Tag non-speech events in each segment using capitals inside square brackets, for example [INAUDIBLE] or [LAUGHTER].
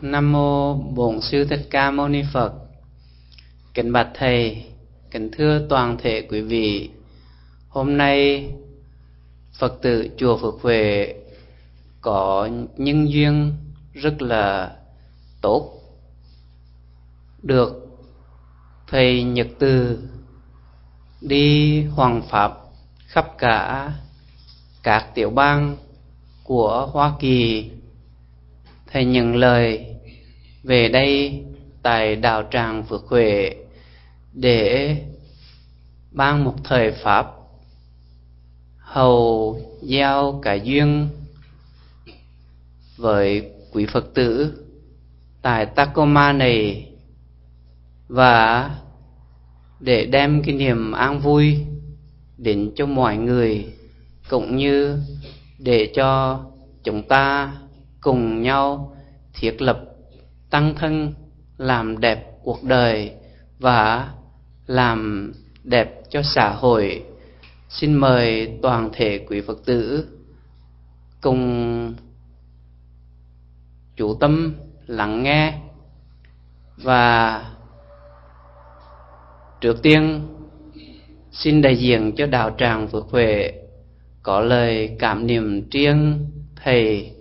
Nam mô Bổn sư Thích Ca Mâu Ni Phật. Kính bạch thầy, kính thưa toàn thể quý vị. Hôm nay Phật tử chùa Phước Huệ có nhân duyên rất là tốt được thầy Nhật Từ đi hoàng pháp khắp cả các tiểu bang của Hoa Kỳ thầy nhận lời, về đây tại đạo tràng Phước Huệ để ban một thời pháp hầu giao cả duyên với quý Phật tử tại Tacoma này và để đem cái niềm an vui đến cho mọi người, cũng như để cho chúng ta cùng nhau, thiết lập tăng thân, làm đẹp cuộc đời và làm đẹp cho xã hội. Xin mời toàn thể quý phật tử cùng chủ tâm lắng nghe và trước tiên xin đại diện cho đạo tràng Phước Huệ có lời cảm niệm riêng thầy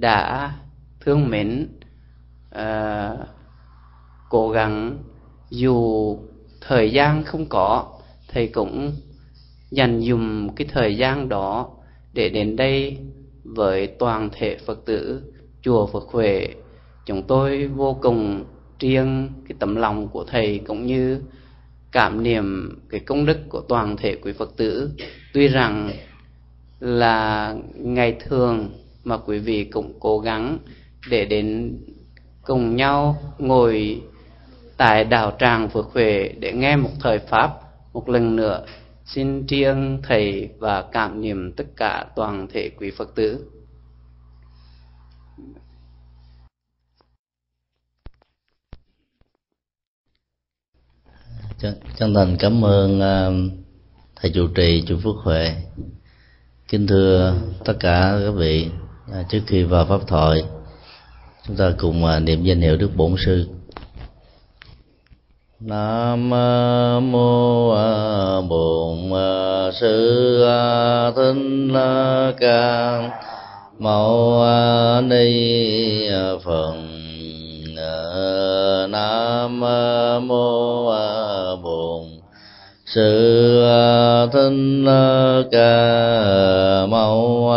đã thương mến uh, cố gắng. Dù thời gian không có thầy cũng dành dùm cái thời gian đó để đến đây với toàn thể phật tử chùa phật huệ. Chúng tôi vô cùng riêng cái tấm lòng của thầy cũng như cảm niệm cái công đức của toàn thể quý phật tử. Tuy rằng là ngày thường mà quý vị cũng cố gắng để đến cùng nhau ngồi tại đạo tràng Phước Huệ để nghe một thời pháp. Một lần nữa, xin riêng thầy và cảm niệm tất cả toàn thể quý Phật tử. chân thành cảm ơn à, thầy chủ trì chùa Phước Huệ. Kính thưa tất cả các vị à, trước khi vào pháp thoại chúng ta cùng à, niệm danh hiệu đức bổn sư. Nam mô bổn sư à, thích à, ca mâu à, ni phật nam mô bổn sư thích ca mâu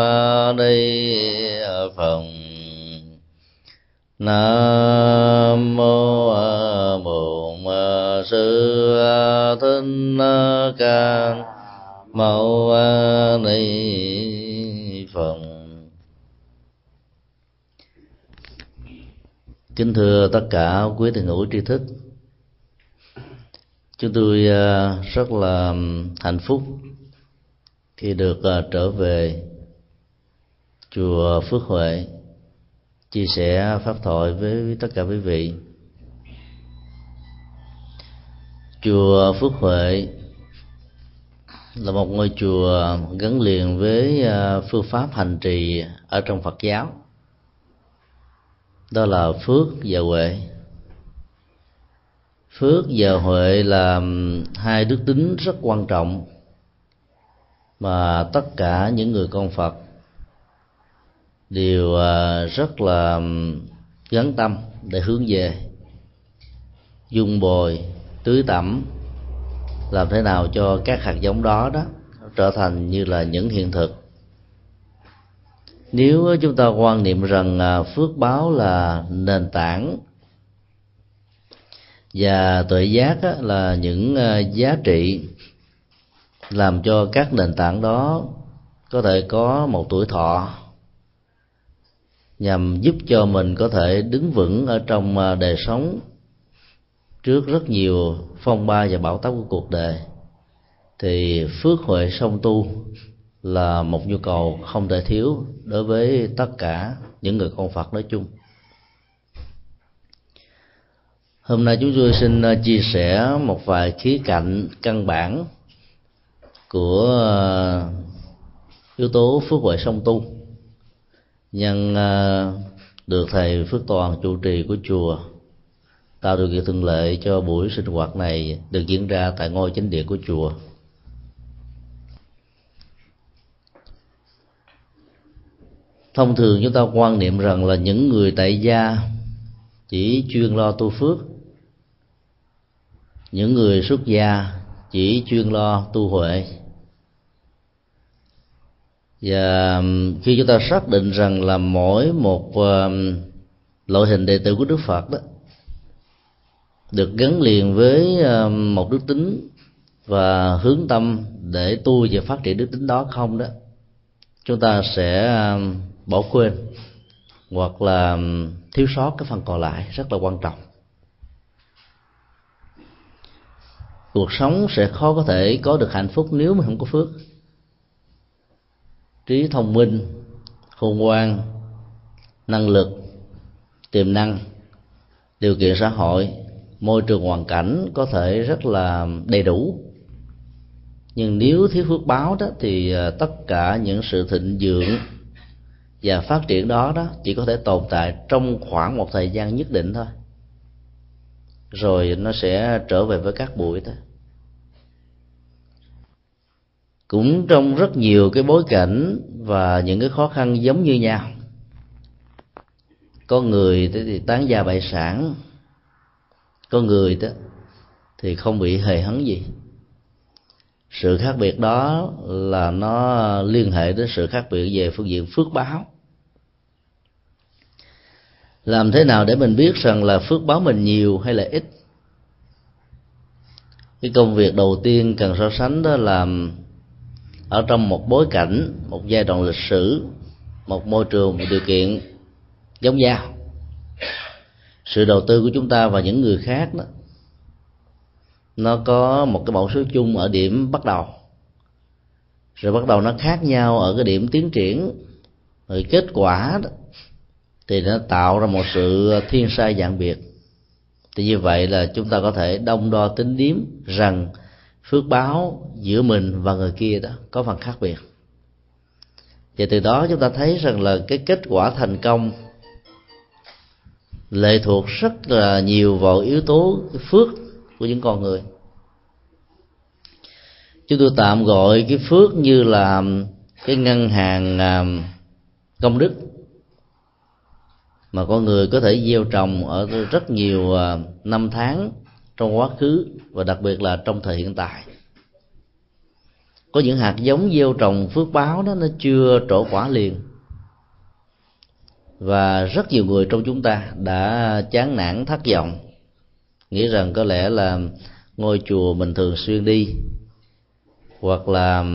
ni phật nam mô bổn sư thích ca mâu ni phật. Kính thưa tất cả quý thiền hữu tri thức. Chúng tôi à, rất là hạnh phúc khi được à, trở về chùa Phước Huệ chia sẻ pháp thoại với tất cả quý vị. Chùa Phước Huệ là một ngôi chùa gắn liền với à, phương pháp hành trì ở trong Phật giáo. Đó là phước và huệ. Phước và huệ là hai đức tính rất quan trọng mà tất cả những người con phật đều à, rất là gắn tâm để hướng về. Dung bồi tưới tẩm, làm thế nào cho các hạt giống đó đó trở thành như là những hiện thực. Nếu chúng ta quan niệm rằng à, phước báo là nền tảng và tuệ giác là những à, giá trị làm cho các nền tảng đó có thể có một tuổi thọ nhằm giúp cho mình có thể đứng vững ở trong à, đời sống trước rất nhiều phong ba và bão táp của cuộc đời thì phước huệ song tu là một nhu cầu không thể thiếu đối với tất cả những người con Phật nói chung. Hôm nay chúng tôi xin à, chia sẻ một vài khía cạnh căn bản của à, yếu tố phước huệ song tu nhân uh, được thầy phước toàn chủ trì của chùa tạo điều kiện thuận lợi cho buổi sinh hoạt này được diễn ra tại ngôi chính điện của chùa. Thông thường chúng ta quan niệm rằng là những người tại gia chỉ chuyên lo tu phước những người xuất gia chỉ chuyên lo tu huệ và um, khi chúng ta xác định rằng là mỗi một um, loại hình đệ tử của đức phật đó được gắn liền với um, một đức tính và hướng tâm để tu và phát triển đức tính đó không đó, chúng ta sẽ bỏ quên hoặc là thiếu sót cái phần còn lại rất là quan trọng. Cuộc sống sẽ khó có thể có được hạnh phúc nếu mà không có phước trí thông minh, khôn ngoan, năng lực, tiềm năng, điều kiện xã hội, môi trường hoàn cảnh có thể rất là đầy đủ. Nhưng nếu thiếu phước báo đó thì à, tất cả những sự thịnh vượng và phát triển đó đó chỉ có thể tồn tại trong khoảng một thời gian nhất định thôi. Rồi nó sẽ trở về với các bụi thôi cũng trong rất nhiều cái bối cảnh và những cái khó khăn giống như nhau. Có người thì tán gia bại sản, có người đó thì không bị hề hấn gì. Sự khác biệt đó là nó liên hệ đến sự khác biệt về phương diện phước báo. Làm thế nào để mình biết rằng là phước báo mình nhiều hay là ít? Cái công việc đầu tiên cần so sánh đó là ở trong một bối cảnh, một giai đoạn lịch sử, một môi trường, một điều kiện giống nhau. Sự đầu tư của chúng ta và những người khác đó, nó có một cái mẫu số chung ở điểm bắt đầu. Rồi bắt đầu nó khác nhau ở cái điểm tiến triển. Rồi kết quả đó, thì nó tạo ra một sự thiên sai dạng biệt. Thì như vậy là chúng ta có thể đông đo tính điếm rằng phước báo giữa mình và người kia đó có phần khác biệt. Và từ đó chúng ta thấy rằng là cái kết quả thành công lệ thuộc rất là nhiều vào yếu tố phước của những con người. Chúng tôi tạm gọi cái phước như là cái ngân hàng à, công đức mà con người có thể gieo trồng ở rất nhiều à, năm tháng trong quá khứ và đặc biệt là trong thời hiện tại. Có những hạt giống gieo trồng phước báo đó, nó chưa trổ quả liền. Và rất nhiều người trong chúng ta đã chán nản, thất vọng. Nghĩ rằng có lẽ là ngôi chùa mình thường xuyên đi, hoặc là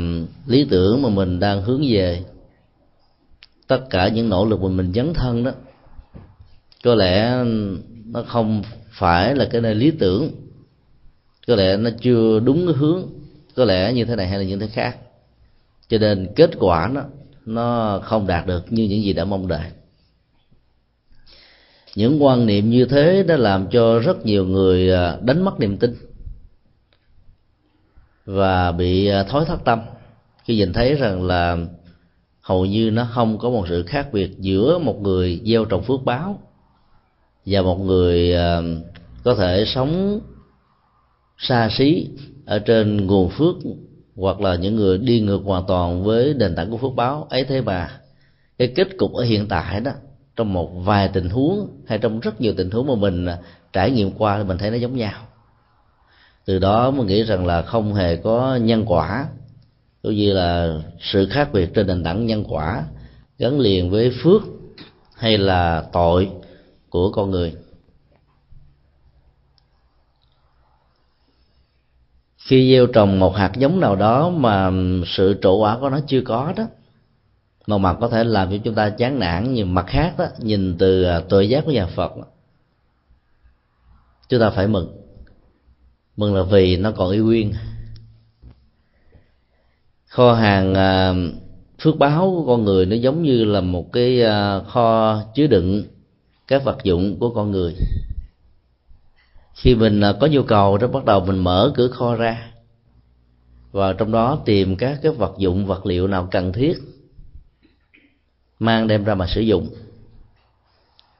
lý tưởng mà mình đang hướng về. Tất cả những nỗ lực mà mình dấn thân đó, có lẽ nó không phải là cái nơi lý tưởng. Có lẽ nó chưa đúng cái hướng, có lẽ như thế này hay là như thế khác. Cho nên kết quả nó nó không đạt được như những gì đã mong đợi. Những quan niệm như thế đã làm cho rất nhiều người à, đánh mất niềm tin và bị à, thói thất tâm. Khi nhìn thấy rằng là hầu như nó không có một sự khác biệt giữa một người gieo trồng phước báo và một người ờ, có thể sống xa xí ở trên nguồn phước hoặc là những người đi ngược hoàn toàn với nền tảng của phước báo. Ấy thế mà, cái kết cục ở hiện tại đó, trong một vài tình huống hay trong rất nhiều tình huống mà mình ờ, trải nghiệm qua thì mình thấy nó giống nhau. Từ đó mình nghĩ rằng là không hề có nhân quả, cũng như là sự khác biệt trên nền tảng nhân quả gắn liền với phước hay là tội của con người. Khi gieo trồng một hạt giống nào đó mà sự trổ quả của nó chưa có đó một mặt có thể làm cho chúng ta chán nản nhưng mặt khác đó nhìn từ à, tội giác của nhà phật đó, chúng ta phải mừng. Mừng là vì nó còn y nguyên. Kho hàng à, phước báo của con người nó giống như là một cái à, kho chứa đựng các vật dụng của con người. Khi mình à, có nhu cầu đó, bắt đầu mình mở cửa kho ra. Và trong đó tìm các cái vật dụng, vật liệu nào cần thiết, mang đem ra mà sử dụng.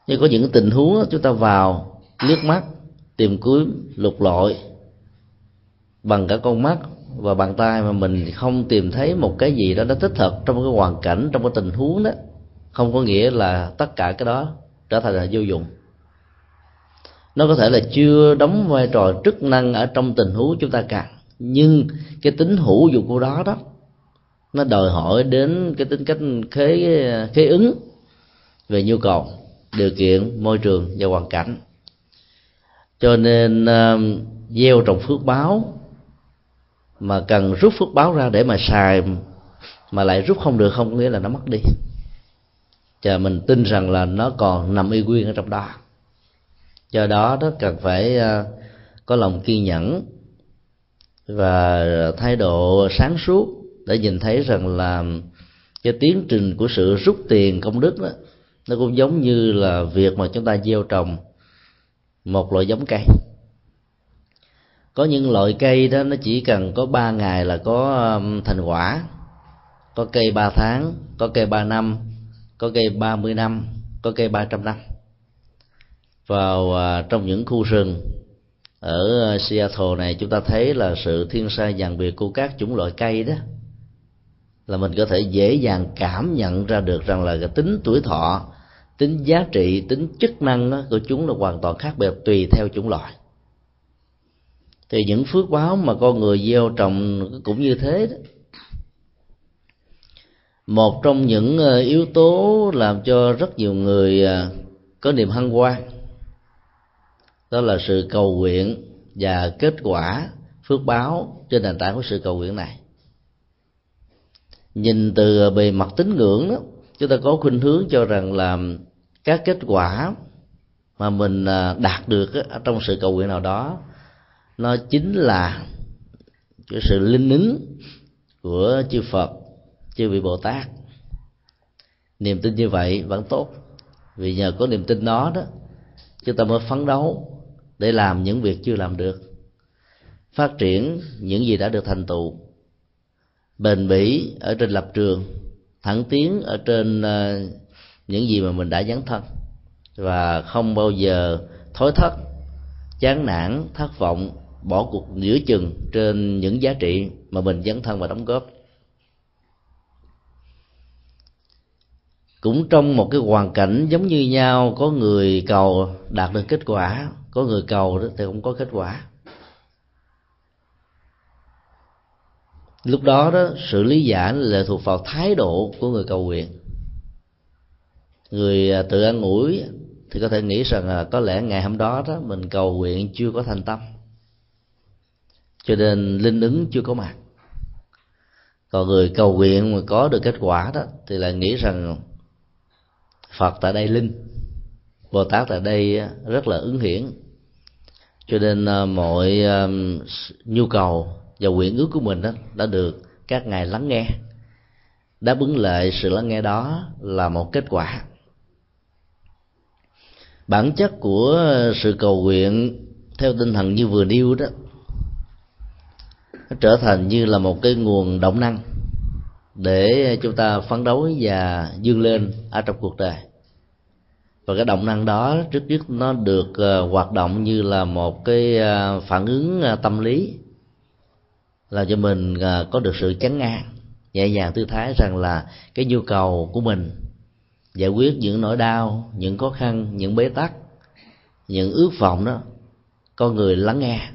Nhưng có những tình huống chúng ta vào liếc mắt, tìm cuối lục lọi bằng cả con mắt và bàn tay mà mình không tìm thấy một cái gì đó nó thích hợp trong cái hoàn cảnh, trong cái tình huống đó. Không có nghĩa là tất cả cái đó trở thành là vô dụng. Nó có thể là chưa đóng vai trò chức năng ở trong tình huống chúng ta cần nhưng cái tính hữu dụng của đó đó nó đòi hỏi đến cái tính cách khế khế ứng về nhu cầu điều kiện môi trường và hoàn cảnh. Cho nên uh, gieo trồng phước báo mà cần rút phước báo ra để mà xài mà lại rút không được không có nghĩa là nó mất đi và mình tin rằng là nó còn nằm y nguyên ở trong đó. Do đó, nó cần phải ờ, có lòng kiên nhẫn và thái độ sáng suốt để nhìn thấy rằng là cái tiến trình của sự rút tiền công đức đó nó cũng giống như là việc mà chúng ta gieo trồng một loại giống cây. Có những loại cây đó, nó chỉ cần có ba ngày là có thành quả, có cây ba tháng, có cây ba năm có cây ba mươi năm, có cây ba trăm năm. Vào à, trong những khu rừng ở Seattle này, chúng ta thấy là sự thiên sai dàn biệt của các chủng loại cây đó, là mình có thể dễ dàng cảm nhận ra được rằng là cái tính tuổi thọ, tính giá trị, tính chức năng của chúng là hoàn toàn khác biệt tùy theo chủng loại. Thì những phước báo mà con người gieo trồng cũng như thế đó một trong những ờ, yếu tố làm cho rất nhiều người ờ, có niềm hân hoan, đó là sự cầu nguyện và kết quả phước báo trên nền tảng của sự cầu nguyện này. Nhìn từ bề mặt tín ngưỡng đó, chúng ta có khuynh hướng cho rằng là các kết quả mà mình ờ, đạt được trong sự cầu nguyện nào đó, nó chính là cái sự linh ứng của chư Phật chư vị Bồ Tát. Niềm tin như vậy vẫn tốt, vì nhờ có niềm tin đó đó, chúng ta mới phấn đấu để làm những việc chưa làm được, phát triển những gì đã được thành tựu. Bền bỉ ở trên lập trường, thẳng tiến ở trên ờ, những gì mà mình đã dấn thân, và không bao giờ thối thất, chán nản, thất vọng, bỏ cuộc giữa chừng trên những giá trị mà mình dấn thân và đóng góp. Cũng trong một cái hoàn cảnh giống như nhau, có người cầu đạt được kết quả, có người cầu đó thì không có kết quả. Lúc đó đó, sự lý giải là thuộc vào thái độ của người cầu nguyện. Người à, tự ăn ủi thì có thể nghĩ rằng là có lẽ ngày hôm đó đó, mình cầu nguyện chưa có thành tâm. Cho nên linh ứng chưa có mặt. Còn người cầu nguyện mà có được kết quả đó, thì lại nghĩ rằng phật tại đây linh, bồ tát tại đây rất là ứng hiển. Cho nên ờ, mọi ờ, nhu cầu và nguyện ước của mình đó đã được các ngài lắng nghe. Đáp ứng lại sự lắng nghe đó là một kết quả. Bản chất của sự cầu nguyện theo tinh thần như vừa nêu đó, nó trở thành như là một cái nguồn động năng để chúng ta phấn đấu và vươn lên ở trong cuộc đời và cái động năng đó trước nhất nó được ờ, hoạt động như là một cái ờ, phản ứng ờ, tâm lý, là cho mình có được sự chấn ngang nhẹ nhàng tư thái rằng là cái nhu cầu của mình giải quyết những nỗi đau, những khó khăn, những bế tắc, những ước vọng đó, con người lắng nghe.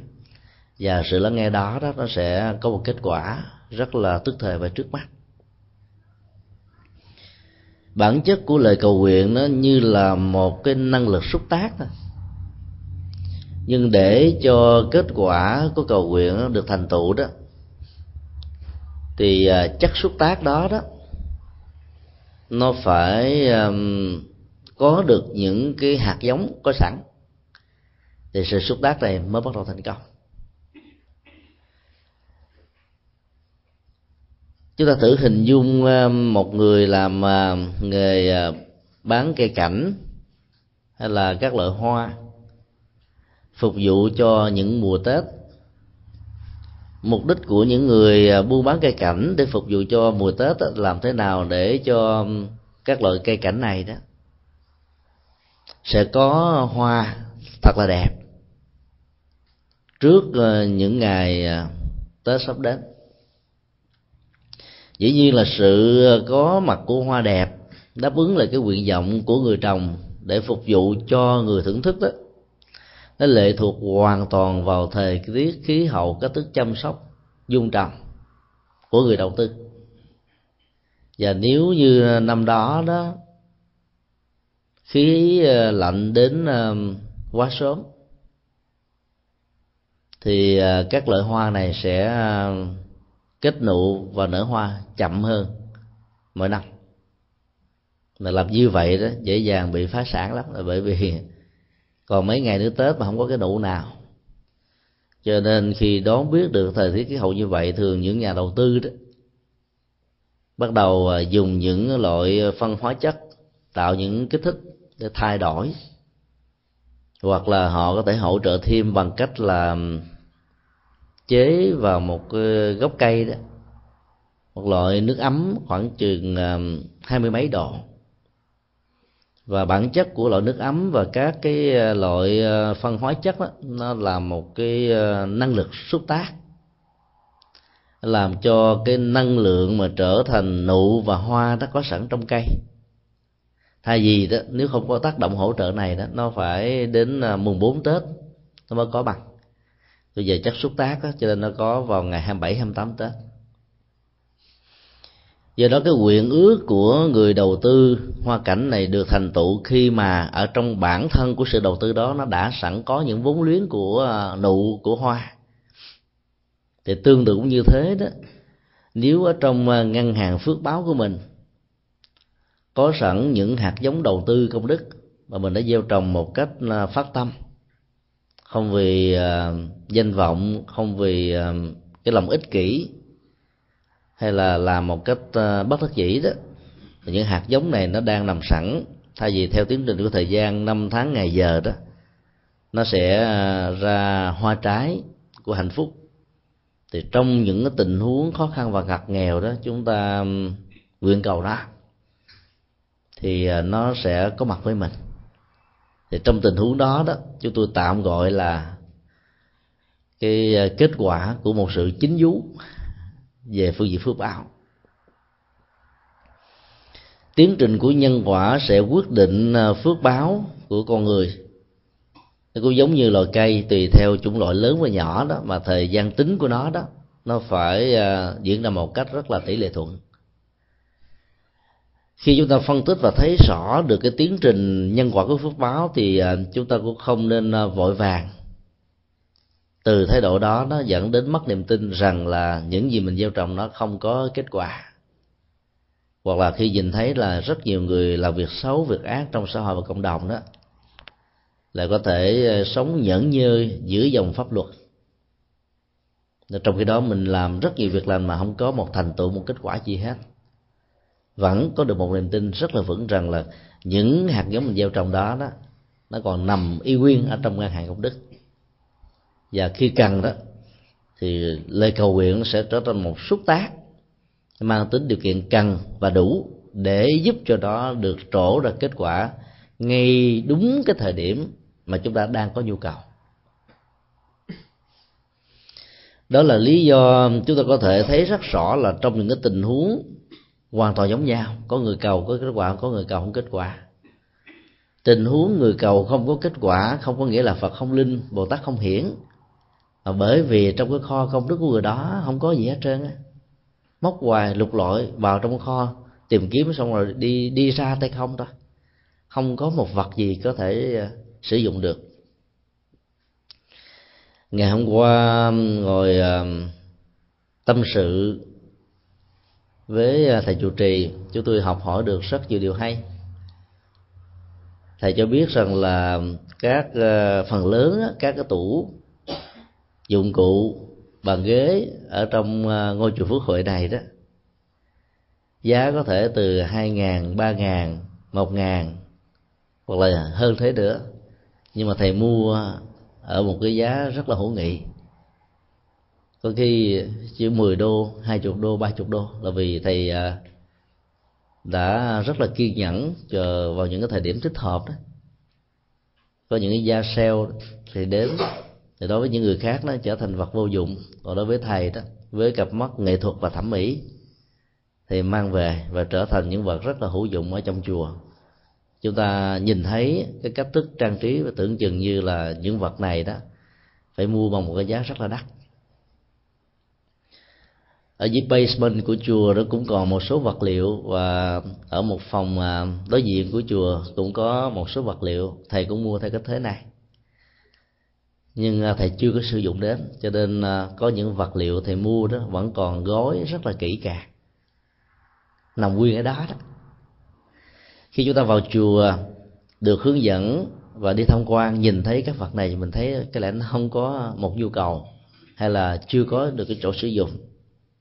Và sự lắng nghe đó đó, nó sẽ có một kết quả rất là tức thời và trước mắt bản chất của lời cầu nguyện nó như là một cái năng lực xúc tác thôi. Nhưng để cho kết quả của cầu nguyện được thành tựu đó thì à, chất xúc tác đó đó nó phải um, có được những cái hạt giống có sẵn. Thì sự xúc tác này mới bắt đầu thành công. Chúng ta thử hình dung ờ, một người làm ờ, nghề ờ, bán cây cảnh hay là các loại hoa phục vụ cho những mùa tết. Mục đích của những người buôn bán cây cảnh để phục vụ cho mùa tết làm thế nào để cho các loại cây cảnh này đó sẽ có hoa thật là đẹp trước những ngày tết sắp đến dĩ nhiên là sự có mặt của hoa đẹp đáp ứng lại cái nguyện vọng của người trồng để phục vụ cho người thưởng thức đó. Nó lệ thuộc hoàn toàn vào thời tiết, khí hậu, cách thức chăm sóc, dung trồng của người đầu tư. Và nếu như năm đó đó, khí ờ, lạnh đến ờ, quá sớm, thì ờ, các loại hoa này sẽ kết nụ và nở hoa chậm hơn mỗi năm. Mà làm như vậy đó, dễ dàng bị phá sản lắm, là bởi vì [LAUGHS] còn mấy ngày nữa tết mà không có cái nụ nào. Cho nên khi đón biết được thời tiết khí hậu như vậy, thường những nhà đầu tư đó bắt đầu à, dùng những loại phân hóa chất, tạo những kích thích để thay đổi. Hoặc là họ có thể hỗ trợ thêm bằng cách là chế vào một ờ, gốc cây đó. Một loại nước ấm khoảng chừng ờ, hai mươi mấy độ. Và bản chất của loại nước ấm và các cái ờ, loại phân hóa chất đó, nó là một cái năng lực xúc tác. Làm cho cái năng lượng mà trở thành nụ và hoa nó có sẵn trong cây. Thay vì đó, nếu không có tác động hỗ trợ này đó, nó phải đến mùng 4 tết, nó mới có bằng bây giờ chắc xúc tác đó, cho nên nó có vào ngày 27 28 tết. Do đó cái nguyện ước của người đầu tư hoa cảnh này được thành tựu khi mà ở trong bản thân của sự đầu tư đó nó đã sẵn có những vốn liếng của à, nụ của hoa. Thì tương tự cũng như thế đó. Nếu ở trong à, ngân hàng phước báo của mình có sẵn những hạt giống đầu tư công đức mà mình đã gieo trồng một cách à, phát tâm không vì uh, danh vọng không vì uh, cái lòng ích kỷ hay là làm một cách uh, bất đắc dĩ đó thì những hạt giống này nó đang nằm sẵn. Thay vì theo tiến trình của thời gian năm tháng ngày giờ đó nó sẽ ra hoa trái của hạnh phúc. Thì trong những cái tình huống khó khăn và ngặt nghèo đó chúng ta nguyện cầu đó thì nó sẽ có mặt với mình thì trong tình huống đó đó chúng tôi tạm gọi là cái ờ, kết quả của một sự chính vú về phương diện phước báo. Tiến trình của nhân quả sẽ quyết định ờ, phước báo của con người. Nó cũng giống như loài cây tùy theo chủng loại lớn và nhỏ đó mà thời gian tính của nó đó nó phải uh, diễn ra một cách rất là tỷ lệ thuận khi chúng ta phân tích và thấy rõ được cái tiến trình nhân quả của phước báo thì à, chúng ta cũng không nên à, vội vàng. Từ thái độ đó, nó dẫn đến mất niềm tin rằng là những gì mình gieo trồng nó không có kết quả. Hoặc là khi nhìn thấy là rất nhiều người làm việc xấu, việc ác trong xã hội và cộng đồng đó là có thể à, sống nhẫn nhơ giữa dòng pháp luật. Trong khi đó mình làm rất nhiều việc làm mà không có một thành tựu, một kết quả gì hết vẫn có được một niềm tin rất là vững rằng là những hạt giống mình gieo trồng đó đó, nó còn nằm y nguyên ở trong ngân hàng công đức. Và khi cần đó, thì lời cầu nguyện sẽ trở thành một xúc tác mang tính điều kiện cần và đủ để giúp cho đó được trổ ra kết quả ngay đúng cái thời điểm mà chúng ta đang có nhu cầu. Đó là lý do chúng ta có thể thấy rất rõ là trong những cái tình huống hoàn toàn giống nhau. Có người cầu, có kết quả, có người cầu không kết quả. Tình huống người cầu không có kết quả không có nghĩa là phật không linh, bồ tát không hiển. Mà bởi vì trong cái kho công đức của người đó không có gì hết trơn á. Móc hoài, lục lọi, vào trong kho, tìm kiếm xong rồi đi đi ra tay không thôi không có một vật gì có thể à, sử dụng được. Ngày hôm qua ngồi à, tâm sự với à, thầy chủ trì, chúng tôi học hỏi được rất nhiều điều hay. Thầy cho biết rằng là các à, phần lớn các cái tủ, dụng cụ, bàn ghế ở trong à, ngôi chùa phước hội này đó, giá có thể từ hai ngàn, ba ngàn, một ngàn hoặc là hơn thế nữa. Nhưng mà thầy mua ở một cái giá rất là hữu nghị có khi chỉ 10 đô, 20 đô, 30 đô là vì thầy à, đã rất là kiên nhẫn chờ vào những cái thời điểm thích hợp đó. Có những cái gia sale thì đến thì đối với những người khác nó trở thành vật vô dụng. Còn đối với thầy đó với cặp mắt nghệ thuật và thẩm mỹ thì mang về và trở thành những vật rất là hữu dụng ở trong chùa. Chúng ta nhìn thấy cái cách thức trang trí và tưởng chừng như là những vật này đó phải mua bằng một cái giá rất là đắt ở dưới basement của chùa đó cũng còn một số vật liệu và ở một phòng à, đối diện của chùa cũng có một số vật liệu. Thầy cũng mua theo cái thế này. Nhưng à, thầy chưa có sử dụng đến, cho nên à, có những vật liệu thầy mua đó vẫn còn gói rất là kỹ càng. Nằm nguyên ở đó đó. Khi chúng ta vào chùa được hướng dẫn và đi tham quan, nhìn thấy các vật này thì mình thấy cái lẽ nó không có một nhu cầu hay là chưa có được cái chỗ sử dụng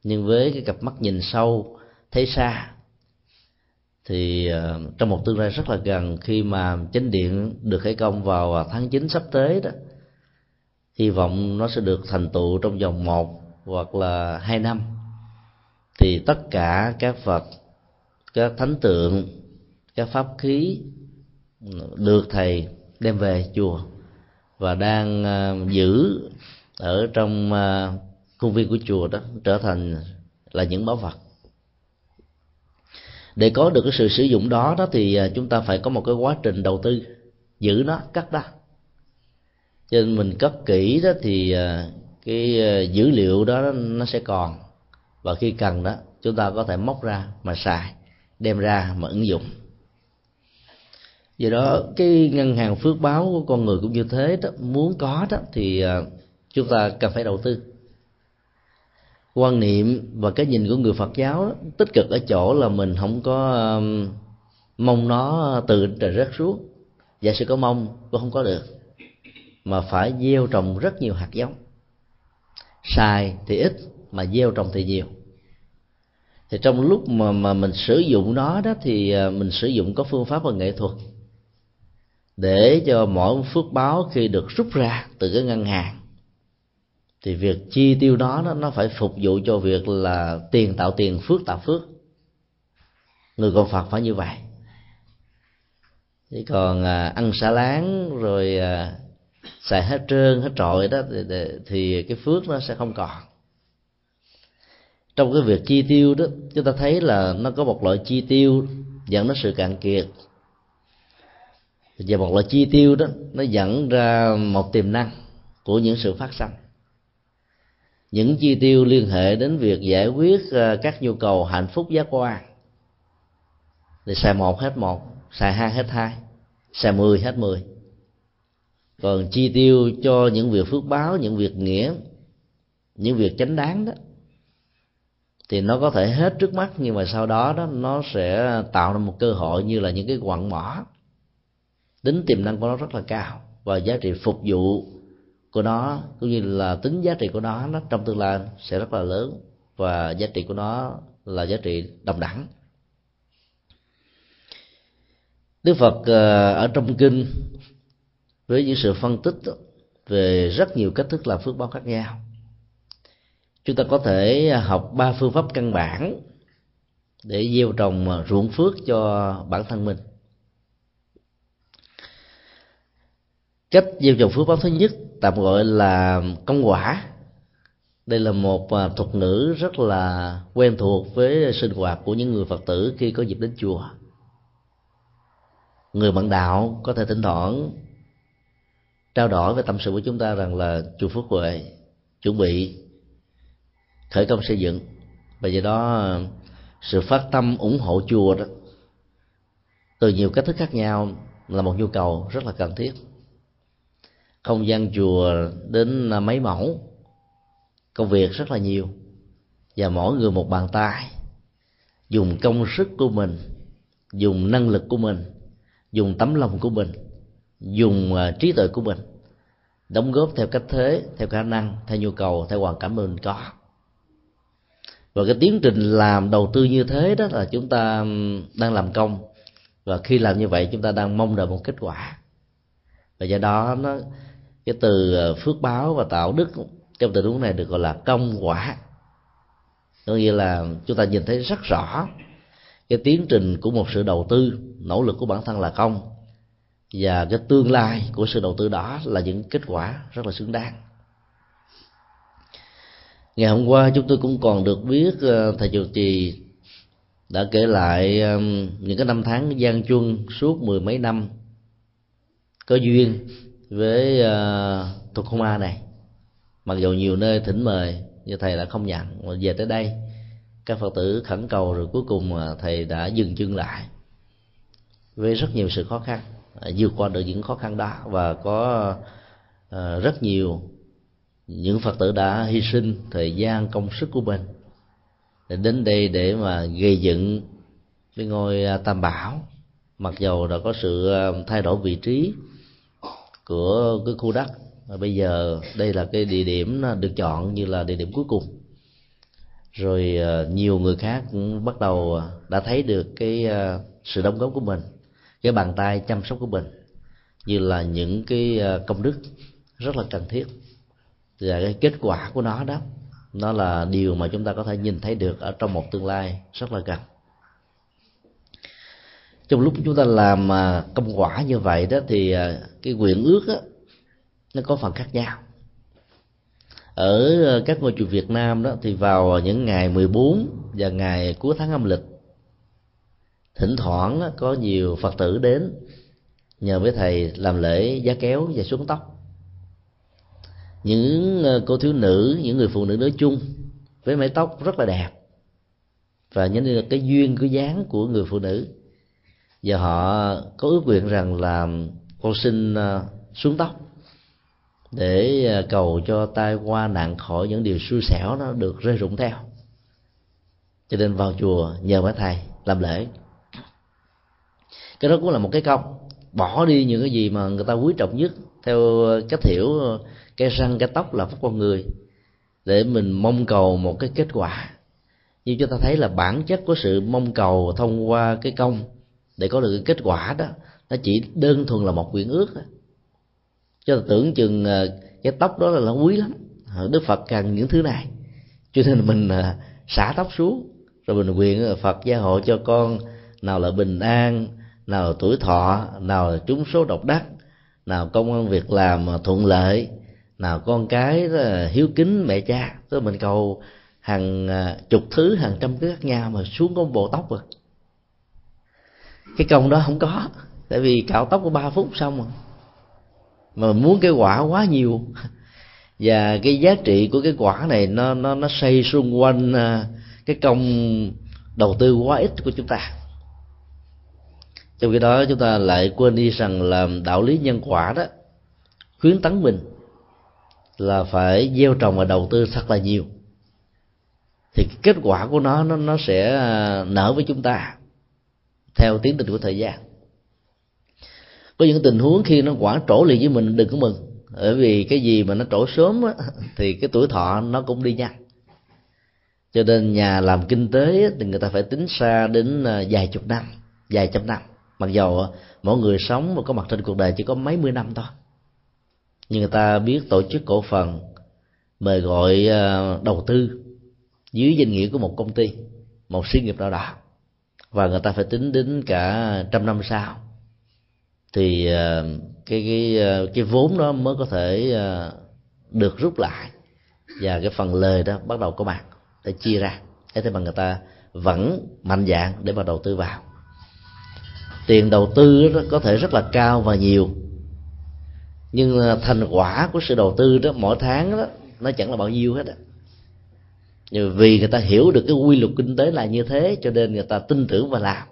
nhưng với cái cặp mắt nhìn sâu thấy xa thì ờ, trong một tương lai rất là gần khi mà chánh điện được khởi công vào à, tháng 9 sắp tới đó hy vọng nó sẽ được thành tựu trong vòng một hoặc là hai năm. Thì tất cả các phật, các thánh tượng các pháp khí được thầy đem về chùa và đang ờ, giữ ở trong ờ, khuôn viên của chùa đó trở thành là những bảo vật. Để có được cái sự sử dụng đó đó thì à, chúng ta phải có một cái quá trình đầu tư, giữ nó, cắt đó. Cho nên mình cất kỹ đó thì à, cái à, dữ liệu đó nó sẽ còn. Và khi cần đó, chúng ta có thể móc ra mà xài, đem ra mà ứng dụng. Do đó, cái ngân hàng phước báo của con người cũng như thế đó, muốn có đó thì chúng ta cần phải đầu tư quan niệm và cái nhìn của người Phật giáo đó, tích cực ở chỗ là mình không có um, mong nó từ trời rớt xuống. Giả sử có mong cũng không có được. Mà phải gieo trồng rất nhiều hạt giống. Xài thì ít mà gieo trồng thì nhiều. Thì trong lúc mà mà mình sử dụng nó đó thì à, mình sử dụng có phương pháp và nghệ thuật để cho mỗi phước báo khi được rút ra từ cái ngân hàng thì việc chi tiêu đó nó phải phục vụ cho việc là tiền tạo tiền phước tạo phước. Người con phật phải như vậy. Chứ còn à, ăn xả láng rồi à, xài hết trơn hết trọi đó thì, thì cái phước nó sẽ không còn. Trong cái việc chi tiêu đó chúng ta thấy là nó có một loại chi tiêu dẫn đến sự cạn kiệt. Và một loại chi tiêu đó nó dẫn ra một tiềm năng của những sự phát sinh những chi tiêu liên hệ đến việc giải quyết à, các nhu cầu hạnh phúc giác quan thì xài một hết một xài hai hết hai xài mười hết mười. Còn chi tiêu cho những việc phước báo, những việc nghĩa, những việc chánh đáng đó, thì nó có thể hết trước mắt, nhưng mà sau đó đó, nó sẽ tạo ra một cơ hội như là những cái quặng mỏ. Tính tiềm năng của nó rất là cao và giá trị phục vụ của nó, cũng như là tính giá trị của nó nó trong tương lai sẽ rất là lớn và giá trị của nó là giá trị đồng đẳng. Đức Phật ờ, ở trong kinh với những sự phân tích về rất nhiều cách thức làm phước báo khác nhau. Chúng ta có thể học ba phương pháp căn bản để gieo trồng ờ, ruộng phước cho bản thân mình. Cách gieo trồng phước báo thứ nhất tạm gọi là công quả đây là một à, thuật ngữ rất là quen thuộc với sinh hoạt của những người phật tử khi có dịp đến chùa. Người bạn đạo có thể thỉnh thoảng trao đổi về tâm sự của chúng ta rằng là chùa phước huệ, chuẩn bị khởi công xây dựng. Và do đó, sự phát tâm ủng hộ chùa đó từ nhiều cách thức khác nhau là một nhu cầu rất là cần thiết không gian chùa đến à, mấy mẫu. Công việc rất là nhiều. Và mỗi người một bàn tay. Dùng công sức của mình, dùng năng lực của mình, dùng tấm lòng của mình, dùng à, trí tuệ của mình. Đóng góp theo cách thế, theo khả năng, theo nhu cầu, theo hoàn cảnh mình có. Và cái tiến trình làm đầu tư như thế đó là chúng ta đang làm công. Và khi làm như vậy, chúng ta đang mong đợi một kết quả. Và do đó nó cái từ ờ, phước báo và tạo đức trong tình huống này được gọi là công quả. Có nghĩa là chúng ta nhìn thấy rất rõ cái tiến trình của một sự đầu tư, nỗ lực của bản thân là công. Và cái tương lai của sự đầu tư đó là những kết quả rất là xứng đáng. Ngày hôm qua chúng tôi cũng còn được biết ờ, thầy chủ trì đã kể lại những cái năm tháng gian chuân suốt mười mấy năm có duyên với uh, thuộc không a này. Mặc dù nhiều nơi thỉnh mời nhưng thầy đã không nhận. Mà về tới đây các phật tử khẩn cầu rồi cuối cùng ờ, thầy đã dừng chân lại với rất nhiều sự khó khăn ờ, vượt qua được những khó khăn đó. Và có rất nhiều những phật tử đã hy sinh thời gian công sức của mình để đến đây để mà gây dựng cái ngôi tam bảo. Mặc dầu đã có sự thay đổi vị trí của cái khu đất. Và bây giờ đây là cái địa điểm được chọn như là địa điểm cuối cùng. Rồi ờ, nhiều người khác cũng bắt đầu ờ, đã thấy được cái ờ, sự đóng góp của mình, cái bàn tay chăm sóc của mình như là những cái công đức rất là cần thiết. Và cái kết quả của nó đó, nó là điều mà chúng ta có thể nhìn thấy được ở trong một tương lai rất là gần trong lúc chúng ta làm à, công quả như vậy đó thì à, cái nguyện ước đó, nó có phần khác nhau. Ở à, các ngôi chùa Việt Nam đó thì vào những ngày 14 và ngày cuối tháng âm lịch thỉnh thoảng có nhiều phật tử đến nhờ với thầy làm lễ giá kéo và xuống tóc. Những cô thiếu nữ những người phụ nữ nói chung với mái tóc rất là đẹp và nhớ được cái duyên cái dáng của người phụ nữ và họ có ước nguyện rằng là con xin ờ, xuống tóc để ờ, cầu cho tai qua nạn khỏi những điều xui xẻo nó được rơi rụng theo. Cho nên vào chùa nhờ mấy thầy làm lễ. Cái đó cũng là một cái công. Bỏ đi những cái gì mà người ta quý trọng nhất theo cách hiểu ờ, cái răng, cái tóc là phúc con người, để mình mong cầu một cái kết quả. Như chúng ta thấy là bản chất của sự mong cầu thông qua cái công để có được cái kết quả đó, nó chỉ đơn thuần là một quyển ước cho tưởng chừng ờ, cái tóc đó là nó quý lắm. Ờ, Đức phật cần những thứ này. Cho nên mình ờ, xả tóc xuống, rồi mình nguyện phật gia hộ cho con, nào là bình an, nào tuổi thọ, nào trúng số độc đắc, nào công an việc làm thuận lợi, nào con cái hiếu kính mẹ cha. Tức mình cầu hàng chục thứ, hàng trăm thứ khác nhau mà xuống có một bộ tóc rồi cái công đó không có. Tại vì cạo tóc có ba phút xong rồi. Mà muốn cái quả quá nhiều. [LAUGHS] Và cái giá trị của cái quả này nó nó nó xây xung quanh à, cái công đầu tư quá ít của chúng ta. Trong khi đó chúng ta lại quên đi rằng là đạo lý nhân quả đó, khuyến tấn mình là phải gieo trồng và đầu tư thật là nhiều. Thì kết quả của nó nó nó sẽ à, nở với chúng ta theo tiến trình của thời gian. Có những tình huống khi nó quả trổ liền với mình đừng có mừng. Bởi vì cái gì mà nó trổ sớm á, [LAUGHS] thì cái tuổi thọ nó cũng đi nhanh. Cho nên nhà làm kinh tế thì người ta phải tính xa đến à, vài chục năm vài trăm năm. Mặc dầu à, mỗi người sống và có mặt trên cuộc đời chỉ có mấy mươi năm thôi. Nhưng người ta biết tổ chức cổ phần mời gọi à, đầu tư dưới danh nghĩa của một công ty một sự nghiệp nào đó và người ta phải tính đến cả trăm năm sau. Thì ờ, cái cái ờ, cái vốn đó mới có thể ờ, được rút lại. Và cái phần lời đó bắt đầu có mặt để chia ra. Thế mà người ta vẫn mạnh dạng để mà đầu tư vào. Tiền đầu tư đó có thể rất là cao và nhiều. Nhưng thành quả của sự đầu tư đó mỗi tháng đó, nó chẳng là bao nhiêu hết á nhưng vì người ta hiểu được cái quy luật kinh tế là như thế, cho nên người ta tin tưởng và làm.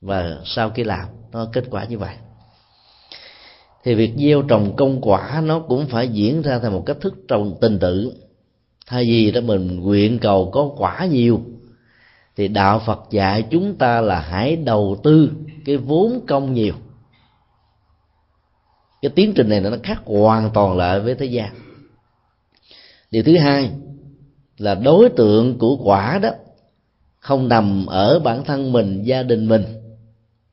Và sau khi làm, nó kết quả như vậy. Thì việc gieo trồng công quả nó cũng phải diễn ra theo một cách thức trồng tình tự. Thay vì đó mình nguyện cầu có quả nhiều, thì đạo phật dạy chúng ta là hãy đầu tư cái vốn công nhiều. Cái tiến trình này nó khác hoàn toàn lại với thế gian. Điều thứ hai là đối tượng của quả đó không nằm ở bản thân mình gia đình mình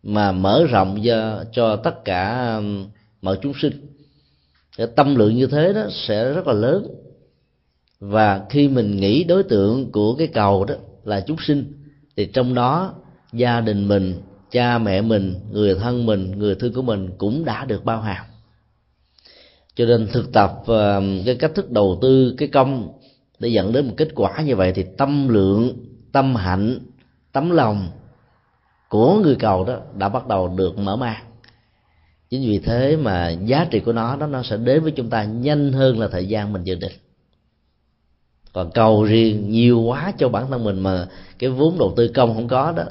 mà mở rộng cho, cho tất cả um, mọi chúng sinh. Cái tâm lượng như thế đó sẽ rất là lớn. Và khi mình nghĩ đối tượng của cái cầu đó là chúng sinh thì trong đó gia đình mình cha mẹ mình người thân mình người thương của mình cũng đã được bao hàm. Cho nên thực tập um, cái cách thức đầu tư cái công để dẫn đến một kết quả như vậy thì tâm lượng, tâm hạnh, tấm lòng của người cầu đó đã bắt đầu được mở mang. Chính vì thế mà giá trị của nó, đó nó sẽ đến với chúng ta nhanh hơn là thời gian mình dự định. Còn cầu riêng nhiều quá cho bản thân mình mà cái vốn đầu tư công không có đó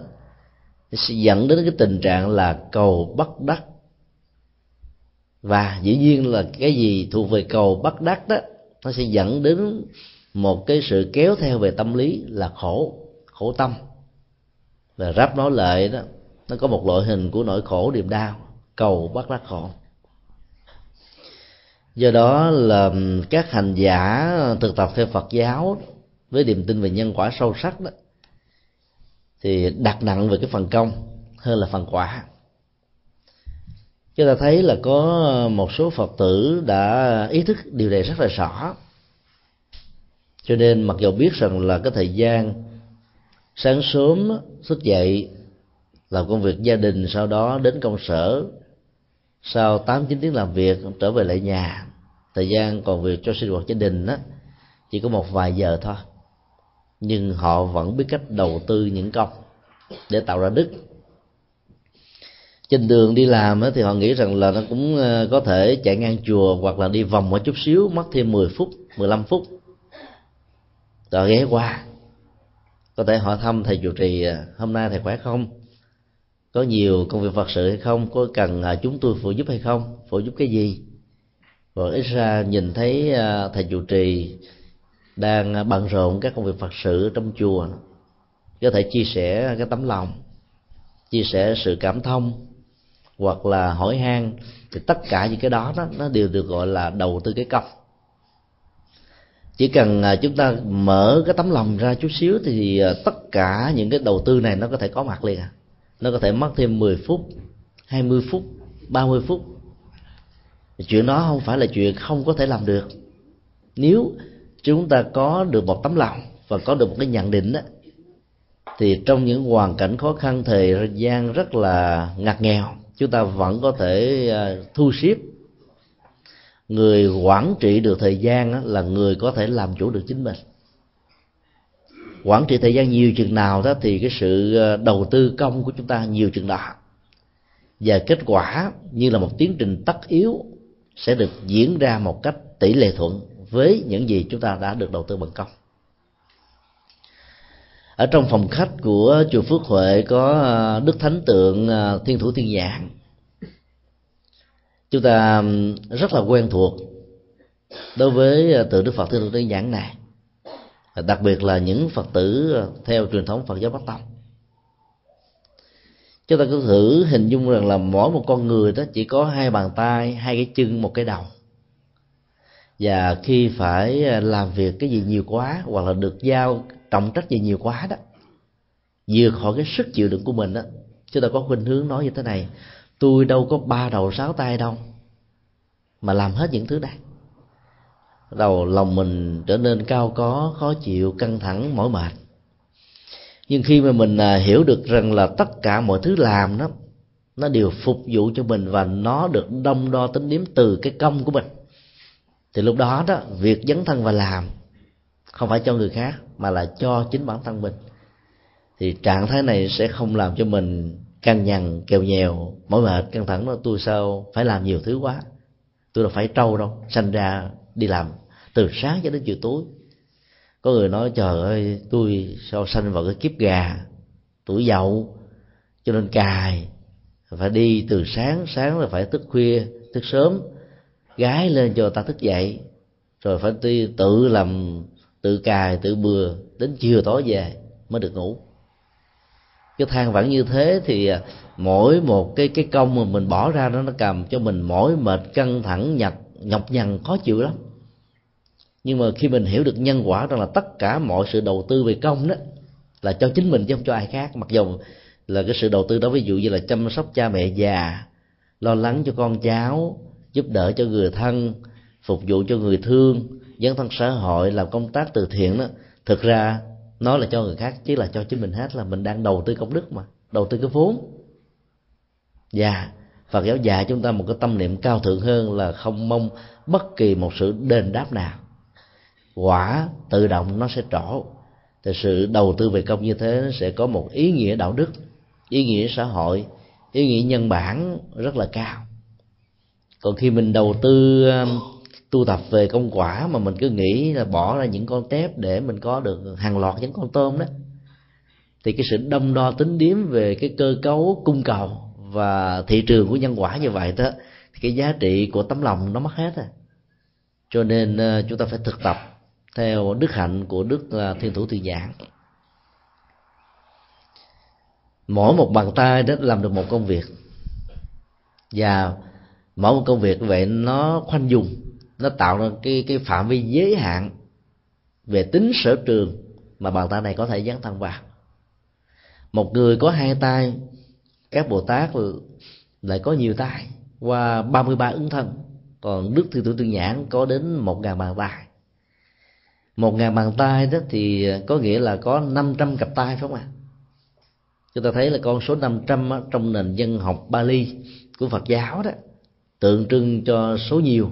sẽ dẫn đến cái tình trạng là cầu bất đắc. Và dĩ nhiên là cái gì thuộc về cầu bất đắc đó, nó sẽ dẫn đến một cái sự kéo theo về tâm lý là khổ khổ tâm. Và ráp nói lại đó, nó có một loại hình của nỗi khổ niềm đau, cầu bắt đắc khổ. Do đó là các hành giả thực tập theo phật giáo với niềm tin về nhân quả sâu sắc đó, thì đặt nặng về cái phần công hơn là phần quả. Chúng ta thấy là có một số phật tử đã ý thức điều này rất là rõ cho nên mặc dù biết rằng là cái thời gian sáng sớm thức dậy làm công việc gia đình, sau đó đến công sở, sau tám chín tiếng làm việc, trở về lại nhà, thời gian còn việc cho sinh hoạt gia đình đó chỉ có một vài giờ thôi. Nhưng họ vẫn biết cách đầu tư những công để tạo ra đức. Trên đường đi làm thì họ nghĩ rằng là nó cũng ờ, có thể chạy ngang chùa hoặc là đi vòng một chút xíu, mất thêm 10 phút 15 phút rồi ghé qua. Có thể hỏi thăm thầy chủ trì à, hôm nay thầy khỏe không? Có nhiều công việc phật sự hay không? Có cần à, chúng tôi phụ giúp hay không? Phụ giúp cái gì? Và ít ra nhìn thấy à, thầy chủ trì đang bận rộn các công việc phật sự trong chùa. Có thể chia sẻ cái tấm lòng, chia sẻ sự cảm thông, hoặc là hỏi han. Thì tất cả những cái đó đó nó đều được gọi là đầu tư cái công chỉ cần à, chúng ta mở cái tấm lòng ra chút xíu thì à, tất cả những cái đầu tư này nó có thể có mặt liền à. Nó có thể mất thêm 10 phút 20 phút 30 phút. Chuyện đó không phải là chuyện không có thể làm được. Nếu chúng ta có được một tấm lòng và có được một cái nhận định đó thì trong những hoàn cảnh khó khăn, thời gian rất là ngặt nghèo, chúng ta vẫn có thể à, thu xếp người quản trị được thời gian là người có thể làm chủ được chính mình. Quản trị thời gian nhiều chừng nào đó thì cái sự ờ, đầu tư công của chúng ta nhiều chừng đó. Và kết quả như là một tiến trình tất yếu sẽ được diễn ra một cách tỷ lệ thuận với những gì chúng ta đã được đầu tư bằng công. Ở trong phòng khách của chùa Phước Huệ có ờ, đức thánh tượng ờ, Thiên Thủ Thiên Nhãn chúng ta rất là quen thuộc đối với ờ, từ Đức Phật thích Thủ Thiên Nhãn này. Đặc biệt là những Phật tử ờ, theo truyền thống Phật giáo Bắc Tông. Chúng ta cứ thử hình dung rằng là mỗi một con người đó chỉ có hai bàn tay, hai cái chân, một cái đầu. Và khi phải ờ, làm việc cái gì nhiều quá hoặc là được giao trọng trách gì nhiều quá đó, vượt khỏi cái sức chịu đựng của mình đó, chúng ta có khuynh hướng nói như thế này tôi đâu có ba đầu sáu tay đâu, mà làm hết những thứ này đầu lòng mình trở nên cao có, khó chịu, căng thẳng, mỏi mệt. Nhưng khi mà mình à, hiểu được rằng là tất cả mọi thứ làm đó, nó đều phục vụ cho mình và nó được đông đo tính điểm từ cái công của mình, thì lúc đó đó, việc dấn thân và làm không phải cho người khác, mà là cho chính bản thân mình. Thì trạng thái này sẽ không làm cho mình căng nhằn, kèo nhèo, mỏi mệt, căng thẳng nó tôi sao phải làm nhiều thứ quá? Tôi đâu phải trâu đâu, sanh ra đi làm từ sáng cho đến chiều tối. Có người nói, trời ơi, tôi sao sanh vào cái kiếp gà, tuổi dậu cho nên cài, phải đi từ sáng sáng là phải thức khuya, thức sớm, gái lên cho ta thức dậy, rồi phải đi tự làm, tự cài, tự bừa, đến chiều tối về mới được ngủ cái than vãn như thế thì à, mỗi một cái cái công mà mình bỏ ra đó, nó cầm cho mình mỏi mệt, căng thẳng, nhọc nhọc nhằn, khó chịu lắm. Nhưng mà khi mình hiểu được nhân quả rằng là tất cả mọi sự đầu tư về công đó là cho chính mình chứ không cho ai khác. Mặc dù là cái sự đầu tư đó, ví dụ như là chăm sóc cha mẹ già, lo lắng cho con cháu, giúp đỡ cho người thân, phục vụ cho người thương, dấn thân xã hội, làm công tác từ thiện đó, thực ra nó là cho người khác, chứ là cho chính mình hết, là mình đang đầu tư công đức mà, đầu tư cái vốn. Và phật giáo dạy chúng ta một cái tâm niệm cao thượng hơn là không mong bất kỳ một sự đền đáp nào. Quả tự động nó sẽ trổ. Thì sự đầu tư về công như thế nó sẽ có một ý nghĩa đạo đức, ý nghĩa xã hội, ý nghĩa nhân bản rất là cao. Còn khi mình đầu tư um, tu tập về công quả mà mình cứ nghĩ là bỏ ra những con tép để mình có được hàng loạt những con tôm đó. Thì cái sự đâm đo tính điếm về cái cơ cấu cung cầu và thị trường của nhân quả như vậy đó, thì cái giá trị của tấm lòng nó mất hết rồi cho nên ờ, chúng ta phải thực tập theo đức hạnh của đức ờ, thiên thủ thiên giảng mỗi một bàn tay đó làm được một công việc. Và mỗi một công việc vậy nó khoanh dùng nó tạo ra cái cái phạm vi giới hạn về tính sở trường mà bàn tay này có thể dấn thân vào một người có hai tay, các bồ tát lại có nhiều tay, qua 33 ứng thân. Còn đức thiên tử tương nhãn có đến một ngàn bàn tay. một ngàn bàn tay đó thì có nghĩa là có 500 cặp tay, phải không ạ? Chúng ta thấy là con số 500 trăm trong nền dân học Bali của Phật giáo đó, tượng trưng cho số nhiều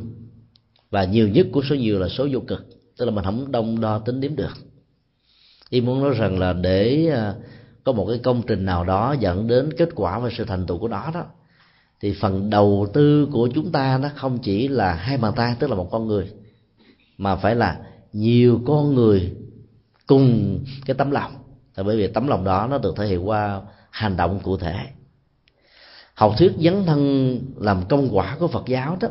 và nhiều nhất của số nhiều là số vô cực. Tức là mình không đông đo tính điểm được. Ý muốn nói rằng là để à, có một cái công trình nào đó dẫn đến kết quả và sự thành tựu của nó đó, thì phần đầu tư của chúng ta nó không chỉ là hai bàn tay, tức là một con người, mà phải là nhiều con người cùng cái tấm lòng. Là bởi vì tấm lòng đó nó được thể hiện qua hành động cụ thể. Học thuyết dấn thân làm công quả của phật giáo đó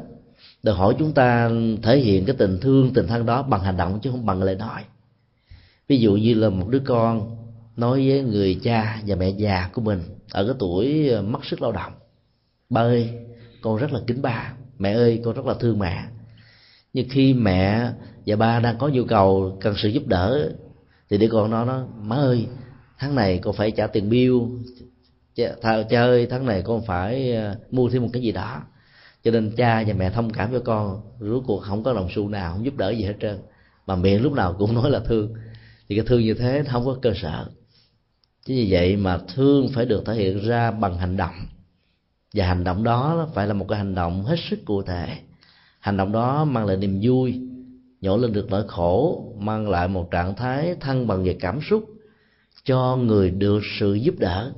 đòi hỏi chúng ta thể hiện cái tình thương tình thân đó bằng hành động chứ không bằng lời nói. Ví dụ như là một đứa con nói với người cha và mẹ già của mình ở cái tuổi ờ, mất sức lao động. Ba ơi con rất là kính ba. Mẹ ơi con rất là thương mẹ. Nhưng khi mẹ và ba đang có nhu cầu cần sự giúp đỡ thì đứa con nó nó má ơi tháng này con phải trả tiền bill. Cha, cha ơi tháng này con phải ờ, mua thêm một cái gì đó cho nên cha và mẹ thông cảm cho con, rốt cuộc không có đồng xu nào, không giúp đỡ gì hết trơn. Mà miệng lúc nào cũng nói là thương. Thì cái thương như thế nó không có cơ sở. Chứ như vậy mà thương phải được thể hiện ra bằng hành động. Và hành động đó phải là một cái hành động hết sức cụ thể. Hành động đó mang lại niềm vui, nhổ lên được nỗi khổ, mang lại một trạng thái thăng bằng về cảm xúc cho người được sự giúp đỡ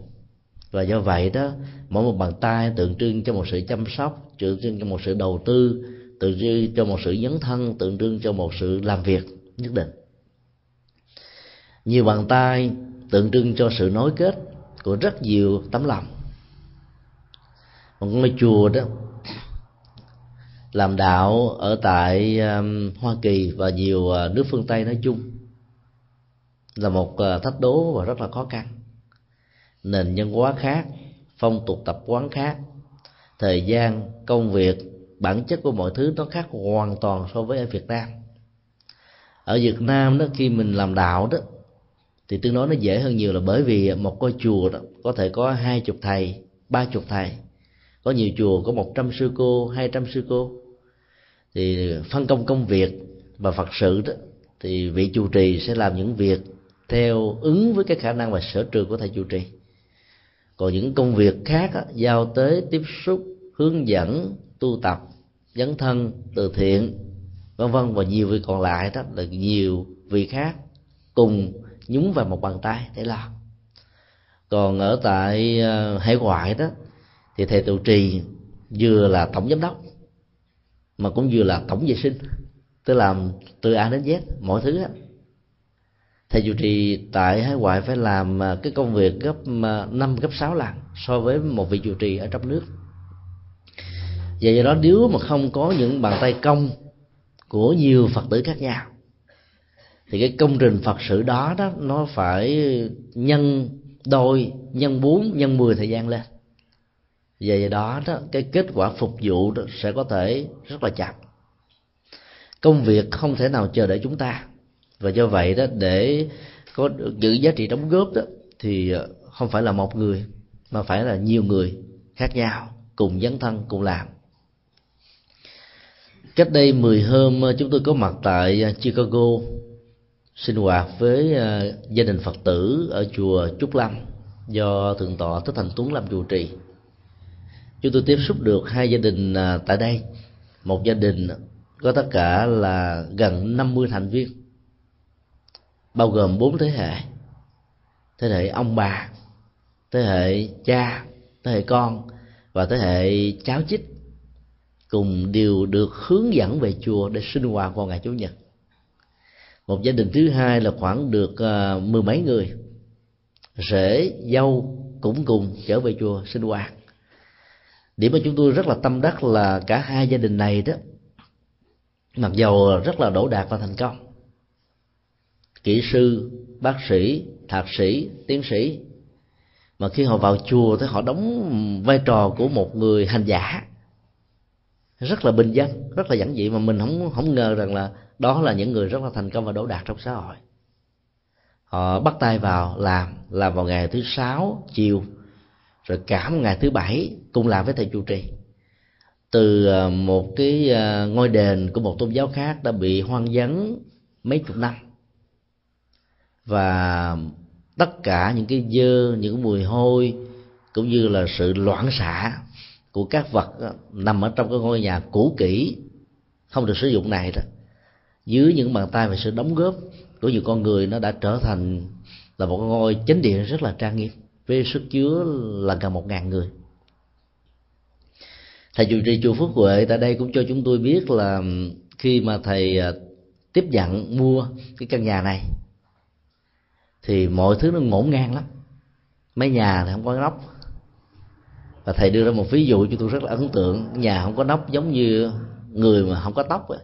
và do vậy đó, mỗi một bàn tay tượng trưng cho một sự chăm sóc, tượng trưng cho một sự đầu tư, tượng trưng cho một sự dấn thân, tượng trưng cho một sự làm việc nhất định. Nhiều bàn tay tượng trưng cho sự nối kết của rất nhiều tấm lòng. Một ngôi chùa đó làm đạo ở tại um, Hoa Kỳ và nhiều uh, nước phương Tây nói chung là một uh, thách đố và rất là khó khăn nền nhân hóa khác, phong tục tập quán khác. Thời gian, công việc, bản chất của mọi thứ nó khác hoàn toàn so với ở Việt Nam. Ở Việt Nam đó, khi mình làm đạo đó, thì tương đối nó dễ hơn nhiều là bởi vì một ngôi chùa đó, có thể có hai chục thầy, ba chục thầy. Có nhiều chùa có một trăm sư cô, hai trăm sư cô. Thì phân công công việc và phật sự đó, thì vị chủ trì sẽ làm những việc theo ứng với cái khả năng và sở trường của thầy chủ trì còn những công việc khác á, giao tới tiếp xúc hướng dẫn tu tập dấn thân từ thiện vân vân và nhiều việc còn lại đó là nhiều vị khác cùng nhúng vào một bàn tay để làm còn ở tại ờ, hải ngoại đó thì thầy trụ trì vừa là tổng giám đốc mà cũng vừa là tổng vệ sinh tức làm từ a đến z mọi thứ đó thầy chủ trì tại hải ngoại phải làm à, cái công việc gấp à, năm gấp sáu lần so với một vị chủ trì ở trong nước. Và do đó nếu mà không có những bàn tay công của nhiều phật tử khác nhau thì cái công trình phật sự đó đó nó phải nhân đôi nhân bốn nhân mười thời gian lên. Và do đó đó cái kết quả phục vụ đó sẽ có thể rất là chậm. Công việc không thể nào chờ đợi chúng ta và do vậy đó, để có được giữ giá trị đóng góp đó, thì ờ, không phải là một người, mà phải là nhiều người khác nhau, cùng dấn thân, cùng làm. Cách đây 10 hôm ờ, chúng tôi có mặt tại ờ, Chicago, sinh hoạt với gia đình Phật tử ở chùa Trúc Lâm do thượng tọa Thích Thành Tuấn làm chủ trì. Chúng tôi tiếp xúc được hai gia đình tại đây. Một gia đình có tất cả là gần 50 thành viên bao gồm bốn thế hệ. Thế hệ ông bà thế hệ cha thế hệ con và thế hệ cháu chích cùng đều được hướng dẫn về chùa để sinh hoạt vào ngày chủ nhật. Một gia đình thứ hai là khoảng được uh, mười mấy người. Rể dâu cũng cùng trở về chùa sinh hoạt. Điểm mà chúng tôi rất là tâm đắc là cả hai gia đình này đó mặc dầu rất là đổ đạt và thành công kỹ sư, bác sĩ, thạc sĩ, tiến sĩ. Mà khi họ vào chùa thì họ đóng vai trò của một người hành giả. Rất là bình dân, rất là giản dị mà mình không không ngờ rằng là đó là những người rất là thành công và đỗ đạt trong xã hội. Họ bắt tay vào làm làm vào ngày thứ sáu, chiều, rồi cả một ngày thứ bảy cùng làm với thầy trụ trì. Từ ờ, một cái ờ, ngôi đền của một tôn giáo khác đã bị hoang vắng mấy chục năm và tất cả những cái dơ, những mùi hôi, cũng như là sự loãng xạ của các vật nằm ở trong cái ngôi nhà cũ kỹ, không được sử dụng này đó dưới những bàn tay và sự đóng góp của nhiều con người, nó đã trở thành là một ngôi chánh điện rất là trang nghiêm, với sức chứa là gần một ngàn người. Thầy chủ trì chùa phước huệ tại đây cũng cho chúng tôi biết là khi mà thầy à, tiếp nhận mua cái căn nhà này thì mọi thứ nó ngổn ngang lắm. Mấy nhà thì không có nóc. Và thầy đưa ra một ví dụ cho tôi rất là ấn tượng. Nhà không có nóc giống như người mà không có tóc vậy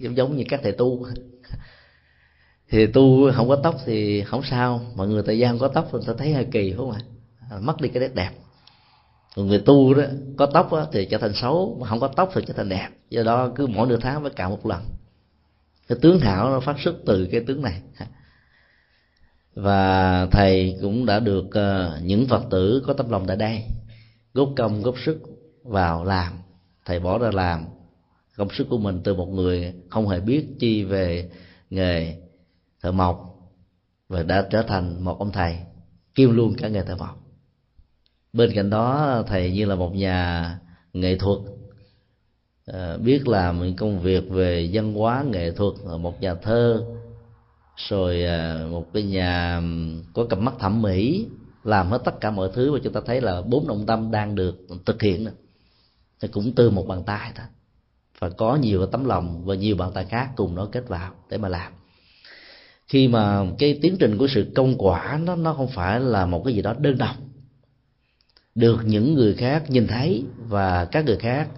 giống giống như các thầy tu. [LAUGHS] Thì tu không có tóc thì không sao. Mọi người tại gian có tóc người ta thấy hơi kỳ không ạ? À, mất đi cái nét đẹp. Còn người tu đó có tóc đó, thì trở thành xấu. Mà không có tóc thì trở thành đẹp. Do đó cứ mỗi nửa tháng phải cạo một lần. Cái tướng hảo nó phát xuất từ cái tướng này. [LAUGHS] và thầy cũng đã được ờ, những phật tử có tấm lòng tại đây, góp công, góp sức vào làm. Thầy bỏ ra làm công sức của mình từ một người không hề biết chi về nghề thợ mộc và đã trở thành một ông thầy kiêm luôn cả nghề thợ mộc. Bên cạnh đó, thầy như là một nhà nghệ thuật ờ, biết làm những công việc về văn hóa nghệ thuật một nhà thơ rồi à, một cái nhà có cặp mắt thẩm mỹ, làm hết tất cả mọi thứ và chúng ta thấy là bốn động tâm đang được thực hiện thì cũng từ một bàn tay thôi. Và có nhiều tấm lòng và nhiều bàn tay khác cùng nó kết vào để mà làm. Khi mà cái tiến trình của sự công quả nó nó không phải là một cái gì đó đơn độc. Được những người khác nhìn thấy và các người khác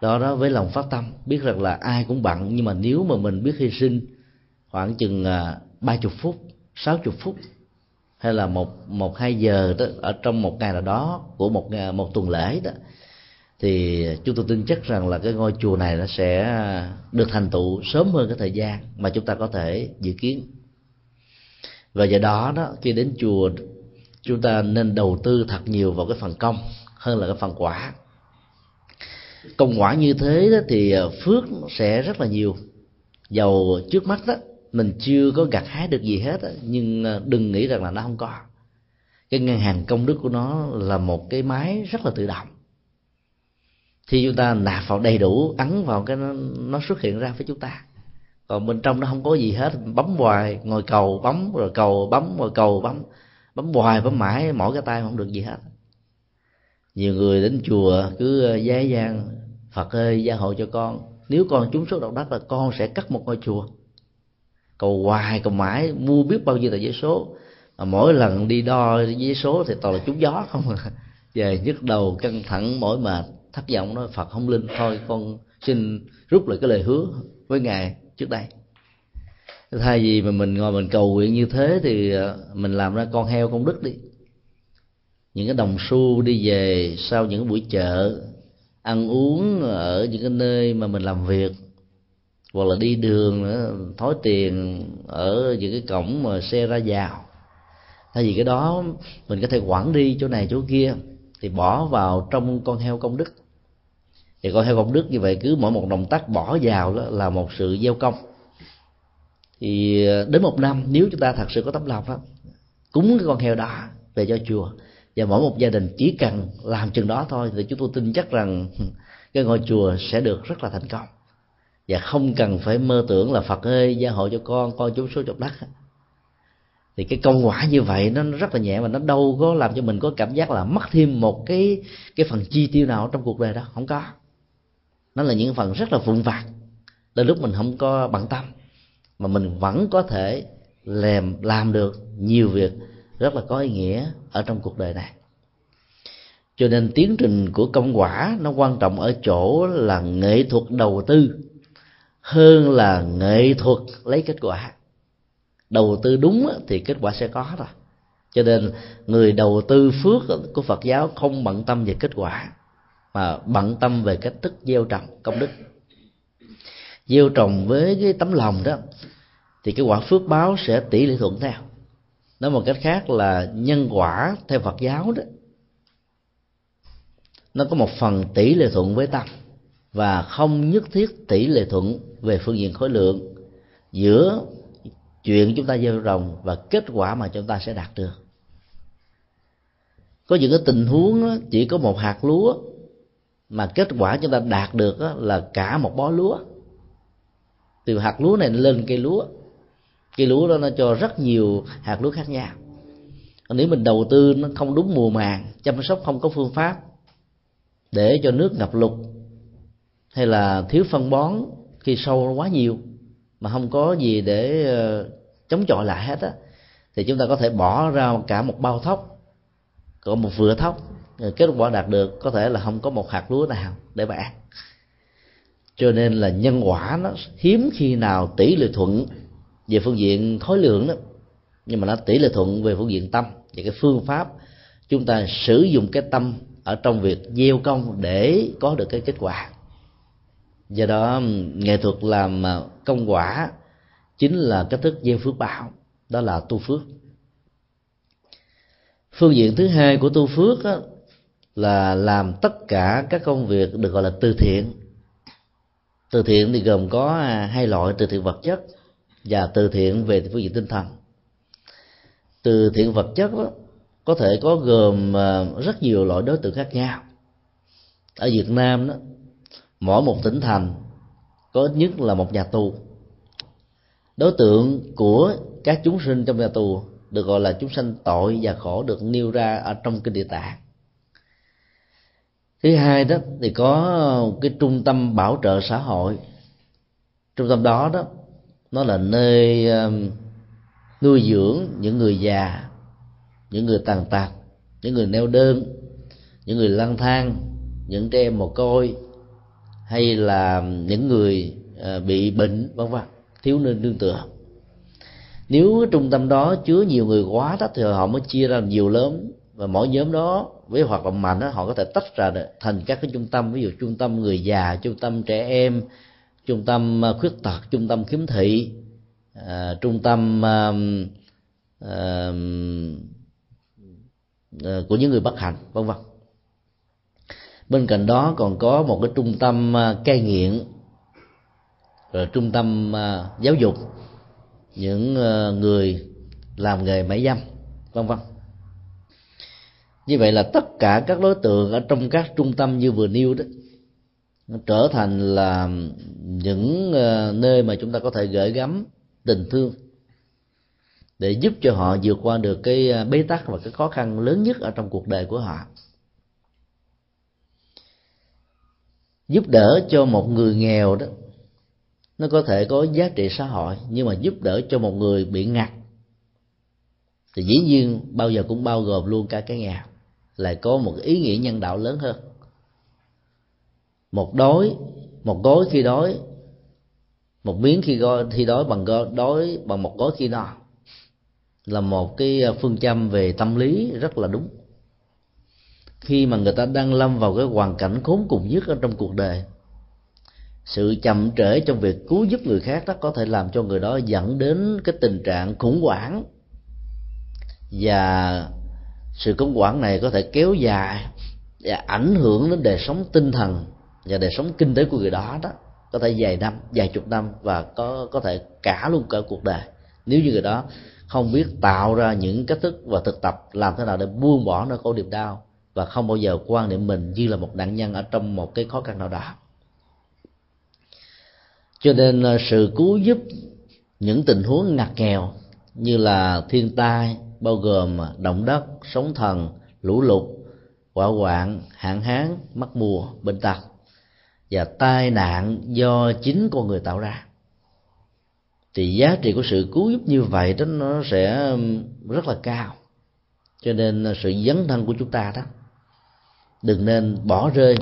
đó đó với lòng phát tâm, biết rằng là ai cũng bận. Nhưng mà nếu mà mình biết hy sinh khoảng chừng à, à, ba chục phút sáu chục phút hay là một một hai giờ đó ở trong một ngày nào đó của một à, một tuần lễ đó thì chúng tôi tin chắc rằng là cái ngôi chùa này nó sẽ được thành tựu sớm hơn cái thời gian mà chúng ta có thể dự kiến. Và do đó đó khi đến chùa chúng ta nên đầu tư thật nhiều vào cái phần công hơn là cái phần quả. Công quả như thế đó thì à, phước sẽ rất là nhiều. Dầu trước mắt đó mình chưa có gặt hái được gì hết nhưng ờ, đừng nghĩ rằng là nó không có. Cái ngân hàng công đức của nó là một cái máy rất là tự động. Khi chúng ta nạp vào đầy đủ ấn vào cái nó, nó xuất hiện ra với chúng ta. Còn bên trong nó không có gì hết bấm hoài ngồi cầu bấm rồi cầu bấm rồi cầu bấm bấm hoài bấm mãi mỗi cái tay không được gì hết. Nhiều người đến chùa cứ ờ, giấy gian phật ơi gia hộ cho con. Nếu con chúng số độc đắc là con sẽ cắt một ngôi chùa cầu hoài, cầu mãi mua biết bao nhiêu tờ giấy số. Mà mỗi lần đi đo giấy số thì toàn là trúng gió không à. Về nhức đầu, căng thẳng, mỏi mệt. Thất vọng nói, phật không linh thôi, con xin rút lại cái lời hứa với ngài trước đây. Thay vì mà mình ngồi mình cầu nguyện như thế thì à, mình làm ra con heo công đức đi. Những cái đồng xu đi về sau những buổi chợ, ăn uống ở những cái nơi mà mình làm việc hoặc là đi đường nữa, thói tiền ở những cái cổng mà xe ra vào. Thay vì cái đó, mình có thể quản đi chỗ này chỗ kia, thì bỏ vào trong con heo công đức. Thì con heo công đức như vậy cứ mỗi một động tác bỏ vào đó là một sự gieo công. Thì ờ, đến một năm, nếu chúng ta thật sự có tấm lòng đó, cúng cái con heo đó về cho chùa, và mỗi một gia đình chỉ cần làm chừng đó thôi, thì chúng tôi tin chắc rằng [LAUGHS] cái ngôi chùa sẽ được rất là thành công và không cần phải mơ tưởng là phật ơi, gia hộ cho con con chúng số chục đất. Thì cái công quả như vậy nó rất là nhẹ mà nó đâu có làm cho mình có cảm giác là mất thêm một cái cái phần chi tiêu nào trong cuộc đời đó không có. Nó là những phần rất là vụn vặt. Là lúc mình không có bận tâm. Mà mình vẫn có thể làm làm được nhiều việc rất là có ý nghĩa ở trong cuộc đời này. Cho nên tiến trình của công quả nó quan trọng ở chỗ là nghệ thuật đầu tư hơn là nghệ thuật lấy kết quả. Đầu tư đúng thì kết quả sẽ có rồi cho nên người đầu tư phước của phật giáo không bận tâm về kết quả, mà bận tâm về cách thức gieo trồng công đức. Gieo trồng với cái tấm lòng đó, thì cái quả phước báo sẽ tỷ lệ thuận theo. Nói một cách khác là nhân quả theo phật giáo đó, nó có một phần tỷ lệ thuận với tâm và không nhất thiết tỷ lệ thuận về phương diện khối lượng. Giữa chuyện chúng ta gieo trồng và kết quả mà chúng ta sẽ đạt được. Có những cái tình huống chỉ có một hạt lúa mà kết quả chúng ta đạt được là cả một bó lúa. Từ hạt lúa này lên cây lúa. Cây lúa đó nó cho rất nhiều hạt lúa khác nhau. Nếu mình đầu tư nó không đúng mùa màng, chăm sóc không có phương pháp để cho nước ngập lụt hay là thiếu phân bón khi sâu quá nhiều mà không có gì để ờ, chống chọi lại hết á, thì chúng ta có thể bỏ ra cả một bao thóc có một vựa thóc kết quả đạt được có thể là không có một hạt lúa nào để mà ăn cho nên là nhân quả nó hiếm khi nào tỷ lệ thuận về phương diện khối lượng đó, nhưng mà nó tỷ lệ thuận về phương diện tâm và cái phương pháp chúng ta sử dụng cái tâm ở trong việc gieo công để có được cái kết quả do đó nghệ thuật làm à, công quả chính là cách thức gieo phước báo đó là tu phước. Phương diện thứ hai của tu phước đó, là làm tất cả các công việc được gọi là từ thiện. Từ thiện thì gồm có à, hai loại từ thiện vật chất và từ thiện về phương diện tinh thần. Từ thiện vật chất đó có thể có gồm à, rất nhiều loại đối tượng khác nhau. Ở việt nam đó mỗi một tỉnh thành, có ít nhất là một nhà tù. Đối tượng của các chúng sinh trong nhà tù được gọi là chúng sanh tội và khổ được nêu ra ở trong kinh địa tạng. Thứ hai đó thì có cái trung tâm bảo trợ xã hội. Trung tâm đó đó, nó là nơi um, nuôi dưỡng những người già, những người tàn tật, những người neo đơn, những người lang thang, những trẻ em mồ côi hay là những người ờ, bị bệnh vân vân thiếu nơi nương tựa. Nếu trung tâm đó chứa nhiều người quá đó thì họ mới chia ra nhiều lớn và mỗi nhóm đó với hoạt động mạnh đó, họ có thể tách ra được thành các cái trung tâm ví dụ trung tâm người già trung tâm trẻ em trung tâm ờ, khuyết tật trung tâm khiếm thị à, trung tâm à, à, của những người bất hạnh vân vân bên cạnh đó còn có một cái trung tâm à, cai nghiện, rồi trung tâm à, giáo dục những à, người làm nghề mại dâm, vân vân. Như vậy là tất cả các đối tượng ở trong các trung tâm như vừa nêu đó, nó trở thành là những nơi mà chúng ta có thể gửi gắm tình thương để giúp cho họ vượt qua được cái bế tắc và cái khó khăn lớn nhất ở trong cuộc đời của họ. Giúp đỡ cho một người nghèo đó, nó có thể có giá trị xã hội, nhưng mà giúp đỡ cho một người bị ngặt. Thì dĩ nhiên bao giờ cũng bao gồm luôn cả cái nghèo, lại có một ý nghĩa nhân đạo lớn hơn. Một đói, một gói khi đói, một miếng khi gói, khi đói bằng gói, đói bằng một gói khi no là một cái phương châm về tâm lý rất là đúng khi mà người ta đang lâm vào cái hoàn cảnh khốn cùng nhất ở trong cuộc đời. Sự chậm trễ trong việc cứu giúp người khác đó có thể làm cho người đó dẫn đến cái tình trạng khủng hoảng. Và sự khủng hoảng này có thể kéo dài và ảnh hưởng đến đời sống tinh thần và đời sống kinh tế của người đó đó. Có thể dài năm, vài chục năm và có có thể cả luôn cả cuộc đời. Nếu như người đó không biết tạo ra những cách thức và thực tập làm thế nào để buông bỏ nỗi khổ niềm đau và không bao giờ quan niệm mình như là một nạn nhân ở trong một cái khó khăn nào đó. Cho nên ờ, sự cứu giúp những tình huống ngặt nghèo như là thiên tai, bao gồm ờ, động đất, sóng thần, lũ lụt, hỏa hoạn, hạn hán, mất mùa, bệnh tật và tai nạn do chính con người tạo ra. Thì giá trị của sự cứu giúp như vậy đó, nó sẽ rất là cao. Cho nên ờ, sự dấn thân của chúng ta đó đừng nên bỏ rơi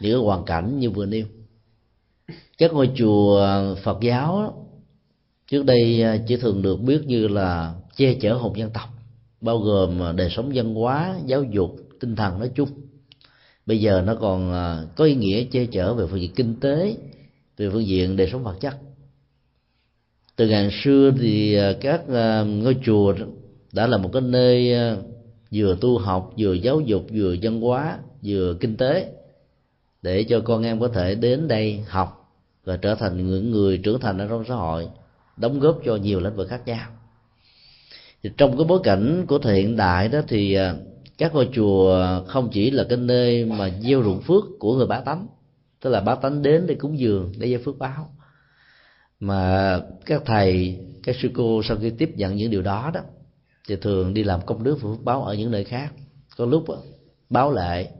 những hoàn cảnh như vừa nêu. Các ngôi chùa phật giáo trước đây à, chỉ thường được biết như là che chở hồn dân tộc, bao gồm à, đời sống văn hóa, giáo dục, tinh thần nói chung. Bây giờ nó còn à, có ý nghĩa che chở về phương diện kinh tế, về phương diện đời sống vật chất. Từ ngàn xưa thì các ngôi chùa đã là một cái nơi vừa tu học, vừa giáo dục, vừa văn hóa vừa kinh tế để cho con em có thể đến đây học và trở thành những người trưởng thành ở trong xã hội đóng góp cho nhiều lĩnh vực khác nhau. Thì trong cái bối cảnh của thời hiện đại đó thì à, các ngôi chùa không chỉ là cái nơi mà gieo ruộng phước của người bá tánh tức là bá tánh đến để cúng dường để gieo phước báo mà các thầy các sư cô sau khi tiếp nhận những điều đó đó thì thường đi làm công đức phước báo ở những nơi khác. Có lúc đó, báo lại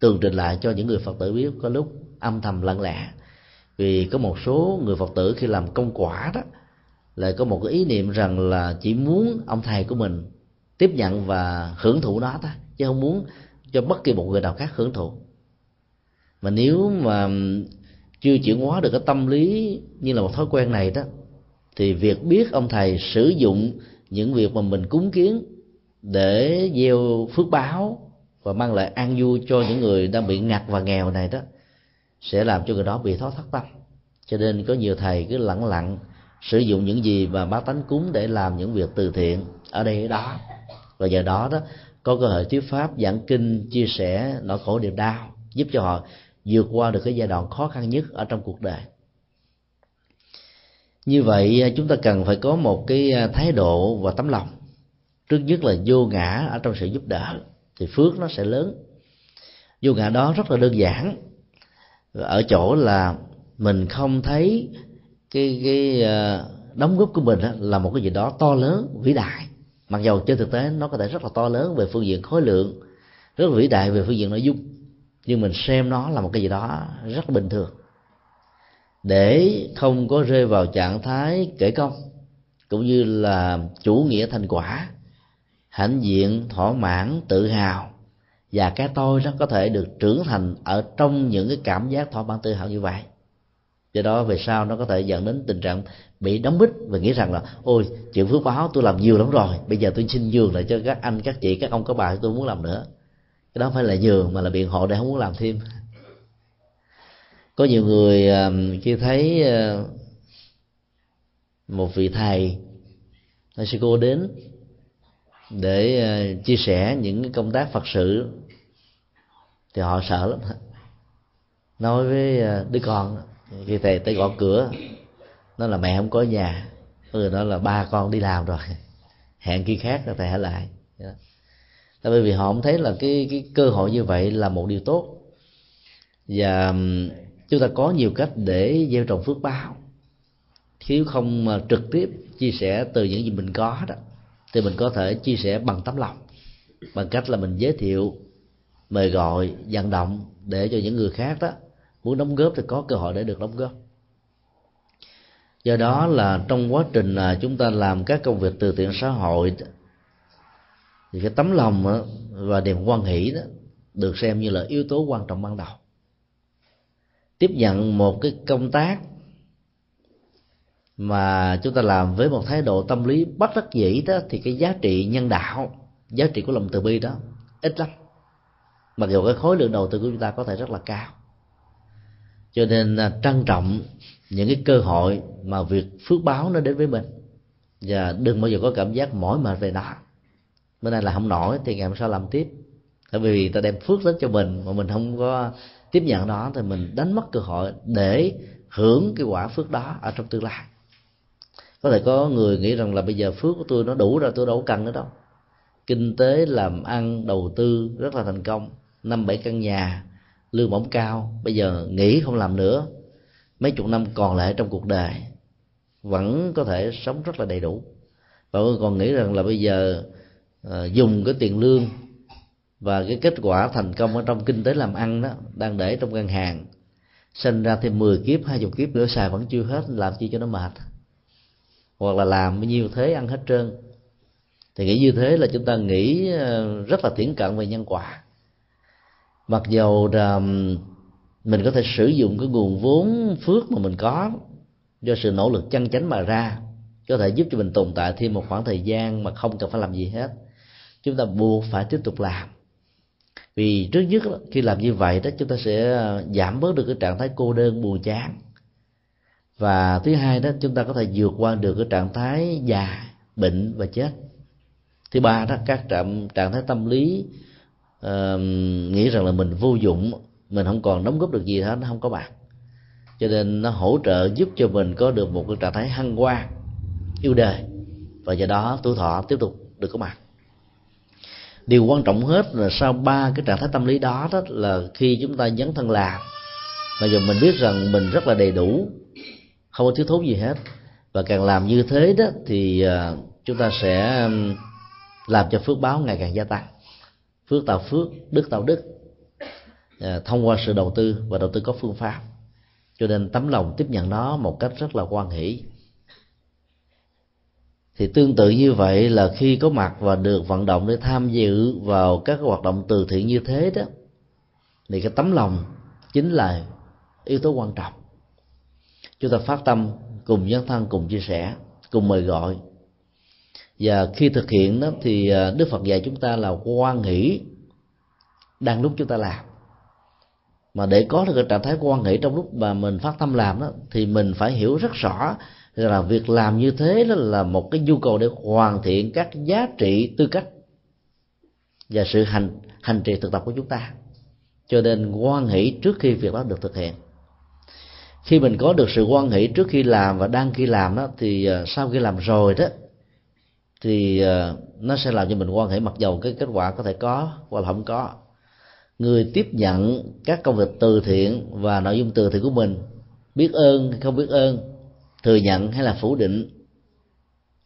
tường trình lại cho những người phật tử biết có lúc âm thầm lặng lẽ. Vì có một số người phật tử khi làm công quả đó, lại có một cái ý niệm rằng là chỉ muốn ông thầy của mình tiếp nhận và hưởng thụ nó thôi, chứ không muốn cho bất kỳ một người nào khác hưởng thụ. Mà nếu mà chưa chuyển hóa được cái tâm lý như là một thói quen này đó, thì việc biết ông thầy sử dụng những việc mà mình cúng kiến để gieo phước báo và mang lại an vui cho những người đang bị ngặt và nghèo này đó, sẽ làm cho người đó bị thoát thất tâm. Cho nên có nhiều thầy cứ lặng lặng sử dụng những gì mà bá tánh cúng để làm những việc từ thiện ở đây ở đó. Và giờ đó đó, có cơ hội thuyết pháp, giảng kinh, chia sẻ nỗi khổ niềm đau, giúp cho họ vượt qua được cái giai đoạn khó khăn nhất ở trong cuộc đời. Như vậy, chúng ta cần phải có một cái thái độ và tấm lòng. Trước nhất là vô ngã ở trong sự giúp đỡ thì phước nó sẽ lớn. Vô ngã đó rất là đơn giản. Ở chỗ là mình không thấy cái cái ờ, đóng góp của mình là một cái gì đó to lớn, vĩ đại. Mặc dầu trên thực tế nó có thể rất là to lớn về phương diện khối lượng, rất là vĩ đại về phương diện nội dung, nhưng mình xem nó là một cái gì đó rất bình thường. Để không có rơi vào trạng thái kể công, cũng như là chủ nghĩa thành quả hãnh diện, thỏa mãn, tự hào. Và cái tôi nó có thể được trưởng thành ở trong những cái cảm giác thỏa mãn, tự hào như vậy. Do đó về sau nó có thể dẫn đến tình trạng bị đóng bít và nghĩ rằng là, ôi, chuyện phước báo tôi làm nhiều lắm rồi, bây giờ tôi xin nhường lại cho các anh, các chị, các ông, các bà tôi muốn làm nữa. Cái đó phải là nhường mà là biện hộ để không muốn làm thêm. Có nhiều người khi thấy ờ, một vị thầy thầy sư cô đến để ờ, chia sẻ những công tác phật sự. Thì họ sợ lắm. Nói với ờ, đứa con, khi thầy tới gõ cửa, nó là mẹ không có nhà. Ừ nó là ba con đi làm rồi. [LAUGHS] Hẹn khi khác rồi thầy hãy lại. Tại bởi vì họ không thấy là cái cái cơ hội như vậy là một điều tốt. Và chúng ta có nhiều cách để gieo trồng phước báo. Thiếu không ờ, trực tiếp chia sẻ từ những gì mình có đó thì mình có thể chia sẻ bằng tấm lòng, bằng cách là mình giới thiệu, mời gọi vận động để cho những người khác đó muốn đóng góp thì có cơ hội để được đóng góp. Do đó là trong quá trình là chúng ta làm các công việc từ thiện xã hội, thì cái tấm lòng và niềm quan hỷ đó được xem như là yếu tố quan trọng ban đầu. Tiếp nhận một cái công tác mà chúng ta làm với một thái độ tâm lý bất đắc dĩ đó, thì cái giá trị nhân đạo, giá trị của lòng từ bi đó, ít lắm. Mặc dù cái khối lượng đầu tư của chúng ta có thể rất là cao. Cho nên à, trân trọng những cái cơ hội mà việc phước báo nó đến với mình. Và đừng bao giờ có cảm giác mỏi mệt về nó. Bữa nay là không nổi, thì ngày hôm sau làm tiếp. Tại vì ta đem phước đến cho mình, mà mình không có tiếp nhận đó thì mình đánh mất cơ hội để hưởng cái quả phước đó ở trong tương lai có thể có người nghĩ rằng là bây giờ phước của tôi nó đủ rồi tôi đâu cần nữa đâu. Kinh tế làm ăn đầu tư rất là thành công. Năm bảy căn nhà lương bổng cao. Bây giờ nghỉ không làm nữa. Mấy chục năm còn lại trong cuộc đời vẫn có thể sống rất là đầy đủ. Và còn nghĩ rằng là bây giờ à, dùng cái tiền lương và cái kết quả thành công ở trong kinh tế làm ăn đó đang để trong ngân hàng sinh ra thêm 10 kiếp hai chục kiếp nữa xài vẫn chưa hết làm chi cho nó mệt hoặc là làm bao nhiêu thế ăn hết trơn. Thì nghĩ như thế là chúng ta nghĩ ờ, rất là tiễn cận về nhân quả. Mặc dầu là mình có thể sử dụng cái nguồn vốn phước mà mình có do sự nỗ lực chân chánh mà ra, có thể giúp cho mình tồn tại thêm một khoảng thời gian mà không cần phải làm gì hết. Chúng ta buộc phải tiếp tục làm. Vì trước nhất khi làm như vậy đó, chúng ta sẽ ờ, giảm bớt được cái trạng thái cô đơn, buồn chán và thứ hai đó chúng ta có thể vượt qua được cái trạng thái già bệnh và chết. Thứ ba đó các trạng trạng thái tâm lý uh, nghĩ rằng là mình vô dụng mình không còn đóng góp được gì hết nó không có bạn cho nên nó hỗ trợ giúp cho mình có được một cái trạng thái hăng hoa yêu đời. Và do đó tuổi thọ tiếp tục được có mặt. Điều quan trọng hết là sau ba cái trạng thái tâm lý đó đó là khi chúng ta dấn thân làm. Mà giờ mình biết rằng mình rất là đầy đủ không có thiếu thốn gì hết. Và càng làm như thế đó thì à, chúng ta sẽ làm cho phước báo ngày càng gia tăng. Phước tạo phước đức tạo đức à, thông qua sự đầu tư và đầu tư có phương pháp. Cho nên tấm lòng tiếp nhận nó một cách rất là quan hỷ. Thì tương tự như vậy là khi có mặt và được vận động để tham dự vào các hoạt động từ thiện như thế đó thì cái tấm lòng chính là yếu tố quan trọng chúng ta phát tâm cùng nhân thân cùng chia sẻ, cùng mời gọi. Và khi thực hiện đó thì à, đức phật dạy chúng ta là quan nghĩ đang lúc chúng ta làm. Mà để có được cái trạng thái quan nghĩ trong lúc mà mình phát tâm làm đó, thì mình phải hiểu rất rõ là việc làm như thế đó là một cái nhu cầu để hoàn thiện các giá trị tư cách và sự hành hành trì thực tập của chúng ta. Cho nên quan hỷ trước khi việc đó được thực hiện khi mình có được sự quan hỷ trước khi làm và đang khi làm đó thì ờ, sau khi làm rồi đó, thì ờ, nó sẽ làm cho mình quan hệ mặc dầu cái kết quả có thể có hoặc là không có. Người tiếp nhận các công việc từ thiện và nội dung từ thiện của mình, biết ơn hay không biết ơn, thừa nhận hay là phủ định,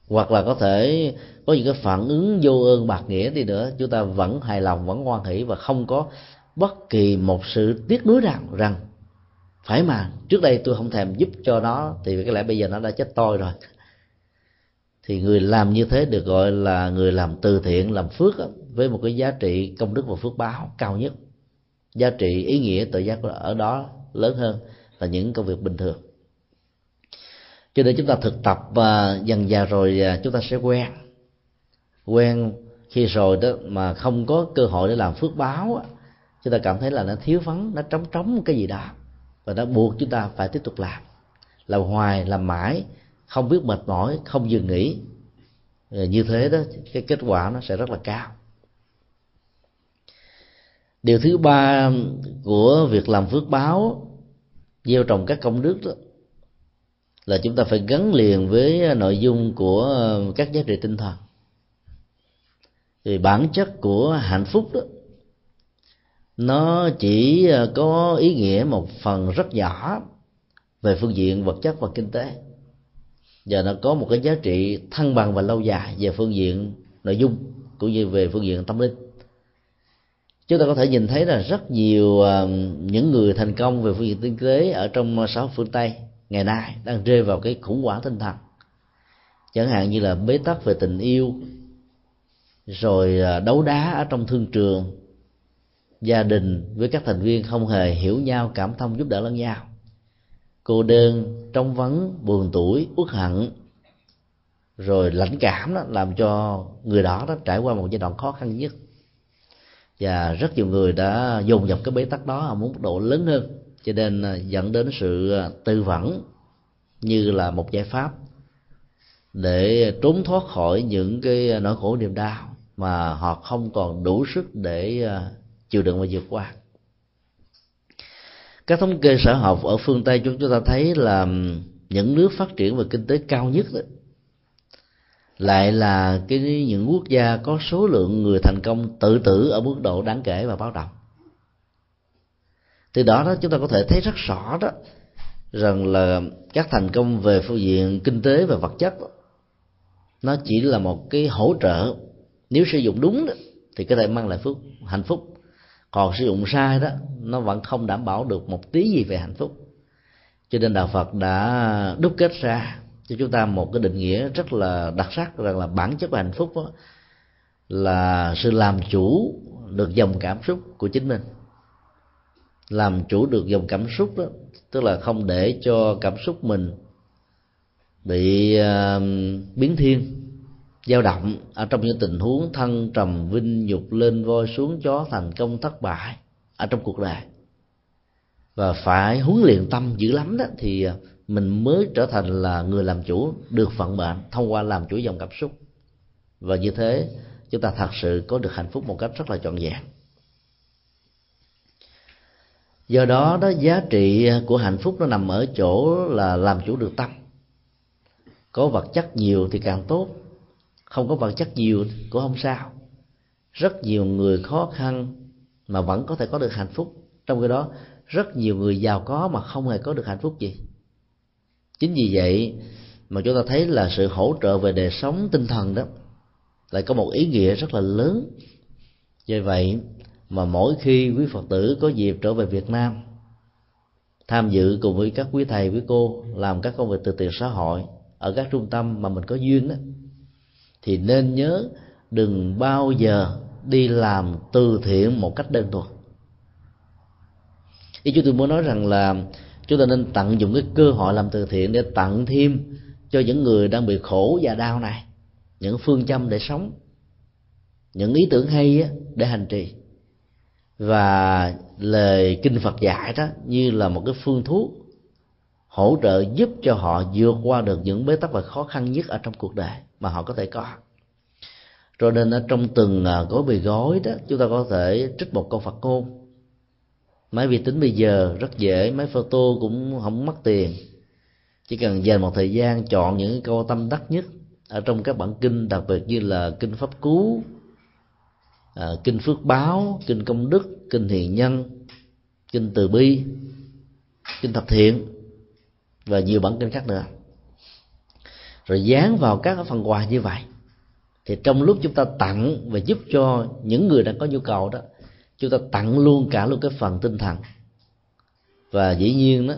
hoặc là có thể có những cái phản ứng vô ơn bạc nghĩa đi nữa, chúng ta vẫn hài lòng, vẫn quan hỷ và không có bất kỳ một sự tiếc nuối rằng rằng phải mà, trước đây tôi không thèm giúp cho nó, thì có lẽ bây giờ nó đã chết tôi rồi. Thì người làm như thế được gọi là người làm từ thiện, làm phước với một cái giá trị công đức và phước báo cao nhất. Giá trị ý nghĩa tự giác ở đó lớn hơn là những công việc bình thường. Cho nên chúng ta thực tập và dần dà rồi à, chúng ta sẽ quen. Quen khi rồi đó mà không có cơ hội để làm phước báo chúng ta cảm thấy là nó thiếu vắng, nó trống trống cái gì đó và nó buộc chúng ta phải tiếp tục làm. Làm hoài làm mãi, không biết mệt mỏi, không dừng nghỉ. Ờ, như thế đó, cái kết quả nó sẽ rất là cao. Điều thứ ba của việc làm phước báo gieo trồng các công đức đó là chúng ta phải gắn liền với nội dung của các giá trị tinh thần. Thì bản chất của hạnh phúc đó nó chỉ ờ, có ý nghĩa một phần rất nhỏ về phương diện vật chất và kinh tế. Và nó có một cái giá trị thăng bằng và lâu dài về phương diện nội dung cũng như về phương diện tâm linh. Chúng ta có thể nhìn thấy là rất nhiều ờ, những người thành công về phương diện kinh tế ở trong xã hội phương tây ngày nay đang rơi vào cái khủng hoảng tinh thần. Chẳng hạn như là bế tắc về tình yêu, rồi ờ, đấu đá ở trong thương trường gia đình với các thành viên không hề hiểu nhau, cảm thông giúp đỡ lẫn nhau. Cô đơn trong vắng, buồn tuổi uất hận, rồi lãnh cảm đó làm cho người đó đó trải qua một giai đoạn khó khăn nhất. Và rất nhiều người đã dùng dập cái bế tắc đó ở một mức độ lớn hơn, cho nên à, dẫn đến sự à, tư vấn như là một giải pháp để trốn thoát khỏi những cái à, nỗi khổ niềm đau mà họ không còn đủ sức để chịu đựng và vượt qua. Các thống kê xã học ở phương tây chúng ta thấy là những nước phát triển về kinh tế cao nhất đó, lại là cái những quốc gia có số lượng người thành công tự tử ở mức độ đáng kể và báo động. Từ đó đó chúng ta có thể thấy rất rõ đó rằng là các thành công về phương diện kinh tế và vật chất nó chỉ là một cái hỗ trợ. Nếu sử dụng đúng đó, thì có thể mang lại phước hạnh phúc còn sử dụng sai đó nó vẫn không đảm bảo được một tí gì về hạnh phúc. Cho nên đạo phật đã đúc kết ra cho chúng ta một cái định nghĩa rất là đặc sắc rằng là bản chất của hạnh phúc đó là sự làm chủ được dòng cảm xúc của chính mình. Làm chủ được dòng cảm xúc đó tức là không để cho cảm xúc mình bị uh, biến thiên dao động, ở trong những tình huống thân trầm, vinh nhục lên voi xuống chó thành công thất bại, ở trong cuộc đời. Và phải huấn luyện tâm dữ lắm đó, thì mình mới trở thành là người làm chủ được vận mệnh thông qua làm chủ dòng cảm xúc. Và như thế, chúng ta thật sự có được hạnh phúc một cách rất là trọn vẹn. Do đó đó, giá trị của hạnh phúc nó nằm ở chỗ là làm chủ được tâm. Có vật chất nhiều thì càng tốt không có vật chất nhiều cũng không sao. Rất nhiều người khó khăn mà vẫn có thể có được hạnh phúc. Trong cái đó, rất nhiều người giàu có mà không hề có được hạnh phúc gì. Chính vì vậy mà chúng ta thấy là sự hỗ trợ về đời sống tinh thần đó lại có một ý nghĩa rất là lớn. Vì vậy mà mỗi khi quý phật tử có dịp trở về việt nam, tham dự cùng với các quý thầy, quý cô, làm các công việc từ thiện xã hội ở các trung tâm mà mình có duyên đó thì nên nhớ đừng bao giờ đi làm từ thiện một cách đơn thuần. Ý chúng tôi muốn nói rằng là chúng ta nên tận dụng cái cơ hội làm từ thiện để tặng thêm cho những người đang bị khổ và đau này, những phương châm để sống, những ý tưởng hay để hành trì. Và lời kinh phật dạy đó như là một cái phương thuốc hỗ trợ giúp cho họ vượt qua được những bế tắc và khó khăn nhất ở trong cuộc đời mà họ có thể có. Rồi nên ở trong từng à, gói bì gói đó chúng ta có thể trích một câu phật ngôn máy vi tính bây giờ rất dễ máy photo cũng không mất tiền. Chỉ cần dành một thời gian chọn những câu tâm đắc nhất ở trong các bản kinh đặc biệt như là kinh pháp cú à, kinh phước báo kinh công đức kinh hiền nhân kinh từ bi kinh thập thiện và nhiều bản kinh khác nữa rồi dán vào các phần quà như vậy. Thì trong lúc chúng ta tặng và giúp cho những người đang có nhu cầu đó chúng ta tặng luôn cả luôn cái phần tinh thần. Và dĩ nhiên đó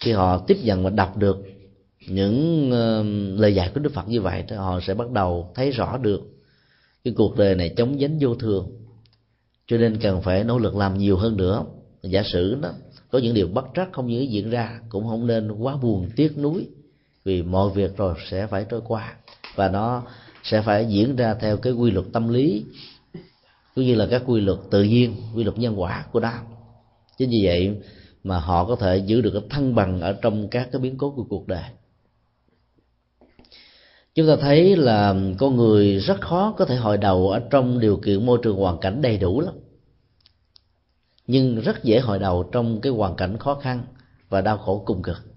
khi họ tiếp nhận và đọc được những uh, lời dạy của đức phật như vậy thì họ sẽ bắt đầu thấy rõ được cái cuộc đời này chống dính vô thường. Cho nên cần phải nỗ lực làm nhiều hơn nữa. Giả sử đó có những điều bất trắc không những diễn ra cũng không nên quá buồn tiếc nuối vì mọi việc rồi sẽ phải trôi qua. Và nó sẽ phải diễn ra theo cái quy luật tâm lý, cũng như là các quy luật tự nhiên, quy luật nhân quả của nó chính vì vậy mà họ có thể giữ được cái thăng bằng ở trong các cái biến cố của cuộc đời. Chúng ta thấy là con người rất khó có thể hồi đầu ở trong điều kiện môi trường hoàn cảnh đầy đủ lắm. Nhưng rất dễ hồi đầu trong cái hoàn cảnh khó khăn và đau khổ cùng cực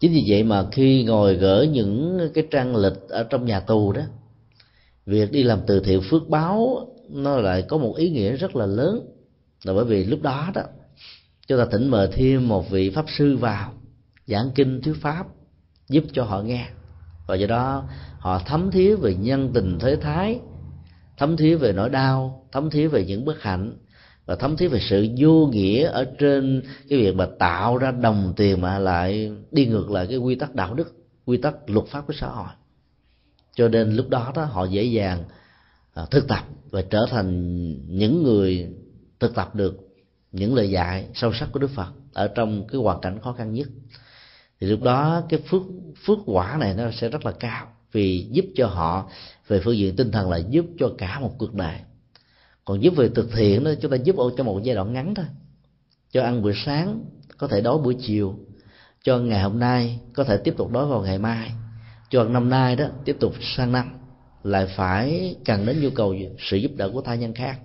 chính vì vậy mà khi ngồi gỡ những cái trang lịch ở trong nhà tù đó, việc đi làm từ thiện phước báo nó lại có một ý nghĩa rất là lớn. Là bởi vì lúc đó đó, chúng ta thỉnh mời thêm một vị pháp sư vào, giảng kinh thuyết pháp, giúp cho họ nghe. Và do đó, họ thấm thía về nhân tình thế thái, thấm thía về nỗi đau, thấm thía về những bất hạnh và thấm thía về sự vô nghĩa ở trên cái việc mà tạo ra đồng tiền mà lại đi ngược lại cái quy tắc đạo đức, quy tắc luật pháp của xã hội. Cho nên lúc đó đó họ dễ dàng à, thực tập và trở thành những người thực tập được những lời dạy sâu sắc của đức phật ở trong cái hoàn cảnh khó khăn nhất. Thì lúc đó cái phước phước quả này nó sẽ rất là cao vì giúp cho họ về phương diện tinh thần, là giúp cho cả một cuộc đời còn giúp về thực thiện đó, chúng ta giúp cho một giai đoạn ngắn thôi. Cho ăn bữa sáng, có thể đói buổi chiều. Cho ngày hôm nay, có thể tiếp tục đói vào ngày mai. Cho năm nay đó, tiếp tục sang năm. Lại phải cần đến nhu cầu sự giúp đỡ của thai nhân khác.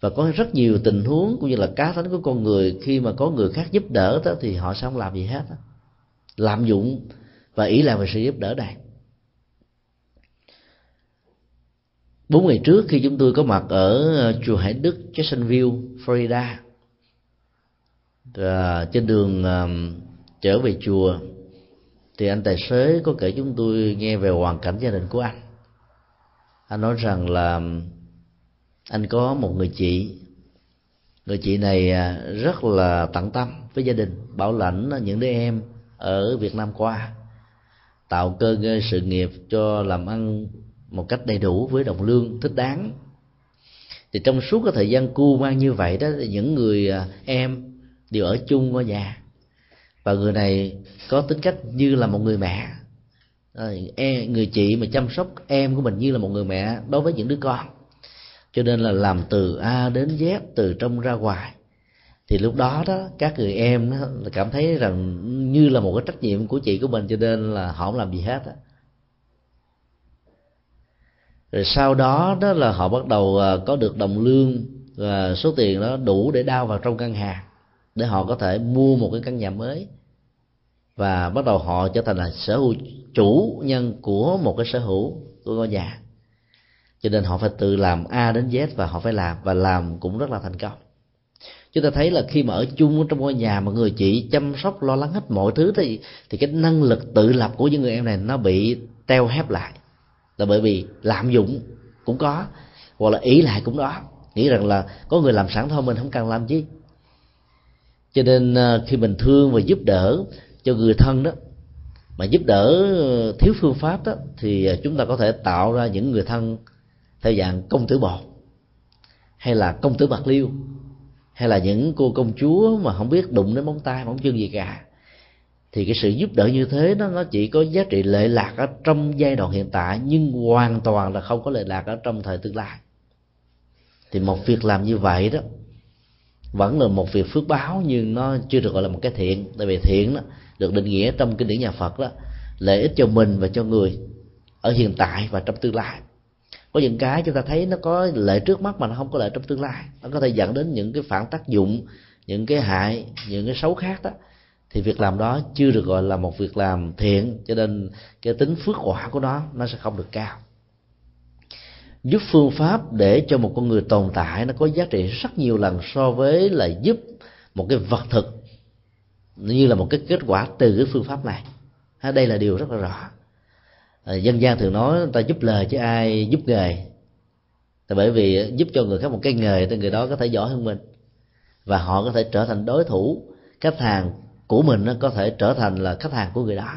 Và có rất nhiều tình huống cũng như là cá tính của con người, khi mà có người khác giúp đỡ đó, thì họ sẽ không làm gì hết đó. lạm dụng và ý làm về sự giúp đỡ này. Bốn ngày trước khi chúng tôi có mặt ở ờ, chùa Hải Đức Jacksonville Florida à, trên đường à, trở về chùa thì anh tài xế có kể chúng tôi nghe về hoàn cảnh gia đình của anh. Anh nói rằng là anh có một người chị. Người chị này ờ, rất là tận tâm với gia đình bảo lãnh những đứa em ở việt nam qua tạo cơ ngơi sự nghiệp cho làm ăn một cách đầy đủ với đồng lương thích đáng. Thì trong suốt cái thời gian cu mang như vậy đó những người à, em đều ở chung ngôi nhà. Và người này có tính cách như là một người mẹ. Ờ, e, người chị mà chăm sóc em của mình như là một người mẹ đối với những đứa con. Cho nên là làm từ a đến z từ trong ra ngoài. Thì lúc đó đó các người em đó, cảm thấy rằng như là một cái trách nhiệm của chị của mình cho nên là họ không làm gì hết á rồi sau đó đó là họ bắt đầu à, có được đồng lương và số tiền đó đủ để đao vào trong căn hàng để họ có thể mua một cái căn nhà mới. Và bắt đầu họ trở thành là sở hữu, chủ nhân của một cái sở hữu của ngôi nhà. Cho nên họ phải tự làm a đến z và họ phải làm, và làm cũng rất là thành công. Chúng ta thấy là khi mà ở chung trong ngôi nhà mà người chị chăm sóc, lo lắng hết mọi thứ thì thì cái năng lực tự lập của những người em này nó bị teo hép lại là bởi vì lạm dụng cũng có, hoặc là ý lại cũng đó. Nghĩ rằng là có người làm sẵn thôi, mình không cần làm chi. Cho nên à, khi mình thương và giúp đỡ cho người thân đó, mà giúp đỡ ờ, thiếu phương pháp đó, thì à, chúng ta có thể tạo ra những người thân theo dạng công tử bột, hay là công tử bạc liêu, hay là những cô công chúa mà không biết đụng đến móng tay, móng chân gì cả thì cái sự giúp đỡ như thế nó nó chỉ có giá trị lệ lạc ở trong giai đoạn hiện tại, nhưng hoàn toàn là không có lệ lạc ở trong thời tương lai. Thì một việc làm như vậy đó, vẫn là một việc phước báo, nhưng nó chưa được gọi là một cái thiện. Tại vì thiện đó được định nghĩa trong kinh điển nhà Phật đó, lợi ích cho mình và cho người ở hiện tại và trong tương lai. Có những cái chúng ta thấy nó có lợi trước mắt mà nó không có lợi trong tương lai. Nó có thể dẫn đến những cái phản tác dụng, những cái hại, những cái xấu khác đó thì việc làm đó chưa được gọi là một việc làm thiện, cho nên cái tính phước quả của nó nó sẽ không được cao. Giúp phương pháp để cho một con người tồn tại, nó có giá trị rất nhiều lần so với là giúp một cái vật thực, như là một cái kết quả từ cái phương pháp này. Đây là điều rất là rõ. À, dân gian thường nói ta giúp lời chứ ai giúp nghề. Tại bởi vì giúp cho người khác một cái nghề, thì người đó có thể giỏi hơn mình. Và họ có thể trở thành đối thủ, khách hàng của mình nó có thể trở thành là khách hàng của người đó.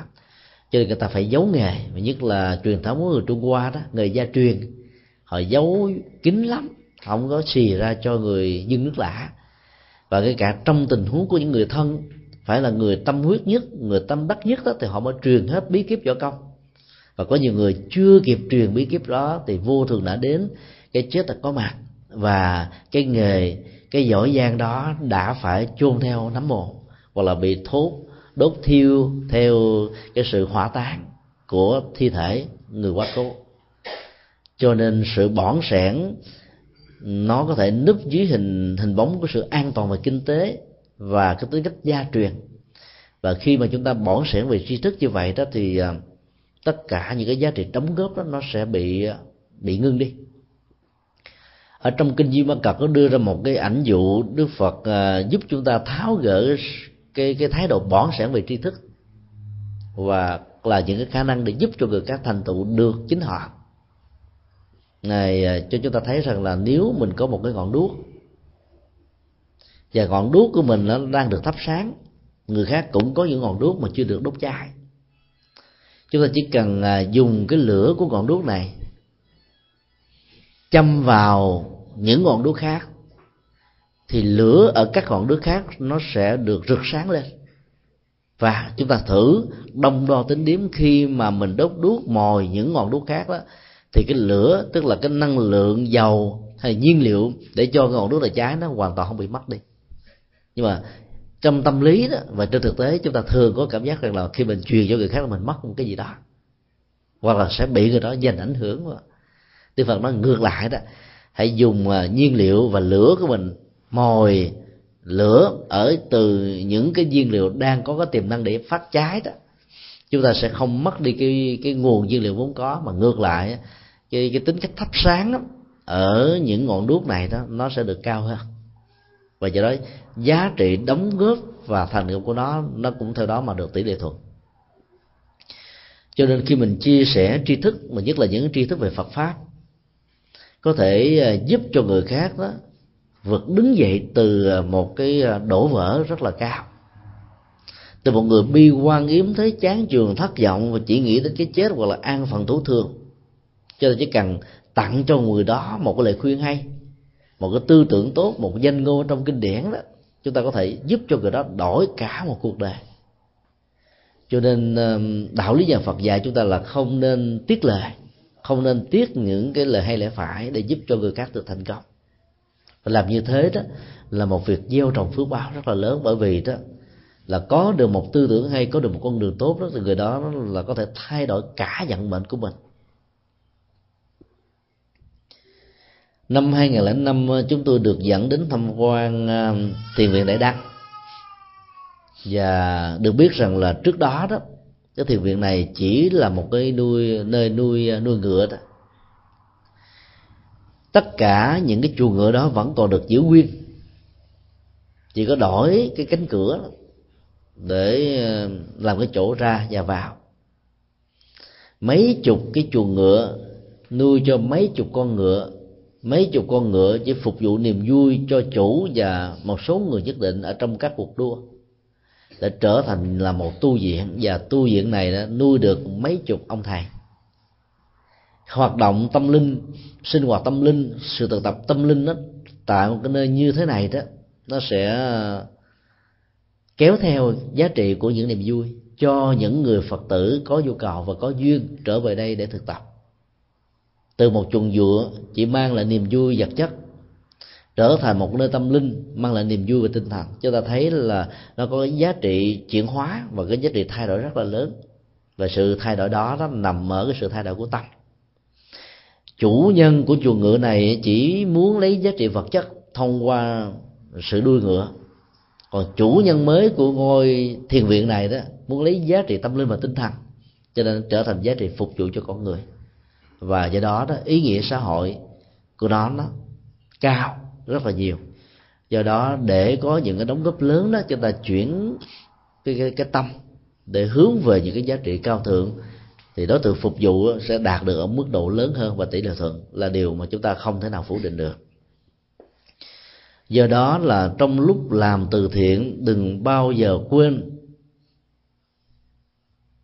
Cho nên người ta phải giấu nghề, và nhất là truyền thống của người trung hoa đó người gia truyền, họ giấu kín lắm, không có xì ra cho người dân nước lạ và kể cả trong tình huống của những người thân, phải là người tâm huyết nhất, người tâm đắc nhất đó, thì họ mới truyền hết bí kíp cho công. Và có nhiều người chưa kịp truyền bí kíp đó, thì vô thường đã đến cái chết đã có mặt. Và cái nghề, cái giỏi giang đó đã phải chôn theo nấm mồ hoặc là bị thốt, đốt thiêu theo cái sự hỏa táng của thi thể người quá cố. Cho nên sự bỏn sẻn, nó có thể núp dưới hình hình bóng của sự an toàn về kinh tế và cái tính cách gia truyền. Và khi mà chúng ta bỏn sẻn về tri thức như vậy đó thì à, tất cả những cái giá trị đóng góp đó nó sẽ bị à, bị ngưng đi. Ở trong kinh Di Ma Cật có đưa ra một cái ảnh dụ Đức Phật à, giúp chúng ta tháo gỡ cái cái thái độ bỏn sẻn về tri thức và là những cái khả năng để giúp cho người khác thành tựu được chính họ. Này à, cho chúng ta thấy rằng là nếu mình có một cái ngọn đuốc và ngọn đuốc của mình nó đang được thắp sáng, người khác cũng có những ngọn đuốc mà chưa được đốt cháy. Chúng ta chỉ cần à, dùng cái lửa của ngọn đuốc này châm vào những ngọn đuốc khác thì lửa ở các ngọn đứa khác nó sẽ được rực sáng lên. Và chúng ta thử đông đo tính điểm khi mà mình đốt đuốc, mồi những ngọn đuốc khác đó, thì cái lửa, tức là cái năng lượng dầu hay nhiên liệu để cho ngọn đuốc là cháy, nó hoàn toàn không bị mất đi. Nhưng mà trong tâm lý đó và trên thực tế, chúng ta thường có cảm giác rằng là khi mình truyền cho người khác là mình mất một cái gì đó, hoặc là sẽ bị người đó dành ảnh hưởng. Đức Phật nói ngược lại đó, hãy dùng à, nhiên liệu và lửa của mình mồi lửa ở từ những cái nhiên liệu đang có cái tiềm năng để phát cháy đó. Chúng ta sẽ không mất đi cái cái nguồn nhiên liệu vốn có mà ngược lại cái, cái tính cách thắp sáng đó, ở những ngọn đuốc này đó nó sẽ được cao hơn. Và do đó giá trị đóng góp và thành công của nó nó cũng theo đó mà được tỷ lệ thuận. Cho nên khi mình chia sẻ tri thức mà nhất là những tri thức về Phật pháp có thể à, giúp cho người khác đó vượt đứng dậy từ à, một cái à, đổ vỡ rất là cao. Từ một người bi quan yếm thấy chán trường thất vọng và chỉ nghĩ đến cái chết hoặc là an phần thủ thường cho nên chỉ cần tặng cho người đó một cái lời khuyên hay, một cái tư tưởng tốt, một danh ngôn trong kinh điển đó, chúng ta có thể giúp cho người đó đổi cả một cuộc đời. Cho nên à, đạo lý nhà Phật dạy chúng ta là không nên tiếc lời, không nên tiếc những cái lời hay lẽ phải để giúp cho người khác được thành công và làm như thế đó là một việc gieo trồng phước báo rất là lớn, bởi vì đó là có được một tư tưởng hay, có được một con đường tốt đó thì người đó là có thể thay đổi cả vận mệnh của mình. Năm 2005 chúng tôi được dẫn đến tham quan à, thiền viện Đại Đăng. Và được biết rằng là trước đó đó, cái thiền viện này chỉ là một cái nuôi, nơi nuôi à, nuôi ngựa đó tất cả những cái chuồng ngựa đó vẫn còn được giữ nguyên. Chỉ có đổi cái cánh cửa để ờ, làm cái chỗ ra và vào. Mấy chục cái chuồng ngựa nuôi cho mấy chục con ngựa, mấy chục con ngựa chỉ phục vụ niềm vui cho chủ và một số người nhất định ở trong các cuộc đua. Để trở thành là một tu viện và tu viện này đã nuôi được mấy chục ông thầy hoạt động tâm linh, sinh hoạt tâm linh, sự thực tập tâm linh đó tại một cái nơi như thế này đó, nó sẽ, kéo theo giá trị của những niềm vui cho những người phật tử có nhu cầu và có duyên trở về đây để thực tập. Từ một chuồng dựa chỉ mang lại niềm vui vật chất, trở thành một nơi tâm linh mang lại niềm vui về tinh thần. Chúng ta thấy là nó có cái giá trị chuyển hóa và cái giá trị thay đổi rất là lớn. Và sự thay đổi đó, nó nằm ở cái sự thay đổi của tâm chủ nhân của chuồng ngựa này chỉ muốn lấy giá trị vật chất thông qua sự đuôi ngựa. Còn chủ nhân mới của ngôi thiền viện này đó muốn lấy giá trị tâm linh và tinh thần cho nên trở thành giá trị phục vụ cho con người. Và do đó đó ý nghĩa xã hội của nó nó cao rất là nhiều. Do đó để có những cái đóng góp lớn đó chúng ta chuyển cái, cái, cái tâm để hướng về những cái giá trị cao thượng thì đối tượng phục vụ sẽ đạt được ở mức độ lớn hơn và tỷ lệ thuận là điều mà chúng ta không thể nào phủ định được. Do đó là trong lúc làm từ thiện, đừng bao giờ quên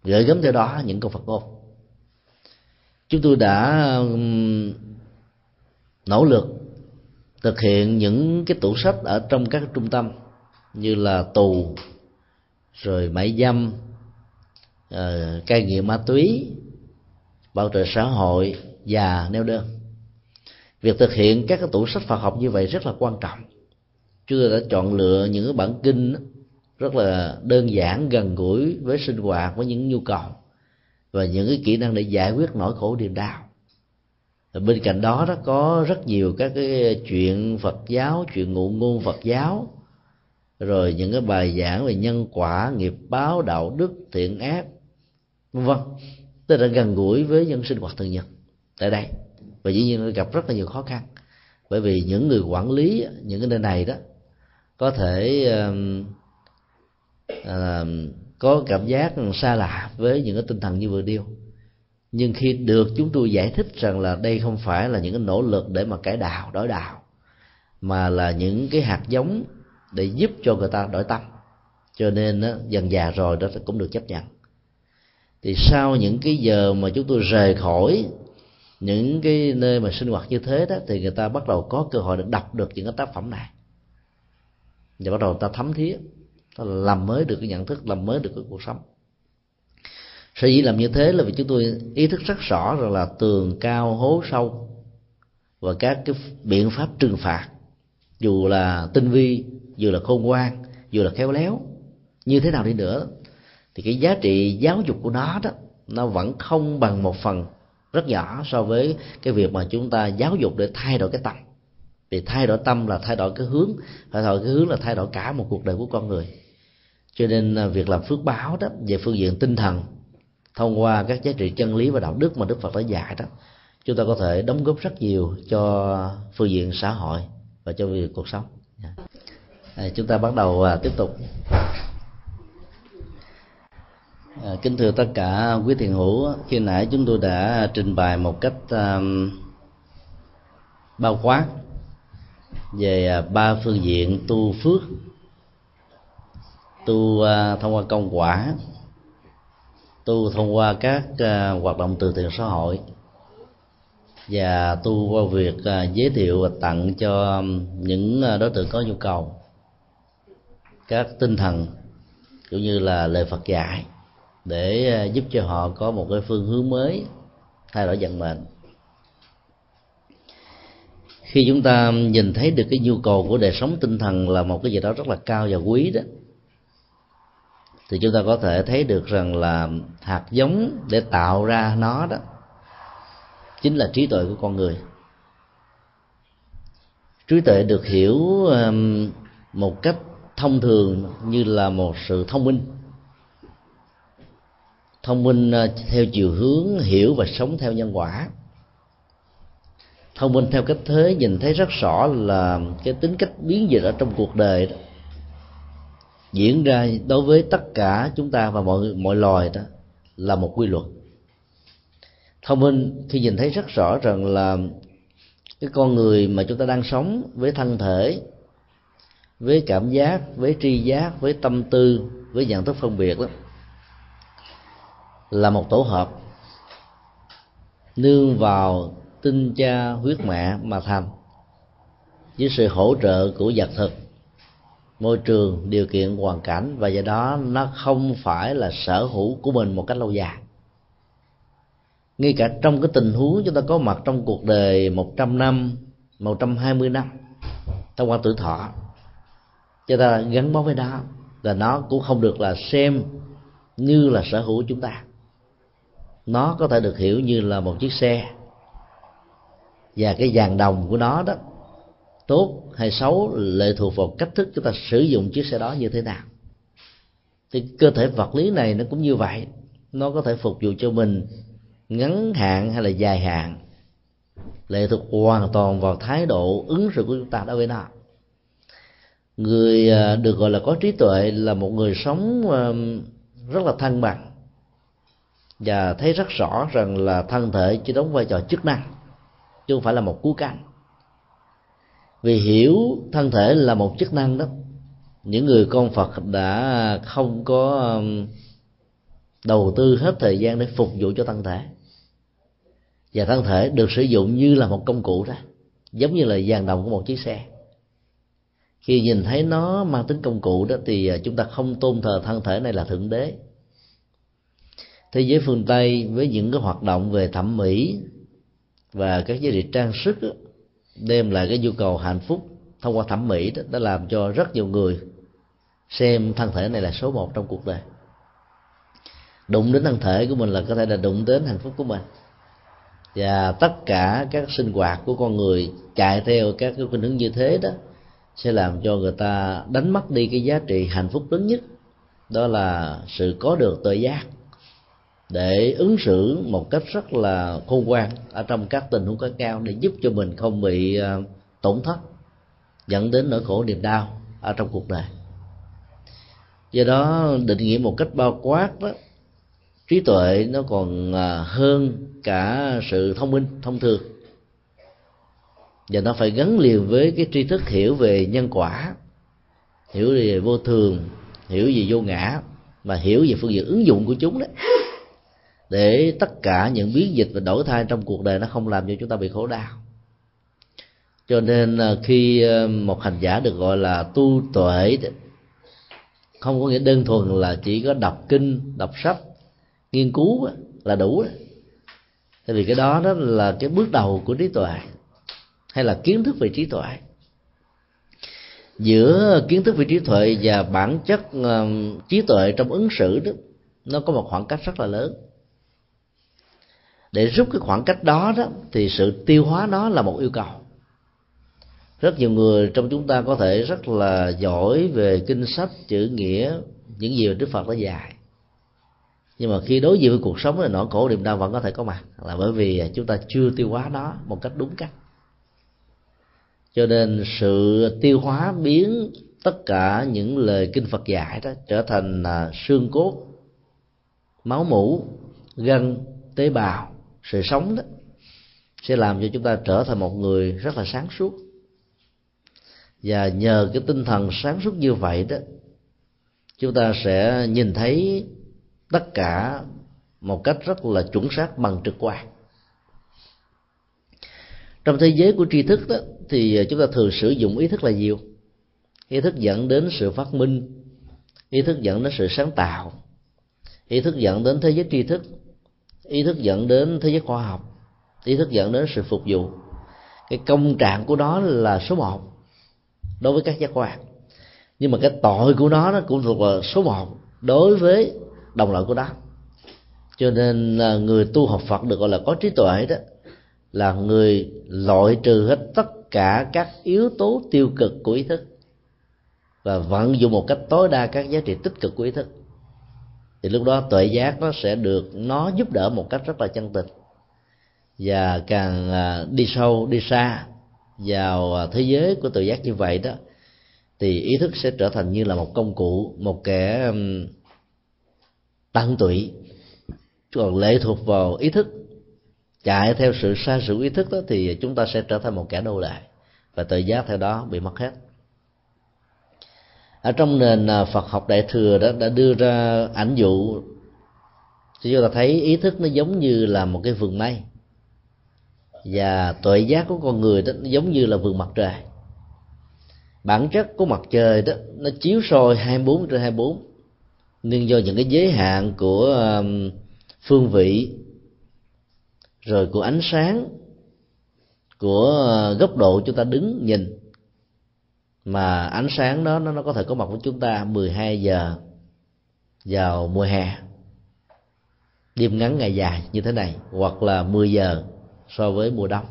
gửi gắm theo đó những câu phật ngôn. Chúng tôi đã nỗ lực thực hiện những cái tủ sách ở trong các trung tâm như là tù, rồi mãi dâm uh, cai nghiện ma túy bảo trợ xã hội và neo đơn. Việc thực hiện các cái tủ sách Phật học như vậy rất là quan trọng. Chúng đã chọn lựa những cái bản kinh rất là đơn giản gần gũi với sinh hoạt với những nhu cầu và những cái kỹ năng để giải quyết nỗi khổ niềm đau. Bên cạnh đó đó có rất nhiều các cái chuyện Phật giáo chuyện ngụ ngôn Phật giáo rồi những cái bài giảng về nhân quả nghiệp báo đạo đức thiện ác vân vân tức là gần gũi với nhân sinh hoạt thường nhật tại đây. Và dĩ nhiên nó gặp rất là nhiều khó khăn. Bởi vì những người quản lý những cái nơi này đó có thể uh, uh, có cảm giác xa lạ với những cái tinh thần như vừa điêu nhưng khi được chúng tôi giải thích rằng là đây không phải là những cái nỗ lực để mà cải đạo đổi đạo mà là những cái hạt giống để giúp cho người ta đổi tâm. Cho nên đó, dần già rồi đó cũng được chấp nhận thì sau những cái giờ mà chúng tôi rời khỏi những cái nơi mà sinh hoạt như thế đó, thì người ta bắt đầu có cơ hội để đọc được những cái tác phẩm này. Và bắt đầu người ta thấm thía làm mới được cái nhận thức, làm mới được cái cuộc sống. Sở dĩ làm như thế là vì chúng tôi ý thức rất rõ rằng là tường cao, hố sâu và các cái biện pháp trừng phạt, dù là tinh vi, dù là khôn ngoan, dù là khéo léo, như thế nào đi nữa thì cái giá trị giáo dục của nó đó nó vẫn không bằng một phần rất nhỏ so với cái việc mà chúng ta giáo dục để thay đổi cái tâm. Vì thay đổi tâm là thay đổi cái hướng thay đổi cái hướng là thay đổi cả một cuộc đời của con người. Cho nên à, việc làm phước báo đó về phương diện tinh thần thông qua các giá trị chân lý và đạo đức mà đức phật đã dạy đó chúng ta có thể đóng góp rất nhiều cho phương diện xã hội và cho việc cuộc sống. Dạ. À, chúng ta bắt đầu à, tiếp tục à, kính thưa tất cả quý thiền hữu khi nãy chúng tôi đã trình bày một cách um, bao quát về à, ba phương diện tu phước tu uh, thông qua công quả tu thông qua các uh, hoạt động từ thiện xã hội và tu qua việc uh, giới thiệu và tặng cho những uh, đối tượng có nhu cầu các tinh thần cũng như là lời Phật dạy để ờ, giúp cho họ có một cái phương hướng mới thay đổi vận mệnh. Khi chúng ta nhìn thấy được cái nhu cầu của đời sống tinh thần là một cái gì đó rất là cao và quý đó, thì chúng ta có thể thấy được rằng là hạt giống để tạo ra nó đó chính là trí tuệ của con người. Trí tuệ được hiểu một cách thông thường như là một sự thông minh thông minh ờ, theo chiều hướng hiểu và sống theo nhân quả. Thông minh theo cách thế, nhìn thấy rất rõ là cái tính cách biến dịch ở trong cuộc đời đó, diễn ra đối với tất cả chúng ta và mọi mọi loài đó là một quy luật. Thông minh khi nhìn thấy rất rõ rằng là cái con người mà chúng ta đang sống với thân thể, với cảm giác, với tri giác, với tâm tư, với nhận thức phân biệt đó là một tổ hợp nương vào tinh cha huyết mẹ mà thành với sự hỗ trợ của vật thực. Môi trường điều kiện hoàn cảnh và do đó nó không phải là sở hữu của mình một cách lâu dài. Ngay cả trong cái tình huống chúng ta có mặt trong cuộc đời 100 năm 120 năm thông qua tuổi thọ chúng ta gắn bó với đó là nó cũng không được là xem như là sở hữu của chúng ta nó có thể được hiểu như là một chiếc xe. Và cái vàng đồng của nó đó, tốt hay xấu, lệ thuộc vào cách thức chúng ta sử dụng chiếc xe đó như thế nào. Thì cơ thể vật lý này nó cũng như vậy. Nó có thể phục vụ cho mình ngắn hạn hay là dài hạn, lệ thuộc hoàn toàn vào thái độ ứng xử của chúng ta đối với nó. Người à, được gọi là có trí tuệ là một người sống à, rất là thăng bằng và thấy rất rõ rằng là thân thể chỉ đóng vai trò chức năng, chứ không phải là một cú canh. Vì hiểu thân thể là một chức năng đó, những người con phật đã không có um, đầu tư hết thời gian để phục vụ cho thân thể. Và thân thể được sử dụng như là một công cụ đó, giống như là dàn đồng của một chiếc xe. Khi nhìn thấy nó mang tính công cụ đó thì à, chúng ta không tôn thờ thân thể này là thượng đế thế giới phương tây với những cái hoạt động về thẩm mỹ và các giá trị trang sức đó, đem lại cái nhu cầu hạnh phúc thông qua thẩm mỹ đó đã làm cho rất nhiều người xem thân thể này là số một trong cuộc đời. Đụng đến thân thể của mình là có thể là đụng đến hạnh phúc của mình. Và tất cả các sinh hoạt của con người chạy theo các cái khuynh hướng như thế đó sẽ làm cho người ta đánh mất đi cái giá trị hạnh phúc lớn nhất đó là sự có được tự giác để ứng xử một cách rất là khôn ngoan ở trong các tình huống có cao để giúp cho mình không bị ờ, tổn thất, dẫn đến nỗi khổ niềm đau ở trong cuộc đời. Do đó, định nghĩa một cách bao quát đó, trí tuệ nó còn ờ, hơn cả sự thông minh, thông thường. Và nó phải gắn liền với cái tri thức hiểu về nhân quả, hiểu về vô thường, hiểu về vô ngã, mà hiểu về phương diện ứng dụng của chúng đấy để tất cả những biến dịch và đổi thay trong cuộc đời nó không làm cho chúng ta bị khổ đau. Cho nên à, khi à, một hành giả được gọi là tu tuệ không có nghĩa đơn thuần là chỉ có đọc kinh, đọc sách, nghiên cứu là đủ tại vì cái đó đó là cái bước đầu của trí tuệ, hay là kiến thức về trí tuệ. Giữa kiến thức về trí tuệ và bản chất à, trí tuệ trong ứng xử đó, nó có một khoảng cách rất là lớn để rút cái khoảng cách đó đó, thì sự tiêu hóa nó là một yêu cầu. Rất nhiều người trong chúng ta có thể rất là giỏi về kinh sách, chữ nghĩa, những gì mà đức phật đã dạy. Nhưng mà khi đối diện với cuộc sống thì nỗi khổ, niềm đau vẫn có thể có mặt. Là bởi vì chúng ta chưa tiêu hóa nó một cách đúng cách. Cho nên sự tiêu hóa biến tất cả những lời kinh Phật dạy đó trở thành à, xương cốt, máu mủ, gân, tế bào sự sống đó, sẽ làm cho chúng ta trở thành một người rất là sáng suốt. Và nhờ cái tinh thần sáng suốt như vậy đó, chúng ta sẽ nhìn thấy tất cả một cách rất là chuẩn xác bằng trực quan. Trong thế giới của tri thức đó, thì chúng ta thường sử dụng ý thức là nhiều. Ý thức dẫn đến sự phát minh, ý thức dẫn đến sự sáng tạo, ý thức dẫn đến thế giới tri thức ý thức dẫn đến thế giới khoa học, ý thức dẫn đến sự phục vụ. Cái công trạng của nó là số một đối với các giác quan. Nhưng mà cái tội của nó nó cũng thuộc vào số một đối với đồng loại của nó. Cho nên là người tu học Phật được gọi là có trí tuệ đó, là người loại trừ hết tất cả các yếu tố tiêu cực của ý thức và vận dụng một cách tối đa các giá trị tích cực của ý thức thì lúc đó tuệ giác nó sẽ được, nó giúp đỡ một cách rất là chân tình. Và càng à, đi sâu, đi xa vào à, thế giới của tự giác như vậy đó, thì ý thức sẽ trở thành như là một công cụ, một kẻ tăng tụy, còn lệ thuộc vào ý thức. Chạy theo sự xa sự ý thức đó thì chúng ta sẽ trở thành một kẻ nô lệ và tự giác theo đó bị mất hết ở trong nền à, Phật học đại thừa đó, đã đưa ra ảnh dụ. Thì chúng ta thấy ý thức nó giống như là một cái vườn mây, và tuệ giác của con người đó, nó giống như là vườn mặt trời. Bản chất của mặt trời đó, nó chiếu soi 24 trên 24 nhưng do những cái giới hạn của phương vị, rồi của ánh sáng, của à, góc độ chúng ta đứng, nhìn mà ánh sáng đó nó, nó có thể có mặt với chúng ta 12 giờ vào mùa hè. Đêm ngắn ngày dài như thế này hoặc là 10 giờ so với mùa đông.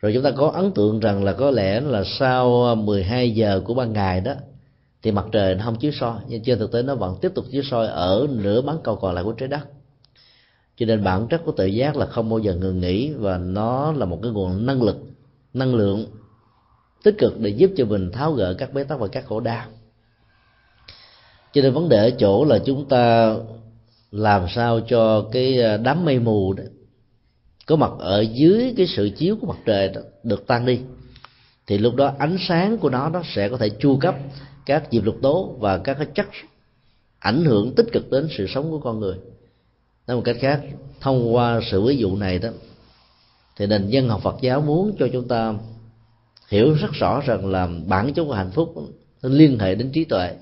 Rồi chúng ta có ấn tượng rằng là có lẽ là sau 12 giờ của ban ngày đó thì mặt trời nó không chiếu soi. Nhưng trên thực tế nó vẫn tiếp tục chiếu soi ở nửa bán cầu còn lại của trái đất. Cho nên bản chất của tự giác là không bao giờ ngừng nghỉ và nó là một cái nguồn năng lực năng lượng tích cực để giúp cho mình tháo gỡ các bế tắc và các khổ đau. Cho nên vấn đề ở chỗ là chúng ta làm sao cho cái à, đám mây mù đó có mặt ở dưới cái sự chiếu của mặt trời đó, được tan đi. Thì lúc đó ánh sáng của nó nó sẽ có thể chu cấp các diệp lục tố và các cái chất ảnh hưởng tích cực đến sự sống của con người. Nói một cách khác thông qua sự ví dụ này đó thì nền dân học Phật giáo muốn cho chúng ta hiểu rất rõ rằng là bản chất của hạnh phúc nó liên hệ đến trí tuệ.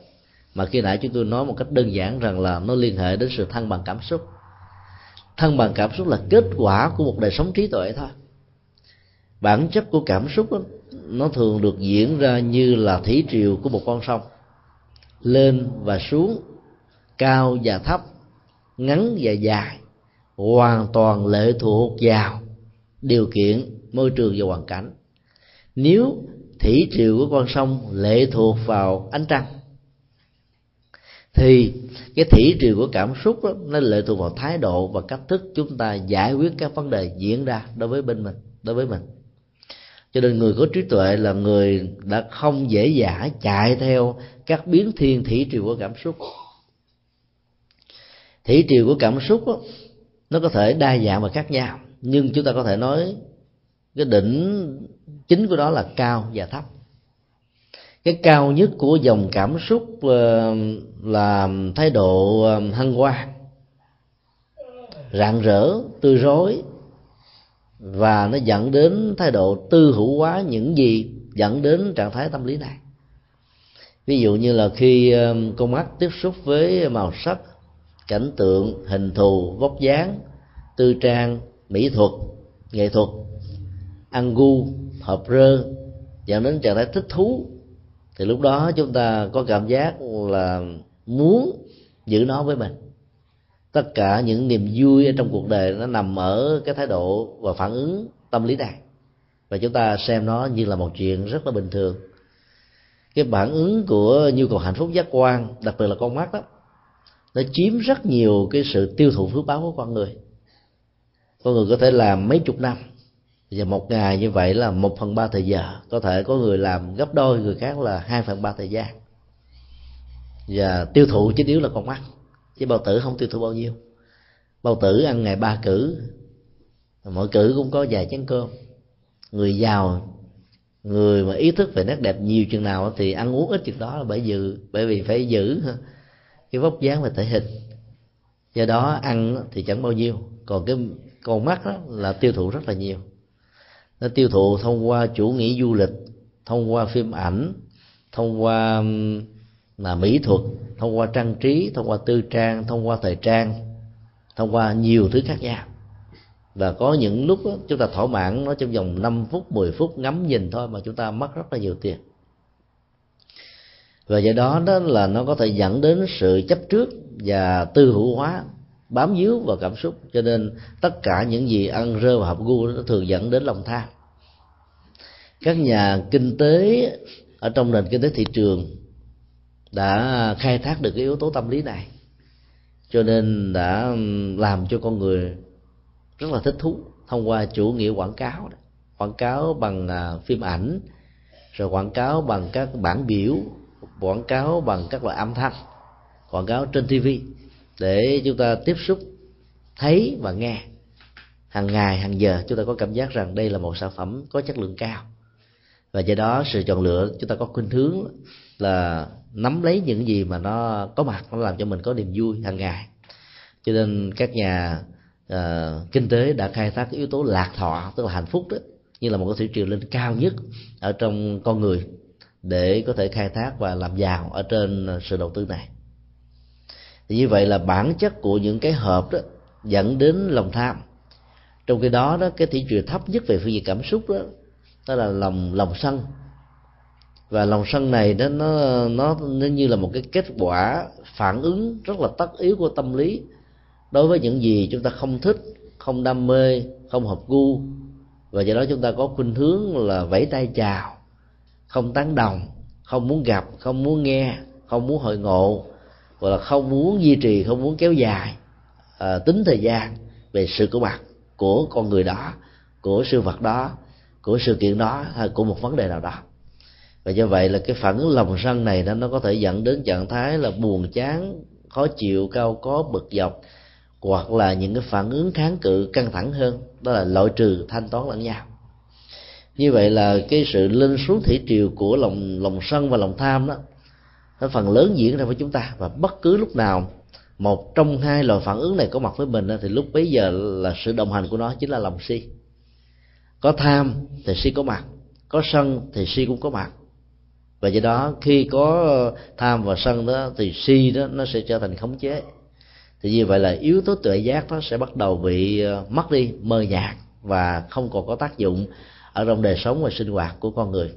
Mà khi nãy chúng tôi nói một cách đơn giản rằng là nó liên hệ đến sự thăng bằng cảm xúc. Thăng bằng cảm xúc là kết quả của một đời sống trí tuệ thôi. Bản chất của cảm xúc đó, nó thường được diễn ra như là thủy triều của một con sông. Lên và xuống cao và thấp ngắn và dài hoàn toàn lệ thuộc vào điều kiện môi trường và hoàn cảnh nếu thủy triều của con sông lệ thuộc vào ánh trăng thì cái thủy triều của cảm xúc đó, nó lệ thuộc vào thái độ và cách thức chúng ta giải quyết các vấn đề diễn ra đối với bên mình đối với mình. Cho nên người có trí tuệ là người đã không dễ dãi chạy theo các biến thiên thủy triều của cảm xúc. Thủy triều của cảm xúc đó, nó có thể đa dạng và khác nhau nhưng chúng ta có thể nói cái đỉnh chính của đó là cao và thấp. Cái cao nhất của dòng cảm xúc ờ, là thái độ ờ, hăng hân hoan rạng rỡ tươi rối, và nó dẫn đến thái độ tư hữu hóa những gì dẫn đến trạng thái tâm lý này. Ví dụ như là khi ờ, con mắt tiếp xúc với màu sắc, cảnh tượng, hình thù, vóc dáng, tư trang, mỹ thuật, nghệ thuật ăn gu, hợp rơ, dẫn đến trạng thái thích thú. Thì lúc đó chúng ta có cảm giác là muốn giữ nó với mình. Tất cả những niềm vui ở trong cuộc đời nó nằm ở cái thái độ và phản ứng tâm lý này. Và chúng ta xem nó như là một chuyện rất là bình thường. Cái phản ứng của nhu cầu hạnh phúc giác quan, đặc biệt là con mắt đó, nó chiếm rất nhiều cái sự tiêu thụ phước báo của con người. Con người có thể làm mấy chục năm và một ngày như vậy là một phần ba thời giờ. Có thể có người làm gấp đôi, người khác là hai phần ba thời gian. Và tiêu thụ chính yếu là con mắt. Chứ bao tử không tiêu thụ bao nhiêu. Bao tử ăn ngày ba cử. Mỗi cử cũng có vài chén cơm. Người giàu, người mà ý thức về nét đẹp nhiều chừng nào thì ăn uống ít chừng đó là bởi dự bởi vì phải giữ cái vóc dáng và thể hình. Do đó ăn thì chẳng bao nhiêu. Còn cái, con mắt đó là tiêu thụ rất là nhiều nó tiêu thụ thông qua chủ nghĩa du lịch thông qua phim ảnh thông qua là mỹ thuật thông qua trang trí thông qua tư trang thông qua thời trang thông qua nhiều thứ khác nhau. Và có những lúc đó, chúng ta thỏa mãn nó trong vòng 5 phút 10 phút ngắm nhìn thôi mà chúng ta mất rất là nhiều tiền. Và do đó đó là nó có thể dẫn đến sự chấp trước và tư hữu hóa bám víu vào cảm xúc. Cho nên tất cả những gì ăn, rơ và hợp gu nó thường dẫn đến lòng tham. Các nhà kinh tế ở trong nền kinh tế thị trường đã khai thác được cái yếu tố tâm lý này. Cho nên đã làm cho con người rất là thích thú thông qua chủ nghĩa quảng cáo quảng cáo bằng à, phim ảnh, rồi quảng cáo bằng các bản biểu, quảng cáo bằng các loại âm thanh, quảng cáo trên tv để chúng ta tiếp xúc thấy và nghe. Hàng ngày hàng giờ chúng ta có cảm giác rằng đây là một sản phẩm có chất lượng cao. Và do đó sự chọn lựa chúng ta có khuynh hướng là nắm lấy những gì mà nó có mặt nó làm cho mình có niềm vui hàng ngày. Cho nên các nhà uh, kinh tế đã khai thác cái yếu tố lạc thọ tức là hạnh phúc đó như là một cái thủy triều lên cao nhất ở trong con người để có thể khai thác và làm giàu ở trên sự đầu tư này thì như vậy là bản chất của những cái hợp đó dẫn đến lòng tham. Trong khi đó đó, cái thị trường thấp nhất về phương diện cảm xúc đó đó là lòng lòng sân. Và lòng sân này đó, nó nó nó như là một cái kết quả phản ứng rất là tất yếu của tâm lý đối với những gì chúng ta không thích, không đam mê, không hợp gu. Và do đó chúng ta có khuynh hướng là vẫy tay chào, không tán đồng, không muốn gặp, không muốn nghe, không muốn hội ngộ hoặc là không muốn duy trì không muốn kéo dài à, tính thời gian về sự có mặt của con người đó của sự vật đó của sự kiện đó hay của một vấn đề nào đó. Và do vậy là cái phản ứng lòng sân này nó nó có thể dẫn đến trạng thái là buồn chán khó chịu cao có bực dọc hoặc là những cái phản ứng kháng cự căng thẳng hơn đó là loại trừ thanh toán lẫn nhau. Như vậy là cái sự lên xuống thủy triều của lòng lòng sân và lòng tham đó nó phần lớn diễn ra với chúng ta. Và bất cứ lúc nào một trong hai loại phản ứng này có mặt với mình thì lúc bấy giờ là sự đồng hành của nó chính là lòng si. Có tham thì si có mặt, có sân thì si cũng có mặt. Và do đó khi có tham và sân đó, thì si đó nó sẽ trở thành khống chế. Thì như vậy là yếu tố tuệ giác nó sẽ bắt đầu bị ờ, mất đi, mờ nhạt và không còn có tác dụng ở trong đời sống và sinh hoạt của con người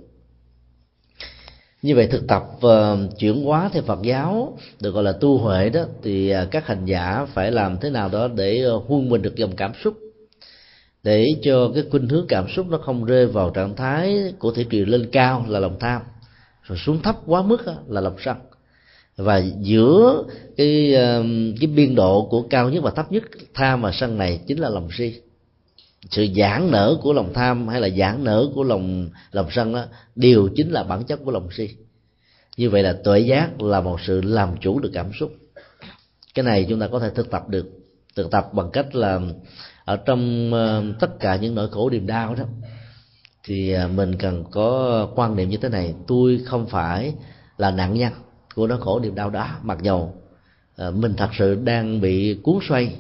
như vậy thực tập uh, chuyển hóa theo Phật giáo được gọi là tu huệ đó thì uh, các hành giả phải làm thế nào đó để uh, huân mình được dòng cảm xúc. Để cho cái khuynh hướng cảm xúc nó không rơi vào trạng thái của thể triều lên cao là lòng tham rồi xuống thấp quá mức là lòng sân. Và giữa cái cái biên độ của cao nhất và thấp nhất tham và sân này chính là lòng si sự giãn nở của lòng tham hay là giãn nở của lòng lòng sân đó, đều chính là bản chất của lòng si. Như vậy là tuệ giác là một sự làm chủ được cảm xúc. Cái này chúng ta có thể thực tập được, thực tập bằng cách là ở trong ờ, tất cả những nỗi khổ niềm đau đó, thì ờ, mình cần có quan niệm như thế này, tôi không phải là nạn nhân của nỗi khổ niềm đau đó, mặc dầu ờ, mình thật sự đang bị cuốn xoay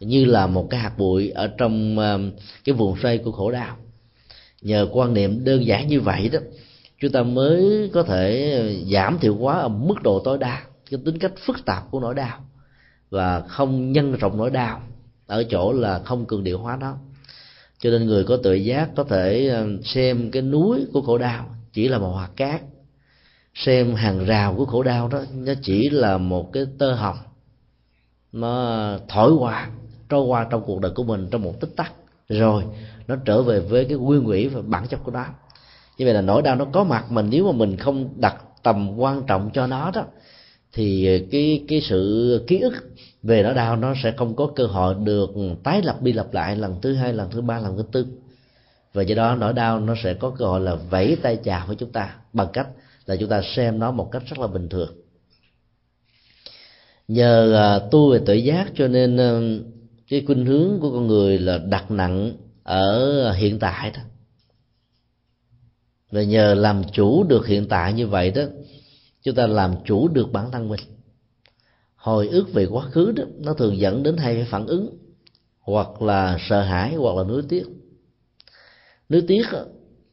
như là một cái hạt bụi ở trong um, cái vùng xoay của khổ đau. Nhờ quan niệm đơn giản như vậy đó, chúng ta mới có thể giảm thiểu quá ở mức độ tối đa cái tính cách phức tạp của nỗi đau và không nhân rộng nỗi đau ở chỗ là không cường điệu hóa nó. Cho nên người có tự giác có thể um, xem cái núi của khổ đau chỉ là một hạt cát. Xem hàng rào của khổ đau đó, nó chỉ là một cái tơ hồng, nó thổi qua trôi qua trong cuộc đời của mình trong một tích tắc. Rồi, nó trở về với cái nguyên quỷ và bản chất của nó. Như vậy là nỗi đau nó có mặt mình. Nếu mà mình không đặt tầm quan trọng cho nó đó, thì cái cái sự ký ức về nỗi đau nó sẽ không có cơ hội được tái lập đi lặp lại lần thứ hai, lần thứ ba, lần thứ tư. Và do đó nỗi đau nó sẽ có cơ hội là vẫy tay chào với chúng ta bằng cách là chúng ta xem nó một cách rất là bình thường. Nhờ à, tu về tự giác cho nên cái khuynh hướng của con người là đặt nặng ở hiện tại đó. Và nhờ làm chủ được hiện tại như vậy đó, chúng ta làm chủ được bản thân mình. Hồi ức về quá khứ đó, nó thường dẫn đến hai phản ứng, hoặc là sợ hãi, hoặc là nuối tiếc. Nuối tiếc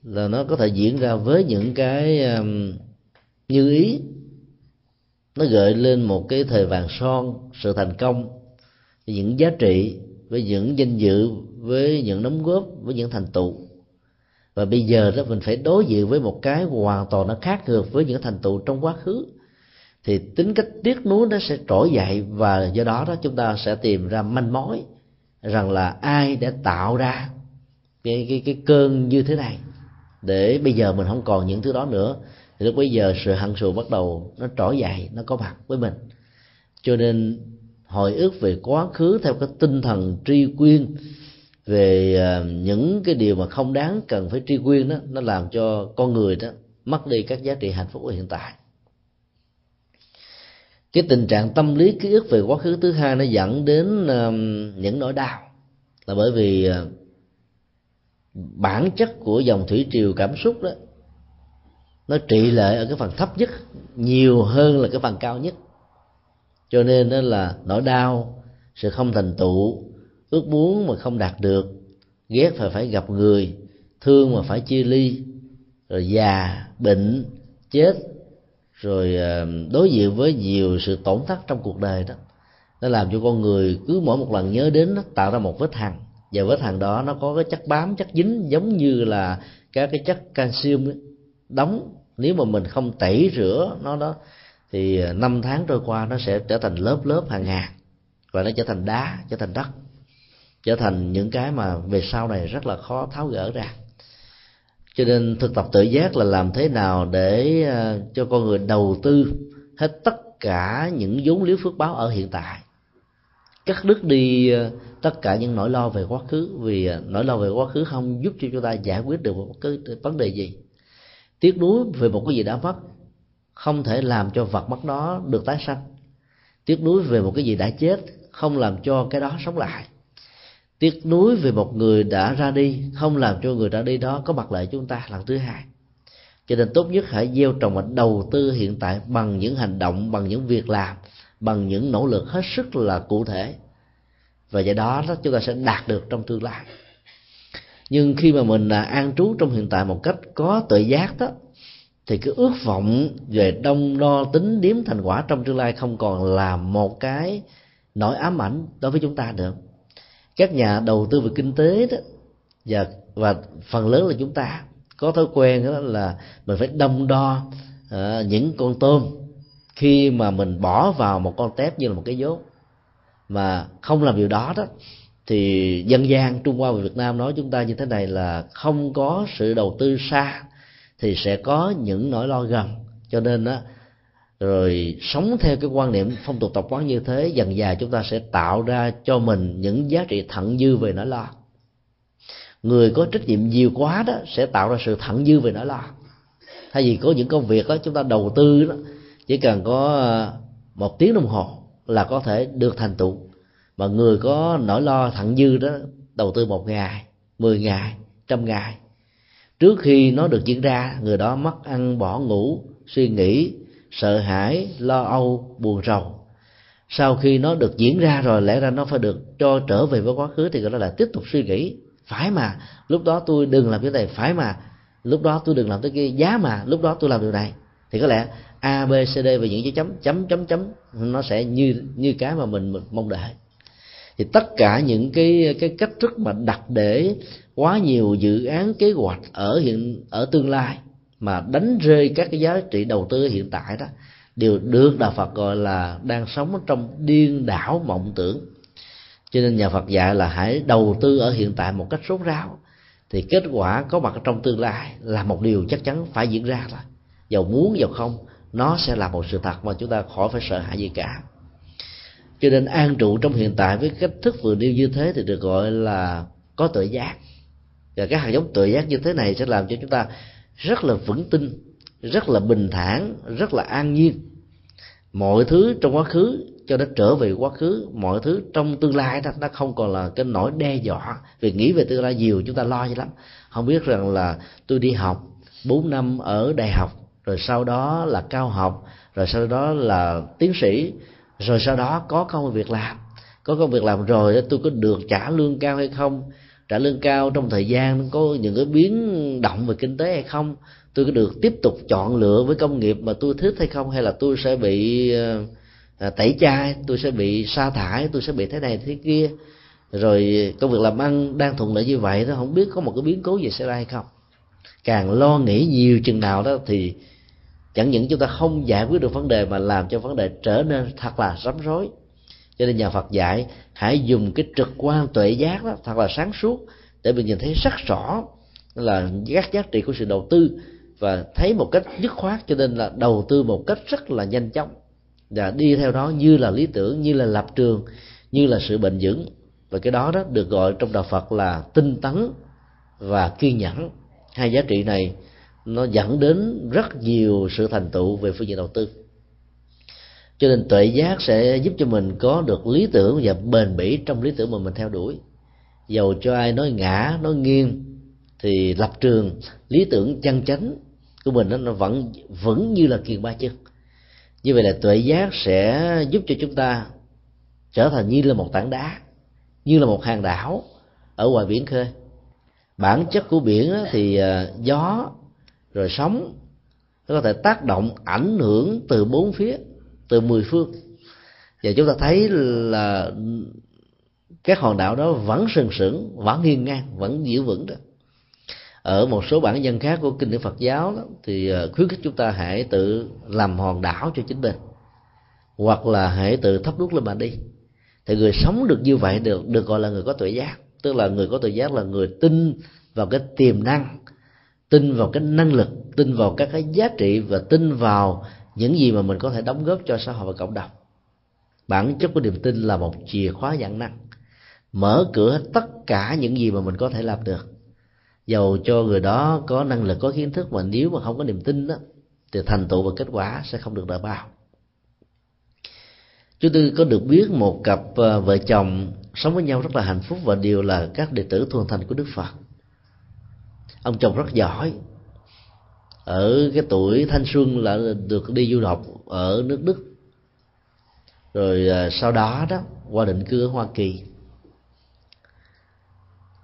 là nó có thể diễn ra với những cái um, như ý. Nó gợi lên một cái thời vàng son, sự thành công những giá trị với những danh dự, với những đóng góp, với những thành tựu. Và bây giờ đó mình phải đối diện với một cái hoàn toàn nó khác ngược với những thành tựu trong quá khứ. Thì tính cách tiếc nuối nó sẽ trỗi dậy và do đó đó chúng ta sẽ tìm ra manh mối rằng là ai đã tạo ra cái cái cái cơn như thế này. Để bây giờ mình không còn những thứ đó nữa. Thì lúc bây giờ sự hận thù bắt đầu nó trỗi dậy, nó có mặt với mình. Cho nên hồi ức về quá khứ theo cái tinh thần tri quyên, về ờ, những cái điều mà không đáng cần phải tri quyên đó, nó làm cho con người đó mất đi các giá trị hạnh phúc của hiện tại. Cái tình trạng tâm lý ký ức về quá khứ thứ hai nó dẫn đến ờ, những nỗi đau. Là bởi vì ờ, bản chất của dòng thủy triều cảm xúc đó, nó trị lệ ở cái phần thấp nhất, nhiều hơn là cái phần cao nhất cho nên đó là nỗi đau sự không thành tựu ước muốn mà không đạt được ghét phải phải gặp người thương mà phải chia ly rồi già bệnh chết rồi ờ, đối diện với nhiều sự tổn thất trong cuộc đời đó. Nó làm cho con người cứ mỗi một lần nhớ đến nó tạo ra một vết hằn và vết hằn đó nó có cái chất bám chất dính giống như là các cái chất canxi ấy, đóng. Nếu mà mình không tẩy rửa nó đó thì ờ, năm tháng trôi qua nó sẽ trở thành lớp lớp hàng ngàn và nó trở thành đá, trở thành đất, trở thành những cái mà về sau này rất là khó tháo gỡ ra. Cho nên thực tập tự giác là làm thế nào để ờ, cho con người đầu tư hết tất cả những vốn liếng phước báo ở hiện tại. Cắt đứt đi ờ, tất cả những nỗi lo về quá khứ, vì nỗi lo về quá khứ không giúp cho chúng ta giải quyết được một cái vấn đề gì. Tiếc nuối về một cái gì đã mất không thể làm cho vật mất đó được tái sanh. Tiếc nuối về một cái gì đã chết không làm cho cái đó sống lại. Tiếc nuối về một người đã ra đi không làm cho người ra đi đó có mặt lại chúng ta lần thứ hai. Cho nên tốt nhất hãy gieo trồng và đầu tư hiện tại bằng những hành động bằng những việc làm bằng những nỗ lực hết sức là cụ thể. Và do đó, chúng ta sẽ đạt được trong tương lai. Nhưng khi mà mình à, an trú trong hiện tại một cách có tự giác đó thì cái ước vọng về đông đo tính điếm thành quả trong tương lai không còn là một cái nỗi ám ảnh đối với chúng ta nữa. Các nhà đầu tư về kinh tế đó và và phần lớn là chúng ta có thói quen đó là mình phải đông đo uh, những con tôm khi mà mình bỏ vào một con tép như là một cái dốt mà không làm điều đó đó thì dân gian trung hoa và việt nam nói chúng ta như thế này là không có sự đầu tư xa thì sẽ có những nỗi lo gần. Cho nên đó rồi sống theo cái quan niệm phong tục tập quán như thế, dần dà chúng ta sẽ tạo ra cho mình những giá trị thẳng dư về nỗi lo. Người có trách nhiệm nhiều quá đó sẽ tạo ra sự thẳng dư về nỗi lo. Thay vì có những công việc đó chúng ta đầu tư đó, chỉ cần có ờ, một tiếng đồng hồ là có thể được thành tựu. Mà người có nỗi lo thẳng dư đó, đầu tư một ngày, mười ngày, trăm ngày trước khi nó được diễn ra người đó mất ăn bỏ ngủ suy nghĩ sợ hãi lo âu buồn rầu. Sau khi nó được diễn ra rồi lẽ ra nó phải được cho trở về với quá khứ thì gọi đó là tiếp tục suy nghĩ. Phải mà lúc đó tôi đừng làm cái này phải mà lúc đó tôi đừng làm cái kia giá mà lúc đó tôi làm điều này. Thì có lẽ a b c d và những chữ chấm chấm chấm chấm nó sẽ như như cái mà mình, mình mong đợi thì tất cả những cái cái cách thức mà đặt để quá nhiều dự án kế hoạch ở hiện, ở tương lai mà đánh rơi các cái giá trị đầu tư hiện tại đó, đều được đạo Phật gọi là đang sống trong điên đảo mộng tưởng. Cho nên nhà Phật dạy là hãy đầu tư ở hiện tại một cách sốt ráo. Thì kết quả có mặt trong tương lai là một điều chắc chắn phải diễn ra thôi. Giàu muốn giàu không, nó sẽ là một sự thật mà chúng ta khỏi phải sợ hãi gì cả cho nên an trụ trong hiện tại với cách thức vừa nêu như thế thì được gọi là có tự giác. Và cái hạt giống tự giác như thế này sẽ làm cho chúng ta rất là vững tin, rất là bình thản, rất là an nhiên. Mọi thứ trong quá khứ cho nó trở về quá khứ, mọi thứ trong tương lai đó, nó không còn là cái nỗi đe dọa. Vì nghĩ về tương lai nhiều, chúng ta lo như lắm. Không biết rằng là tôi đi học 4 năm ở đại học, rồi sau đó là cao học, rồi sau đó là tiến sĩ rồi sau đó có công việc làm. Có công việc làm rồi tôi có được trả lương cao hay không? Trả lương cao trong thời gian có những cái biến động về kinh tế hay không? Tôi có được tiếp tục chọn lựa với công nghiệp mà tôi thích hay không? Hay là tôi sẽ bị ờ, à, tẩy chay, tôi sẽ bị sa thải, tôi sẽ bị thế này thế kia? Rồi công việc làm ăn đang thuận lợi như vậy nó không biết có một cái biến cố gì xảy ra hay không? Càng lo nghĩ nhiều chừng nào đó thì chẳng những chúng ta không giải quyết được vấn đề mà làm cho vấn đề trở nên thật là rắm rối. Cho nên nhà Phật dạy, hãy dùng cái trực quan tuệ giác đó thật là sáng suốt, để mình nhìn thấy rất rõ là các giá trị của sự đầu tư và thấy một cách dứt khoát, cho nên là đầu tư một cách rất là nhanh chóng. Và đi theo đó như là lý tưởng, như là lập trường, như là sự bền vững. Và cái đó đó được gọi trong đạo Phật là tinh tấn và kiên nhẫn. Hai giá trị này nó dẫn đến rất nhiều sự thành tựu về phương diện đầu tư. Cho nên tuệ giác sẽ giúp cho mình có được lý tưởng và bền bỉ trong lý tưởng mà mình theo đuổi. Dầu cho ai nói ngã, nói nghiêng, thì lập trường, lý tưởng chân chánh của mình nó vẫn vững như là kiền ba chân. Như vậy là tuệ giác sẽ giúp cho chúng ta trở thành như là một tảng đá, như là một hàng đảo ở ngoài biển khơi. Bản chất của biển thì à, gió rồi sóng nó có thể tác động ảnh hưởng từ bốn phía từ mười phương. Và chúng ta thấy là các hòn đảo đó vẫn sừng sững vẫn nghiêng ngang vẫn giữ vững đó. Ở một số bản dân khác của kinh điển Phật giáo đó, thì ờ, khuyến khích chúng ta hãy tự làm hòn đảo cho chính mình hoặc là hãy tự thắp đuốc lên mà đi. Thì người sống được như vậy được được gọi là người có tuệ giác tức là người có tuệ giác là người tin vào cái tiềm năng tin vào cái năng lực, tin vào các cái giá trị và tin vào những gì mà mình có thể đóng góp cho xã hội và cộng đồng. Bản chất của niềm tin là một chìa khóa dạng năng, mở cửa hết tất cả những gì mà mình có thể làm được. Dầu cho người đó có năng lực, có kiến thức mà nếu mà không có niềm tin đó thì thành tựu và kết quả sẽ không được đảm bảo chúng tôi có được biết một cặp ờ, vợ chồng sống với nhau rất là hạnh phúc và đều là các đệ tử thuần thành của đức phật ông chồng rất giỏi. Ở cái tuổi thanh xuân là được đi du học ở nước đức. Rồi à, sau đó đó, qua định cư ở hoa kỳ.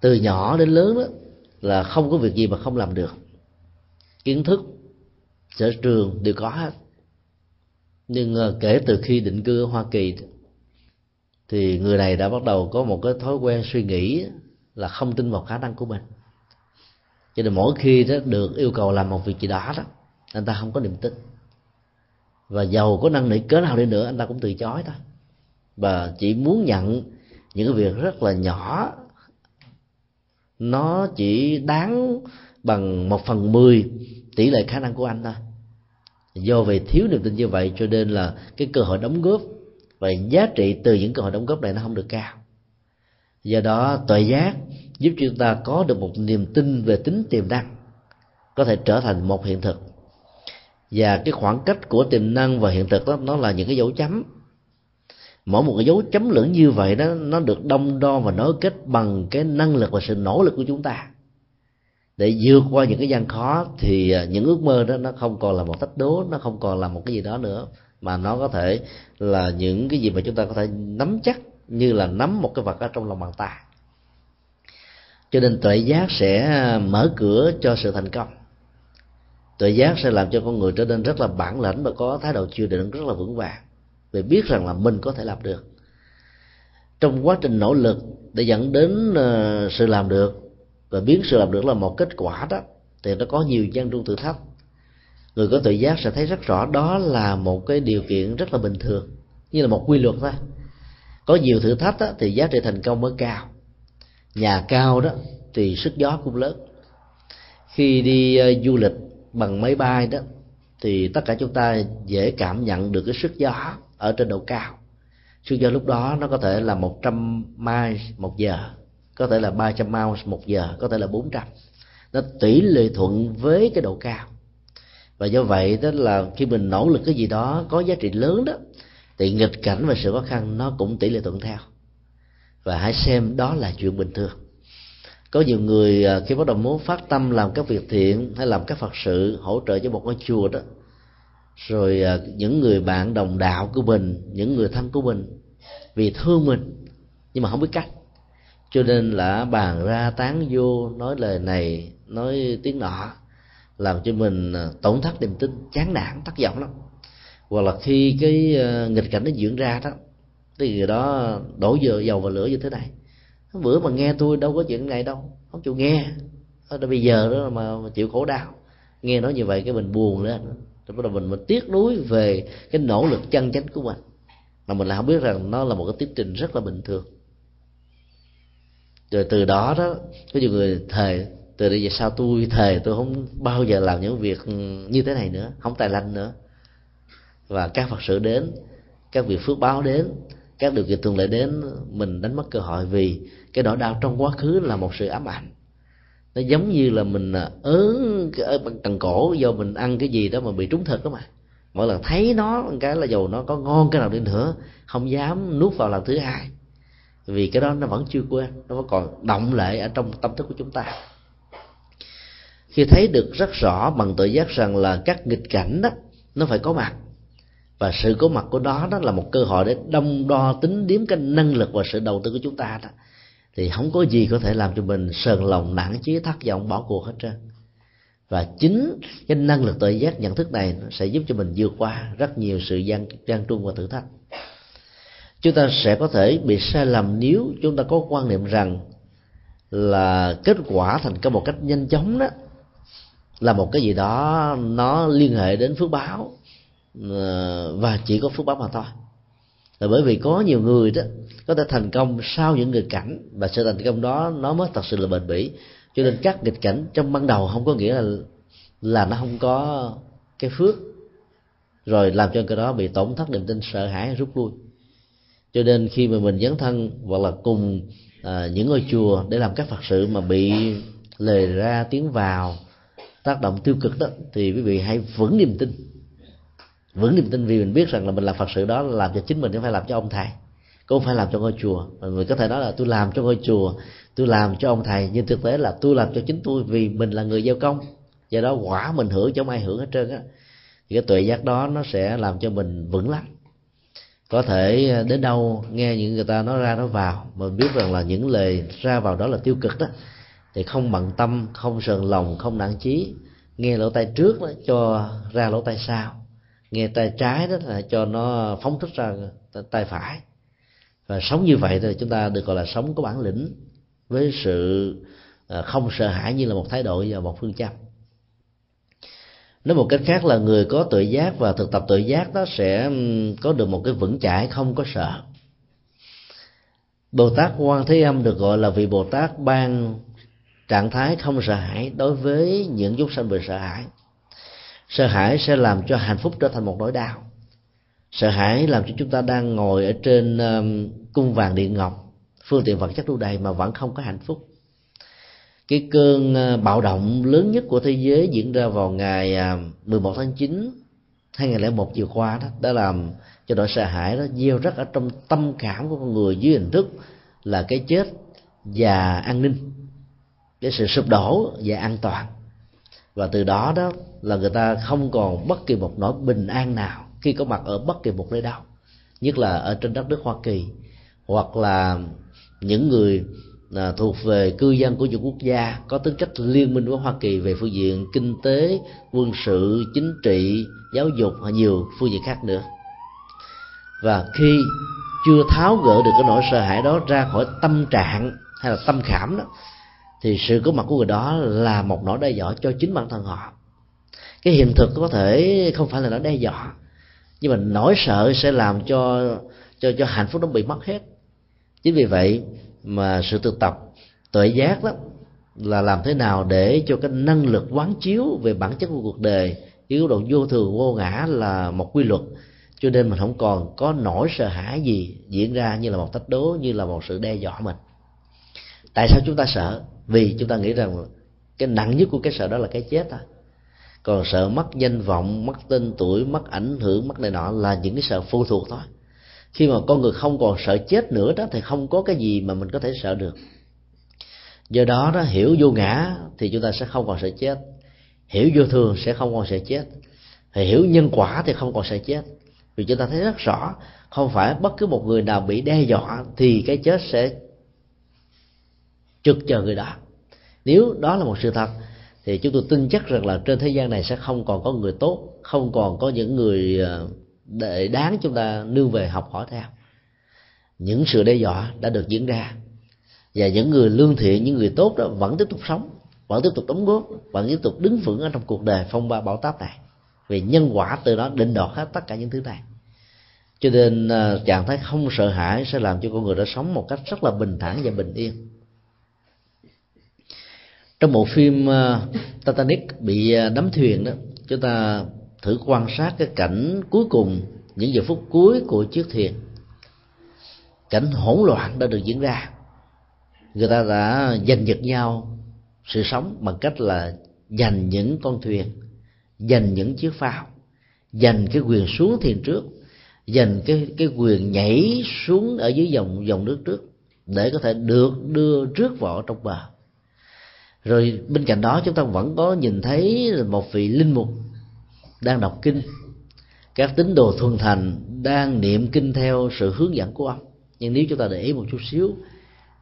Từ nhỏ đến lớn đó, là không có việc gì mà không làm được. Kiến thức, sở trường đều có hết. Nhưng à, kể từ khi định cư ở hoa kỳ thì người này đã bắt đầu có một cái thói quen suy nghĩ là không tin vào khả năng của mình cho nên mỗi khi đó được yêu cầu làm một việc gì đó đó, anh ta không có niềm tin. Và giàu có năng lực cỡ nào đi nữa, anh ta cũng từ chối thôi. Và chỉ muốn nhận những cái việc rất là nhỏ. Nó chỉ đáng bằng một phần mười tỷ lệ khả năng của anh thôi. Do về thiếu niềm tin như vậy cho nên là cái cơ hội đóng góp và giá trị từ những cơ hội đóng góp này nó không được cao. Do đó tuệ giác giúp chúng ta có được một niềm tin về tính tiềm năng, có thể trở thành một hiện thực. Và cái khoảng cách của tiềm năng và hiện thực đó, nó là những cái dấu chấm. Mỗi một cái dấu chấm lẫn như vậy đó, nó được đông đo và nối kết bằng cái năng lực và sự nỗ lực của chúng ta. Để vượt qua những cái gian khó thì à, những ước mơ đó, nó không còn là một thách đố, nó không còn là một cái gì đó nữa, mà nó có thể là những cái gì mà chúng ta có thể nắm chắc như là nắm một cái vật ở trong lòng bàn tay cho nên tuệ giác sẽ à, mở cửa cho sự thành công. Tuệ giác sẽ làm cho con người trở nên rất là bản lĩnh và có thái độ chịu đựng rất là vững vàng. Vì biết rằng là mình có thể làm được. Trong quá trình nỗ lực để dẫn đến à, sự làm được và biến sự làm được là một kết quả đó thì nó có nhiều gian trung thử thách. Người có tự giác sẽ thấy rất rõ đó là một cái điều kiện rất là bình thường. Như là một quy luật thôi. Có nhiều thử thách đó, thì giá trị thành công mới cao nhà cao đó, thì sức gió cũng lớn. Khi đi ờ, du lịch bằng máy bay đó, thì tất cả chúng ta dễ cảm nhận được cái sức gió ở trên độ cao. Sức gió lúc đó nó có thể là 100 mai một giờ, có thể là 300 miles một giờ, có thể là 400 nó tỷ lệ thuận với cái độ cao. Và do vậy đó là khi mình nỗ lực cái gì đó có giá trị lớn đó, thì nghịch cảnh và sự khó khăn nó cũng tỷ lệ thuận theo và hãy xem đó là chuyện bình thường. Có nhiều người à, khi bắt đầu muốn phát tâm làm các việc thiện hay làm các phật sự, hỗ trợ cho một ngôi chùa đó, rồi à, những người bạn đồng đạo của mình, những người thân của mình, vì thương mình, nhưng mà không biết cách. Cho nên là bàn ra tán vô, nói lời này, nói tiếng nọ, làm cho mình à, tổn thất niềm tin, chán nản, thất vọng lắm. Hoặc là khi cái nghịch cảnh nó diễn ra đó thì người đó đổ dừa dầu vào lửa như thế này. Bữa mà nghe tôi đâu có chuyện này đâu. Không chịu nghe. Bây giờ đó mà, mà chịu khổ đau. Nghe nói như vậy cái mình buồn lên rồi bắt đầu mình mình tiếc nuối về cái nỗ lực chân chánh của mình. Mà mình lại không biết rằng nó là một cái tiến trình rất là bình thường. Rồi từ đó đó có nhiều người thề từ đây về sau tôi thề tôi không bao giờ làm những việc như thế này nữa không tài lanh nữa. Và các phật sự đến các việc phước báo đến các điều kiện thuận lợi đến, mình đánh mất cơ hội vì cái nỗi đau trong quá khứ là một sự ám ảnh. Nó giống như là mình ớ ớn cần ờ, cổ do mình ăn cái gì đó mà bị trúng thực đó mà. Mỗi lần thấy nó cái là dầu nó có ngon cái nào đi nữa, không dám nuốt vào lần thứ hai. Vì cái đó nó vẫn chưa quên, nó vẫn còn động lại ở trong tâm thức của chúng ta. Khi thấy được rất rõ bằng tự giác rằng là các nghịch cảnh đó, nó phải có mặt và sự có mặt của đó đó là một cơ hội để đông đo tính điếm cái năng lực và sự đầu tư của chúng ta đó. Thì không có gì có thể làm cho mình sờn lòng, nản chí, thất vọng, bỏ cuộc hết trơn. Và chính cái năng lực tự giác, nhận thức này nó sẽ giúp cho mình vượt qua rất nhiều sự gian gian truân và thử thách. Chúng ta sẽ có thể bị sai lầm nếu chúng ta có quan niệm rằng là kết quả thành công một cách nhanh chóng đó là một cái gì đó nó liên hệ đến phước báo. Ờ, và chỉ có phước báo mà thôi. Là bởi vì có nhiều người đó có thể thành công sau những nghịch cảnh và sự thành công đó nó mới thật sự là bền bỉ. Cho nên các nghịch cảnh trong ban đầu không có nghĩa là là nó không có cái phước rồi làm cho cái đó bị tổn thất niềm tin sợ hãi rút lui. Cho nên khi mà mình dấn thân hoặc là cùng à, những ngôi chùa để làm các phật sự mà bị lời ra tiếng vào tác động tiêu cực đó thì quý vị hãy vững niềm tin vững niềm tin vì mình biết rằng là mình làm phật sự đó là làm cho chính mình chứ không phải làm cho ông thầy. Cũng không phải làm cho ngôi chùa. Mình có thể nói là tôi làm cho ngôi chùa tôi làm cho ông thầy. Nhưng thực tế là tôi làm cho chính tôi vì mình là người giao công. Do đó quả mình hưởng cho không ai hưởng hết trơn á. Thì cái tuệ giác đó nó sẽ làm cho mình vững lắm. Có thể à, đến đâu nghe những người ta nói ra nói vào mà biết rằng là những lời ra vào đó là tiêu cực đó. Thì không bận tâm không sờn lòng không nản chí. Nghe lỗ tai trước đó, cho ra lỗ tai sau nghe tay trái đó là cho nó phóng thích ra tay phải. Và sống như vậy thì chúng ta được gọi là sống có bản lĩnh với sự à, không sợ hãi như là một thái độ và một phương châm. Nói một cách khác là người có tự giác và thực tập tự giác đó sẽ có được một cái vững chãi không có sợ. Bồ tát quan thế âm được gọi là vị bồ tát ban trạng thái không sợ hãi đối với những chúng sanh bị sợ hãi sợ hãi sẽ làm cho hạnh phúc trở thành một nỗi đau. Sợ hãi làm cho chúng ta đang ngồi ở trên um, cung vàng điện ngọc. Phương tiện vật chất đủ đầy mà vẫn không có hạnh phúc. Cái cơn uh, bạo động lớn nhất của thế giới diễn ra vào ngày um, 11 tháng 9 2001 vừa qua đó đã làm um, cho nỗi sợ hãi đó gieo rất ở trong tâm cảm của con người dưới hình thức là cái chết và an ninh. Cái sự sụp đổ và an toàn. Và từ đó đó là người ta không còn bất kỳ một nỗi bình an nào khi có mặt ở bất kỳ một nơi đâu nhất là ở trên đất nước Hoa Kỳ hoặc là những người là thuộc về cư dân của những quốc gia có tính cách liên minh với Hoa Kỳ về phương diện kinh tế, quân sự, chính trị, giáo dục và nhiều phương diện khác nữa. Và khi chưa tháo gỡ được cái nỗi sợ hãi đó ra khỏi tâm trạng hay là tâm khảm đó thì sự có mặt của người đó là một nỗi đe dọa cho chính bản thân họ cái hiện thực có thể không phải là nó đe dọa, nhưng mà nỗi sợ sẽ làm cho cho cho hạnh phúc nó bị mất hết. Chính vì vậy mà sự thực tập tuệ giác đó là làm thế nào để cho cái năng lực quán chiếu về bản chất của cuộc đời, yếu độ vô thường, vô ngã là một quy luật. Cho nên mình không còn có nỗi sợ hãi gì diễn ra như là một thách đố, như là một sự đe dọa mình. Tại sao chúng ta sợ? Vì chúng ta nghĩ rằng cái nặng nhất của cái sợ đó là cái chết thôi còn sợ mất danh vọng, mất tên tuổi, mất ảnh hưởng, mất này nọ là những cái sợ phụ thuộc thôi. Khi mà con người không còn sợ chết nữa đó, thì không có cái gì mà mình có thể sợ được. Do đó đó, hiểu vô ngã thì chúng ta sẽ không còn sợ chết. Hiểu vô thường sẽ không còn sợ chết. Thì hiểu nhân quả thì không còn sợ chết. Vì chúng ta thấy rất rõ, không phải bất cứ một người nào bị đe dọa thì cái chết sẽ trực chờ người đó. Nếu đó là một sự thật thì chúng tôi tin chắc rằng là trên thế gian này sẽ không còn có người tốt, không còn có những người ờ, để đáng chúng ta nương về học hỏi theo. Những sự đe dọa đã được diễn ra. Và những người lương thiện, những người tốt đó vẫn tiếp tục sống, vẫn tiếp tục đóng góp, vẫn tiếp tục đứng vững ở trong cuộc đời phong ba bão táp này. Vì nhân quả từ đó định đoạt hết tất cả những thứ này. Cho nên ờ, trạng thái không sợ hãi sẽ làm cho con người đã sống một cách rất là bình thản và bình yên trong bộ phim ờ, Titanic bị ờ, đắm thuyền đó, chúng ta thử quan sát cái cảnh cuối cùng, những giờ phút cuối của chiếc thuyền. Cảnh hỗn loạn đã được diễn ra. Người ta đã giành giật nhau, sự sống bằng cách là giành những con thuyền, giành những chiếc phao, giành cái quyền xuống thuyền trước, giành cái cái quyền nhảy xuống ở dưới dòng dòng nước trước để có thể được đưa trước vỏ trong bờ rồi bên cạnh đó chúng ta vẫn có nhìn thấy một vị linh mục đang đọc kinh. Các tín đồ thuần thành đang niệm kinh theo sự hướng dẫn của ông. Nhưng nếu chúng ta để ý một chút xíu,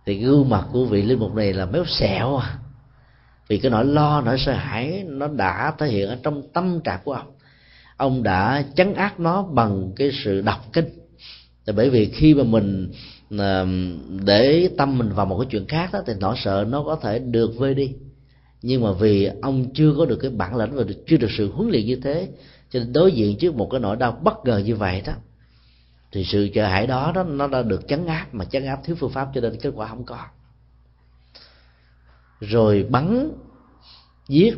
thì gương mặt của vị linh mục này là méo xẹo à. Vì cái nỗi lo, nỗi sợ hãi, nó đã thể hiện ở trong tâm trạng của ông. Ông đã chấn áp nó bằng cái sự đọc kinh. Tại bởi vì khi mà mình Ờ, để tâm mình vào một cái chuyện khác đó thì nỗi sợ nó có thể được vơi đi. Nhưng mà vì ông chưa có được cái bản lĩnh và chưa được sự huấn luyện như thế cho nên đối diện trước một cái nỗi đau bất ngờ như vậy đó thì sự sợ hãi đó, đó nó đã được chấn áp mà chấn áp thiếu phương pháp cho nên kết quả không có. Rồi bắn giết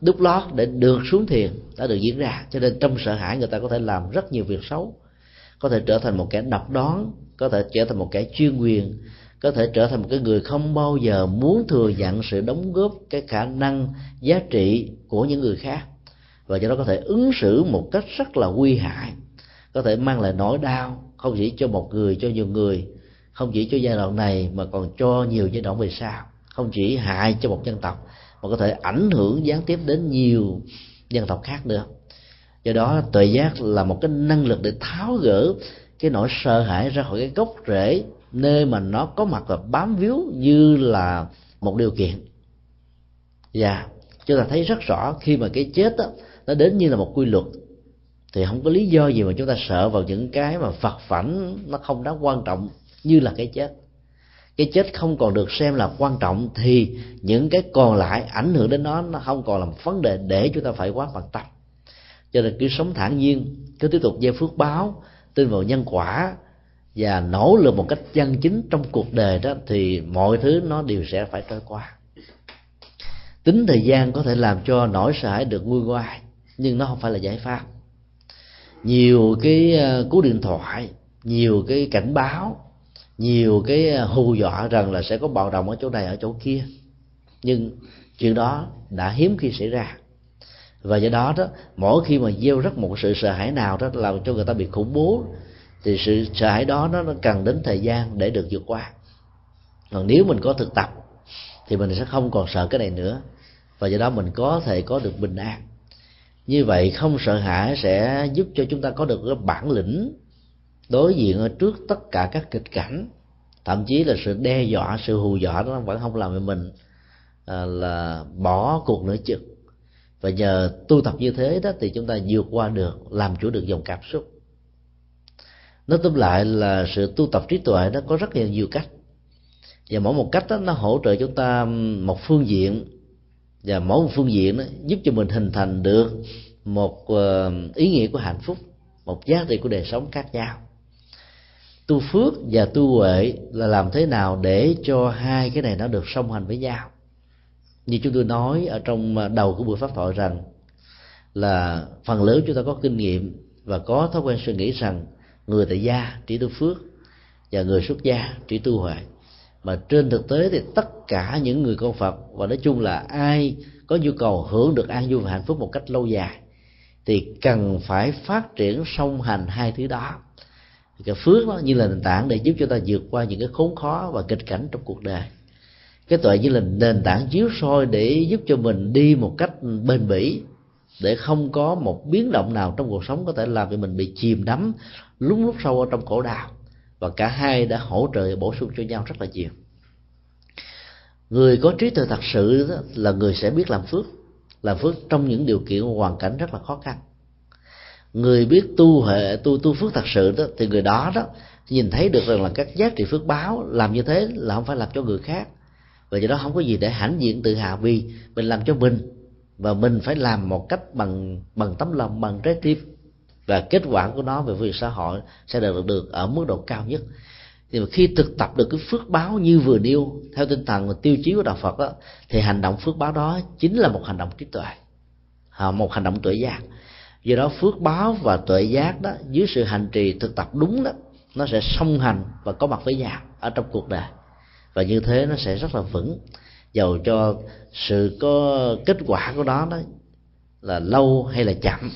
đúc lót để được xuống thiền đã được diễn ra. Cho nên trong sợ hãi người ta có thể làm rất nhiều việc xấu có thể trở thành một kẻ độc đoán có thể trở thành một kẻ chuyên quyền, có thể trở thành một cái người không bao giờ muốn thừa nhận sự đóng góp cái khả năng, giá trị của những người khác. Và do đó có thể ứng xử một cách rất là nguy hại, có thể mang lại nỗi đau, không chỉ cho một người, cho nhiều người, không chỉ cho giai đoạn này mà còn cho nhiều giai đoạn về sau, không chỉ hại cho một dân tộc, mà có thể ảnh hưởng gián tiếp đến nhiều dân tộc khác nữa. Do đó tuệ giác là một cái năng lực để tháo gỡ cái nỗi sợ hãi ra khỏi cái gốc rễ nơi mà nó có mặt và bám víu như là một điều kiện. Và chúng ta thấy rất rõ khi mà cái chết đó, nó đến như là một quy luật. Thì không có lý do gì mà chúng ta sợ vào những cái mà phật phảnh nó không đáng quan trọng như là cái chết. Cái chết không còn được xem là quan trọng thì những cái còn lại ảnh hưởng đến nó nó không còn là một vấn đề để chúng ta phải quá bận tâm. Cho nên cứ sống thản nhiên cứ tiếp tục gieo phước báo tin vào nhân quả và nỗ lực một cách chân chính trong cuộc đời đó, thì mọi thứ nó đều sẽ phải trôi qua. Tính thời gian có thể làm cho nỗi sợ hãi được nguôi ngoai, nhưng nó không phải là giải pháp. Nhiều cái ờ, cú điện thoại, nhiều cái cảnh báo, nhiều cái ờ, hù dọa rằng là sẽ có bạo động ở chỗ này, ở chỗ kia. Nhưng chuyện đó đã hiếm khi xảy ra và do đó đó mỗi khi mà gieo rất một sự sợ hãi nào đó làm cho người ta bị khủng bố thì sự sợ hãi đó nó cần đến thời gian để được vượt qua. Còn nếu mình có thực tập thì mình sẽ không còn sợ cái này nữa. Và do đó mình có thể có được bình an. Như vậy không sợ hãi sẽ giúp cho chúng ta có được cái bản lĩnh đối diện ở trước tất cả các kịch cảnh. Thậm chí là sự đe dọa sự hù dọa đó vẫn không làm cho mình à, là bỏ cuộc nữa chừng và nhờ tu tập như thế đó thì chúng ta vượt qua được làm chủ được dòng cảm xúc. Nói tóm lại là sự tu tập trí tuệ nó có rất là nhiều cách. Và mỗi một cách đó, nó hỗ trợ chúng ta một phương diện. Và mỗi một phương diện đó giúp cho mình hình thành được một ờ, ý nghĩa của hạnh phúc một giá trị của đời sống khác nhau. Tu phước và tu huệ là làm thế nào để cho hai cái này nó được song hành với nhau? Như chúng tôi nói ở trong à, đầu của buổi pháp thoại rằng là phần lớn chúng ta có kinh nghiệm và có thói quen suy nghĩ rằng người tại gia chỉ tu phước và người xuất gia chỉ tu huệ mà trên thực tế thì tất cả những người con Phật, và nói chung là ai có nhu cầu hưởng được an vui và hạnh phúc một cách lâu dài, thì cần phải phát triển song hành hai thứ đó. Cái phước đó như là nền tảng để giúp cho ta vượt qua những cái khốn khó và kịch cảnh trong cuộc đời cái tuệ như là nền tảng chiếu soi để giúp cho mình đi một cách bền bỉ, để không có một biến động nào trong cuộc sống có thể làm cho mình bị chìm đắm, lún lút sâu ở trong khổ đau. Và cả hai đã hỗ trợ bổ sung cho nhau rất là nhiều. Người có trí tuệ thật sự đó là người sẽ biết làm phước làm phước trong những điều kiện hoàn cảnh rất là khó khăn. Người biết tu hệ, tu tu phước thật sự đó, thì người đó đó nhìn thấy được rằng là các giá trị phước báo làm như thế là không phải làm cho người khác và do đó không có gì để hãnh diện tự hào vì mình làm cho mình. Và mình phải làm một cách bằng bằng tấm lòng bằng trái tim. Và kết quả của nó về việc xã hội sẽ được được ở mức độ cao nhất. Thì mà khi thực tập được cái phước báo như vừa nêu theo tinh thần và tiêu chí của đạo Phật đó, thì hành động phước báo đó chính là một hành động trí tuệ. À, một hành động tuệ giác. Do đó phước báo và tuệ giác đó dưới sự hành trì thực tập đúng đó nó sẽ song hành và có mặt với nhau ở trong cuộc đời và như thế nó sẽ rất là vững. Dầu cho sự có kết quả của nó đó là lâu hay là chậm,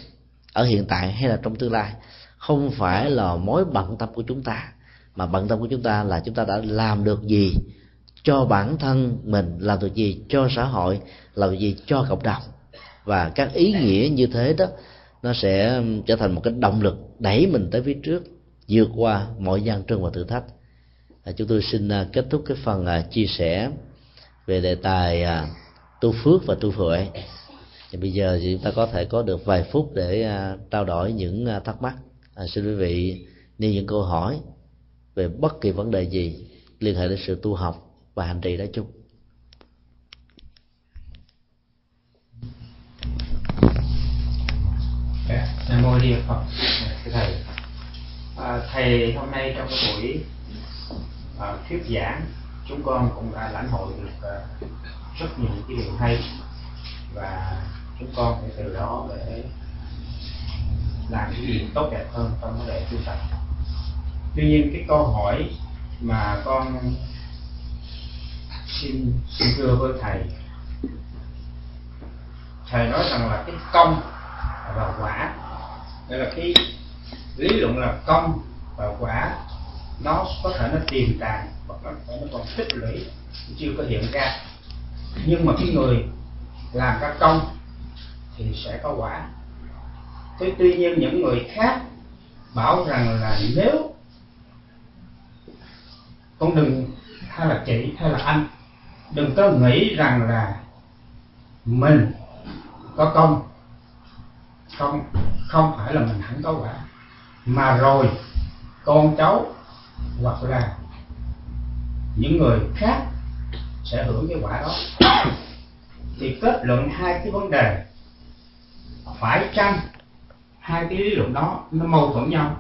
ở hiện tại hay là trong tương lai, không phải là mối bận tâm của chúng ta, mà bận tâm của chúng ta là chúng ta đã làm được gì cho bản thân mình, làm được gì cho xã hội, làm được gì cho cộng đồng. Và các ý nghĩa như thế đó, nó sẽ trở thành một cái động lực đẩy mình tới phía trước, vượt qua mọi gian trơn và thử thách. À, chúng tôi xin à, kết thúc cái phần à, chia sẻ về đề tài tu phước và tu huệ. Thì bây giờ thì chúng ta có thể có được vài phút để trao đổi những thắc mắc. À, xin quý vị nêu những câu hỏi về bất kỳ vấn đề gì liên hệ đến sự tu học và hành trì nói chung. Dạ, Nam mô Di Phật. Thưa thầy. À, thầy hôm nay trong cái buổi à, thuyết giảng chúng con cũng đã lãnh hội được à, rất nhiều cái điều hay. Và chúng con sẽ từ đó để làm cái gì tốt đẹp hơn trong vấn đề tu tập. Tuy nhiên cái câu hỏi mà con xin xin thưa với thầy thầy nói rằng là cái công và quả đây là cái lý luận là công và quả nó có thể nó tiềm tàng hoặc nó, nó còn tích lũy chưa có hiện ra. Nhưng mà cái người làm các công thì sẽ có quả. Thế tuy nhiên những người khác bảo rằng là nếu con đừng hay là chị hay là anh đừng có nghĩ rằng là mình có công. Không không phải là mình hẳn có quả. Mà rồi con cháu hoặc là những người khác sẽ hưởng cái quả đó. Thì kết luận hai cái vấn đề phải chăng hai cái lý luận đó nó mâu thuẫn nhau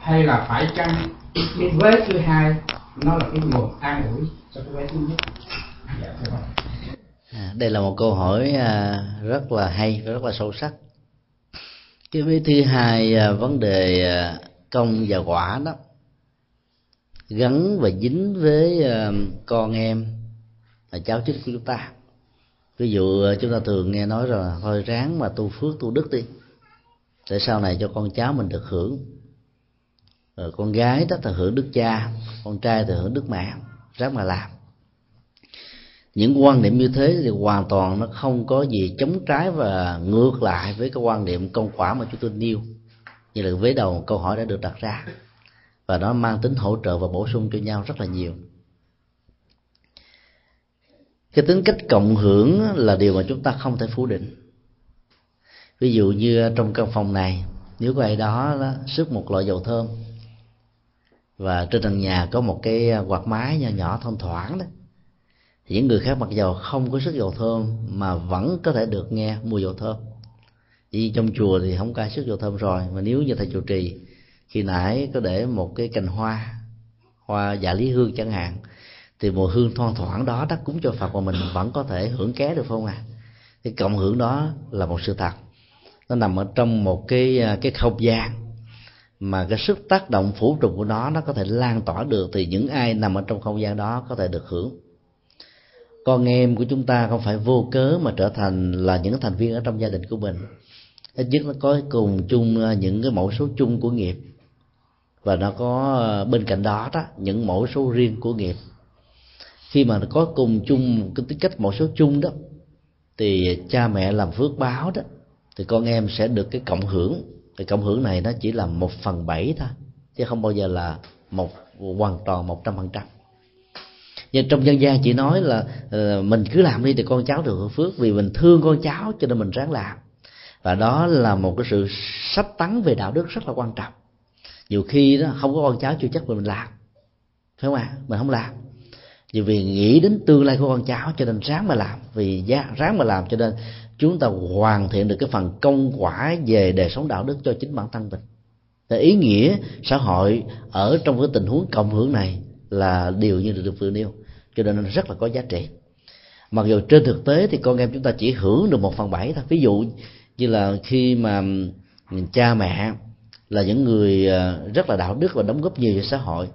hay là phải chăng cái vế thứ hai nó là cái nguồn an ủi cho cái vế thứ nhất? Dạ, à, đây là một câu hỏi à, rất là hay và rất là sâu sắc. Cái vế thứ hai à, vấn đề à, công và quả đó gắn và dính với ờ, con em là cháu chức của chúng ta. Ví dụ ờ, chúng ta thường nghe nói rằng thôi ráng mà tu phước tu đức đi, để sau này cho con cháu mình được hưởng. Rồi con gái đó thì hưởng đức cha, con trai thì hưởng đức mẹ, ráng mà làm. Những quan niệm như thế thì hoàn toàn nó không có gì chống trái và ngược lại với cái quan niệm công quả mà chúng tôi nêu, như là vế đầu câu hỏi đã được đặt ra và nó mang tính hỗ trợ và bổ sung cho nhau rất là nhiều. Cái tính cách cộng hưởng là điều mà chúng ta không thể phủ định. Ví dụ như trong căn phòng này nếu có ai đó, đó sức một loại dầu thơm và trên trần nhà có một cái quạt máy nhỏ nhỏ thông thoảng đó thì những người khác mặc dầu không có sức dầu thơm mà vẫn có thể được nghe mùi dầu thơm. Vì trong chùa thì không có ai sức dầu thơm rồi mà nếu như thầy chủ trì khi nãy có để một cái cành hoa hoa dạ lý hương chẳng hạn, thì mùi hương thoang thoảng đó đắc cúng cho phật mà mình vẫn có thể hưởng ké được không à cái cộng hưởng đó là một sự thật. Nó nằm ở trong một cái à, cái không gian mà cái sức tác động phủ trùng của nó nó có thể lan tỏa được thì những ai nằm ở trong không gian đó có thể được hưởng. Con em của chúng ta không phải vô cớ mà trở thành là những thành viên ở trong gia đình của mình. Ít nhất nó có cùng chung à, những cái mẫu số chung của nghiệp và nó có ờ, bên cạnh đó đó những mẫu số riêng của nghiệp. Khi mà có cùng chung cái tính cách mẫu số chung đó thì cha mẹ làm phước báo đó thì con em sẽ được cái cộng hưởng. Cái cộng hưởng này nó chỉ là một phần bảy thôi chứ không bao giờ là một hoàn toàn một trăm phần trăm. Nhưng trong dân gian chỉ nói là uh, mình cứ làm đi thì con cháu được hưởng phước vì mình thương con cháu cho nên mình ráng làm. Và đó là một cái sự sách tắn về đạo đức rất là quan trọng nhiều khi đó, không có con cháu chưa chắc mình làm. Phải không ạ? Mình không làm. Vì vì nghĩ đến tương lai của con cháu cho nên ráng mà làm. Vì giá, ráng mà làm cho nên chúng ta hoàn thiện được cái phần công quả về đời sống đạo đức cho chính bản thân mình. Thì ý nghĩa xã hội ở trong cái tình huống cộng hưởng này là điều như được vừa nêu. Cho nên nó rất là có giá trị. Mặc dù trên thực tế thì con em chúng ta chỉ hưởng được một phần bảy thôi. Ví dụ như là khi mà cha mẹ là những người à, rất là đạo đức và đóng góp nhiều cho xã hội.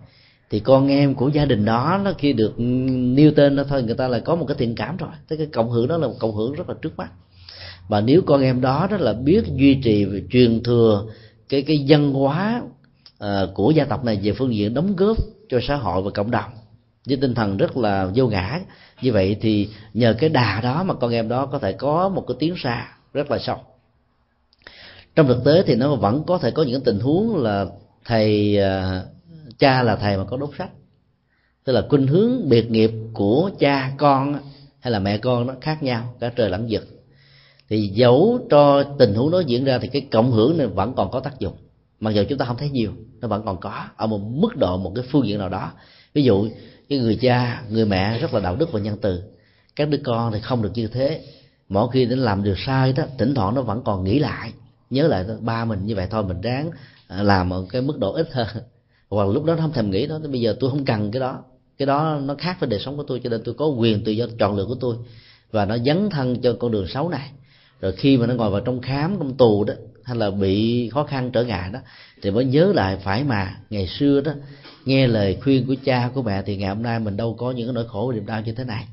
Thì con em của gia đình đó nó khi được nêu tên đó thôi người ta là có một cái thiện cảm rồi. Thế cái cộng hưởng đó là một cộng hưởng rất là trước mắt. Và nếu con em đó đó là biết duy trì và truyền thừa cái cái văn hóa uh, của gia tộc này về phương diện đóng góp cho xã hội và cộng đồng với tinh thần rất là vô ngã như vậy thì nhờ cái đà đó mà con em đó có thể có một cái tiếng xa rất là sâu trong thực tế thì nó vẫn có thể có những tình huống là thầy à, cha là thầy mà có đốt sách. Tức là khuynh hướng biệt nghiệp của cha con hay là mẹ con nó khác nhau, cả trời lẫn vực. Thì dẫu cho tình huống đó diễn ra thì cái cộng hưởng này vẫn còn có tác dụng. Mặc dù chúng ta không thấy nhiều, nó vẫn còn có ở một mức độ, một cái phương diện nào đó. Ví dụ, cái người cha, người mẹ rất là đạo đức và nhân từ. Các đứa con thì không được như thế. Mỗi khi đến làm điều sai đó, thỉnh thoảng nó vẫn còn nghĩ lại nhớ lại ba mình như vậy thôi, mình ráng à, làm ở cái mức độ ít hơn [LAUGHS] hoặc lúc đó nó không thèm nghĩ đó, bây giờ tôi không cần cái đó. Cái đó nó khác với đời sống của tôi, cho nên tôi có quyền tự do chọn lựa của tôi. Và nó dấn thân cho con đường xấu này. Rồi khi mà nó ngồi vào trong khám, trong tù đó, hay là bị khó khăn trở ngại đó, thì mới nhớ lại phải mà ngày xưa đó, nghe lời khuyên của cha, của mẹ, thì ngày hôm nay mình đâu có những cái nỗi khổ niềm đau như thế này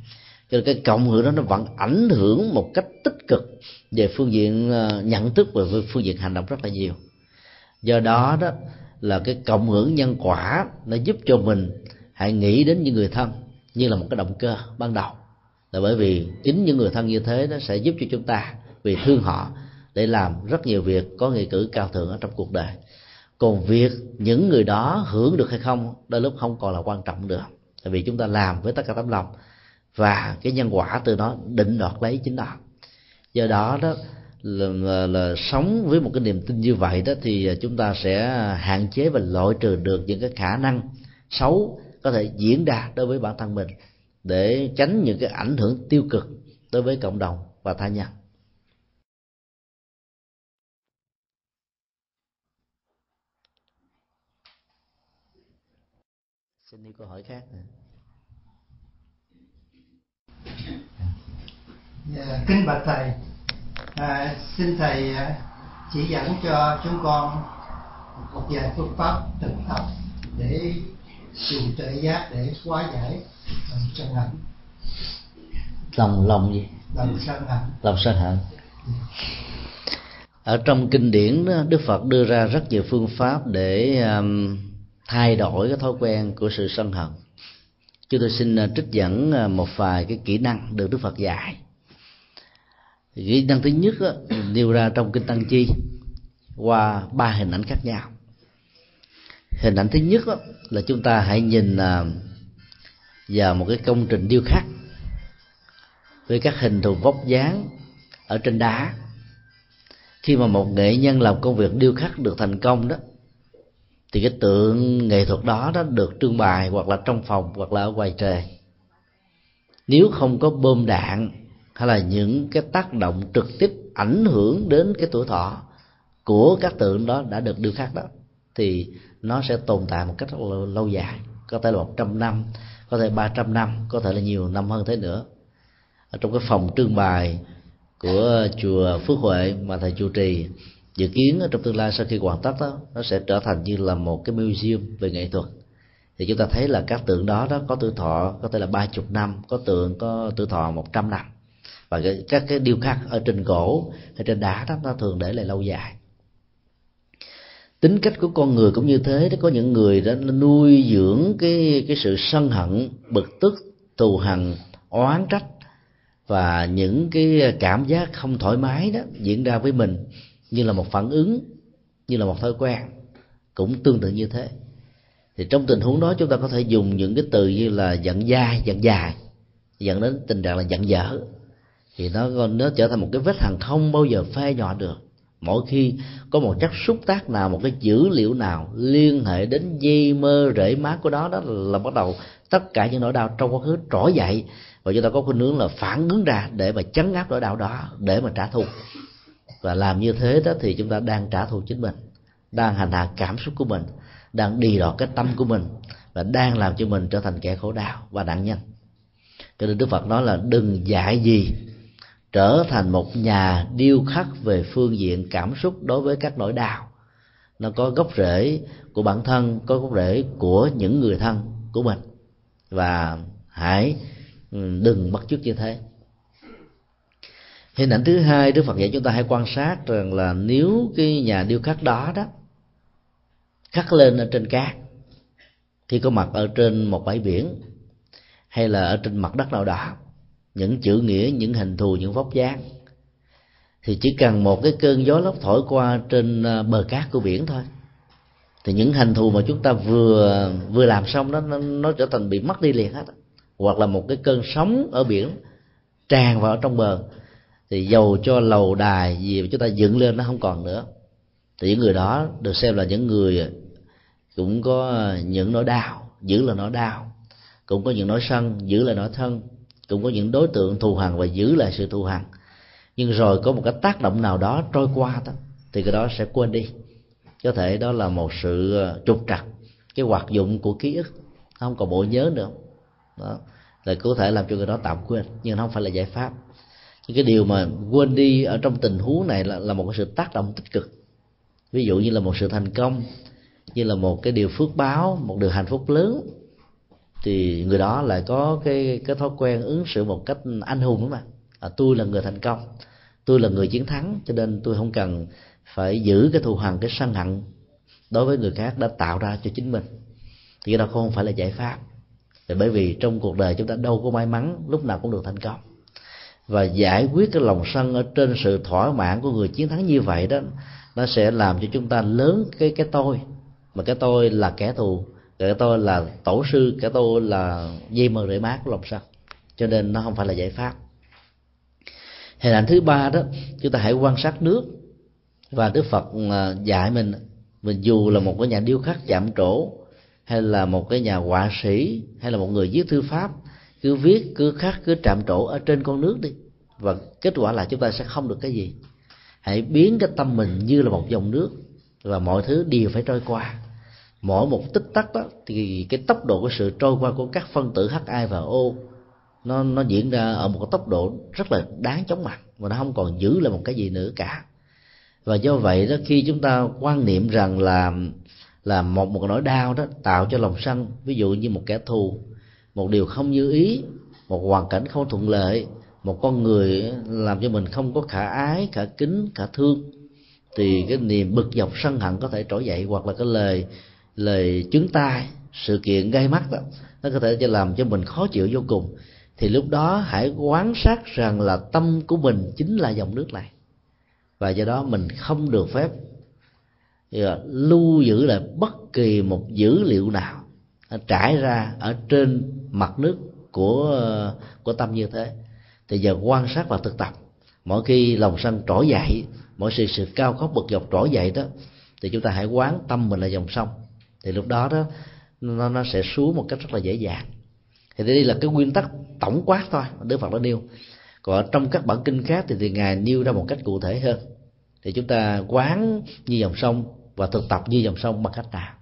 cho nên cái cộng hưởng đó nó vẫn ảnh hưởng một cách tích cực về phương diện ờ, nhận thức và phương diện hành động rất là nhiều. Do đó đó là cái cộng hưởng nhân quả nó giúp cho mình hãy nghĩ đến những người thân như là một cái động cơ ban đầu. Là bởi vì chính những người thân như thế nó sẽ giúp cho chúng ta vì thương họ để làm rất nhiều việc có nghĩa cử cao thượng ở trong cuộc đời. Còn việc những người đó hưởng được hay không, đôi lúc không còn là quan trọng nữa. Tại vì chúng ta làm với tất cả tấm lòng và cái nhân quả từ đó định đoạt lấy chính nó do đó đó là, là, là sống với một cái niềm tin như vậy đó thì chúng ta sẽ hạn chế và loại trừ được những cái khả năng xấu có thể diễn ra đối với bản thân mình để tránh những cái ảnh hưởng tiêu cực đối với cộng đồng và tha nhân xin đi câu hỏi khác nữa. Dạ, kính bạch thầy. À, xin thầy à, chỉ dẫn cho chúng con một vài phương pháp thực tập để dùng tuệ giác để hóa giải lòng sân hận. Lòng lòng gì? Lòng sân hận. Lòng sân hận. Ở trong kinh điển đức phật đưa ra rất nhiều phương pháp để um, thay đổi cái thói quen của sự sân hận chúng tôi xin à, trích dẫn à, một vài cái kỹ năng được đức phật dạy. Kỹ năng thứ nhất đó, [CLEARS THROAT] nêu ra trong kinh tăng chi qua ba hình ảnh khác nhau. Hình ảnh thứ nhất đó, là chúng ta hãy nhìn à, vào một cái công trình điêu khắc với các hình thù vóc dáng ở trên đá. Khi mà một nghệ nhân làm công việc điêu khắc được thành công đó thì cái tượng nghệ thuật đó đó được trưng bày hoặc là trong phòng hoặc là ở ngoài trời. Nếu không có bơm đạn hay là những cái tác động trực tiếp ảnh hưởng đến cái tuổi thọ của các tượng đó đã được điêu khắc đó thì nó sẽ tồn tại một cách lâu, lâu dài. Có thể là một trăm năm có thể ba trăm năm có thể là nhiều năm hơn thế nữa. Ở trong cái phòng trưng bày của chùa Phước Huệ mà thầy chủ trì dự kiến trong tương lai sau khi hoàn tất đó, nó sẽ trở thành như là một cái museum về nghệ thuật. Thì chúng ta thấy là các tượng đó đó có tuổi thọ, có thể là ba chục năm, có tượng, có tuổi thọ một trăm năm. Và các cái điêu khắc ở trên gỗ hay trên đá đó, nó thường để lại lâu dài. Tính cách của con người cũng như thế đó có những người đó nuôi dưỡng cái cái sự sân hận, bực tức, thù hằn, oán trách và những cái cảm giác không thoải mái đó diễn ra với mình như là một phản ứng, như là một thói quen, cũng tương tự như thế. Thì trong tình huống đó chúng ta có thể dùng những cái từ như là giận dai, giận dài, dẫn đến tình trạng là giận dở. Thì nó nó trở thành một cái vết hằn không bao giờ phai nhỏ được. Mỗi khi có một chất xúc tác nào, một cái dữ liệu nào liên hệ đến dây mơ rễ má của đó đó là bắt đầu tất cả những nỗi đau trong quá khứ trỗi dậy. Và chúng ta có khuynh hướng là phản ứng ra để mà chấn áp nỗi đau đó, để mà trả thù và làm như thế đó thì chúng ta đang trả thù chính mình, đang hành hạ cảm xúc của mình, đang đi đọt cái tâm của mình và đang làm cho mình trở thành kẻ khổ đau và nạn nhân. Cho nên đức phật nói là đừng dạy gì trở thành một nhà điêu khắc về phương diện cảm xúc đối với các nỗi đau. Nó có gốc rễ của bản thân, có gốc rễ của những người thân của mình. Và hãy ừ, đừng bắt chước như thế hình ảnh thứ hai đức phật dạy chúng ta hãy quan sát rằng là nếu cái nhà điêu khắc đó đó khắc lên ở trên cát khi có mặt ở trên một bãi biển hay là ở trên mặt đất nào đó những chữ nghĩa những hình thù những vóc dáng thì chỉ cần một cái cơn gió lốc thổi qua trên ờ, bờ cát của biển thôi. Thì những hành thù mà chúng ta vừa vừa làm xong đó nó, nó trở thành bị mất đi liền hết hoặc là một cái cơn sóng ở biển tràn vào trong bờ thì dầu cho lầu đài gì mà chúng ta dựng lên nó không còn nữa. Thì những người đó được xem là những người cũng có những nỗi đau, giữ là nỗi đau, cũng có những nỗi sân, giữ là nỗi thân, cũng có những đối tượng thù hằn và giữ lại sự thù hằn. Nhưng rồi có một cái tác động nào đó trôi qua đó, thì cái đó sẽ quên đi. Có thể đó là một sự ờ, trục trặc, cái hoạt dụng của ký ức không còn bộ nhớ nữa. Đó, là có thể làm cho người đó tạm quên, nhưng không phải là giải pháp nhưng cái điều mà quên đi ở trong tình huống này là, là một cái sự tác động tích cực. Ví dụ như là một sự thành công như là một cái điều phước báo một điều hạnh phúc lớn thì người đó lại có cái cái thói quen ứng xử một cách anh hùng mà à, tôi là người thành công tôi là người chiến thắng cho nên tôi không cần phải giữ cái thù hằn cái sân hận đối với người khác đã tạo ra cho chính mình. Thì cái đó không phải là giải pháp. Thì bởi vì trong cuộc đời chúng ta đâu có may mắn lúc nào cũng được thành công và giải quyết cái lòng sân ở trên sự thỏa mãn của người chiến thắng như vậy đó, nó sẽ làm cho chúng ta lớn cái cái tôi. Mà cái tôi là kẻ thù, cái tôi là tổ sư, cái tôi là dây mờ rễ mát của lòng sân. Cho nên nó không phải là giải pháp. Hình ảnh thứ ba đó, chúng ta hãy quan sát nước. Và đức phật à, dạy mình mình dù là một cái nhà điêu khắc chạm trổ, hay là một cái nhà họa sĩ, hay là một người viết thư pháp cứ viết, cứ khắc, cứ chạm trổ ở trên con nước đi. Và kết quả là chúng ta sẽ không được cái gì. Hãy biến cái tâm mình như là một dòng nước và mọi thứ đều phải trôi qua. Mỗi một tích tắc đó, thì cái tốc độ của sự trôi qua của các phân tử Hi và O, nó nó diễn ra ở một cái tốc độ rất là đáng chóng mặt và nó không còn giữ lại một cái gì nữa cả. Và do vậy đó, khi chúng ta quan niệm rằng là là một một nỗi đau đó tạo cho lòng sân, ví dụ như một kẻ thù một điều không như ý, một hoàn cảnh không thuận lợi, một con người làm cho mình không có khả ái, khả kính, khả thương, thì cái niềm bực dọc sân hận có thể trỗi dậy hoặc là cái lời lời chứng tai, sự kiện gây mắt đó, nó có thể cho làm cho mình khó chịu vô cùng. Thì lúc đó hãy quán sát rằng là tâm của mình chính là dòng nước này. Và do đó mình không được phép ờ, lưu giữ lại bất kỳ một dữ liệu nào trải ra ở trên mặt nước của của tâm như thế. Thì giờ quan sát và thực tập mỗi khi lòng sân trỗi dậy mỗi sự sự cao khóc bực dọc trỗi dậy đó thì chúng ta hãy quán tâm mình là dòng sông. Thì lúc đó đó nó nó sẽ xuống một cách rất là dễ dàng. Thì đây là cái nguyên tắc tổng quát thôi đức phật đã nêu. Còn trong các bản kinh khác thì, thì ngài nêu ra một cách cụ thể hơn. Thì chúng ta quán như dòng sông và thực tập như dòng sông bằng cách nào?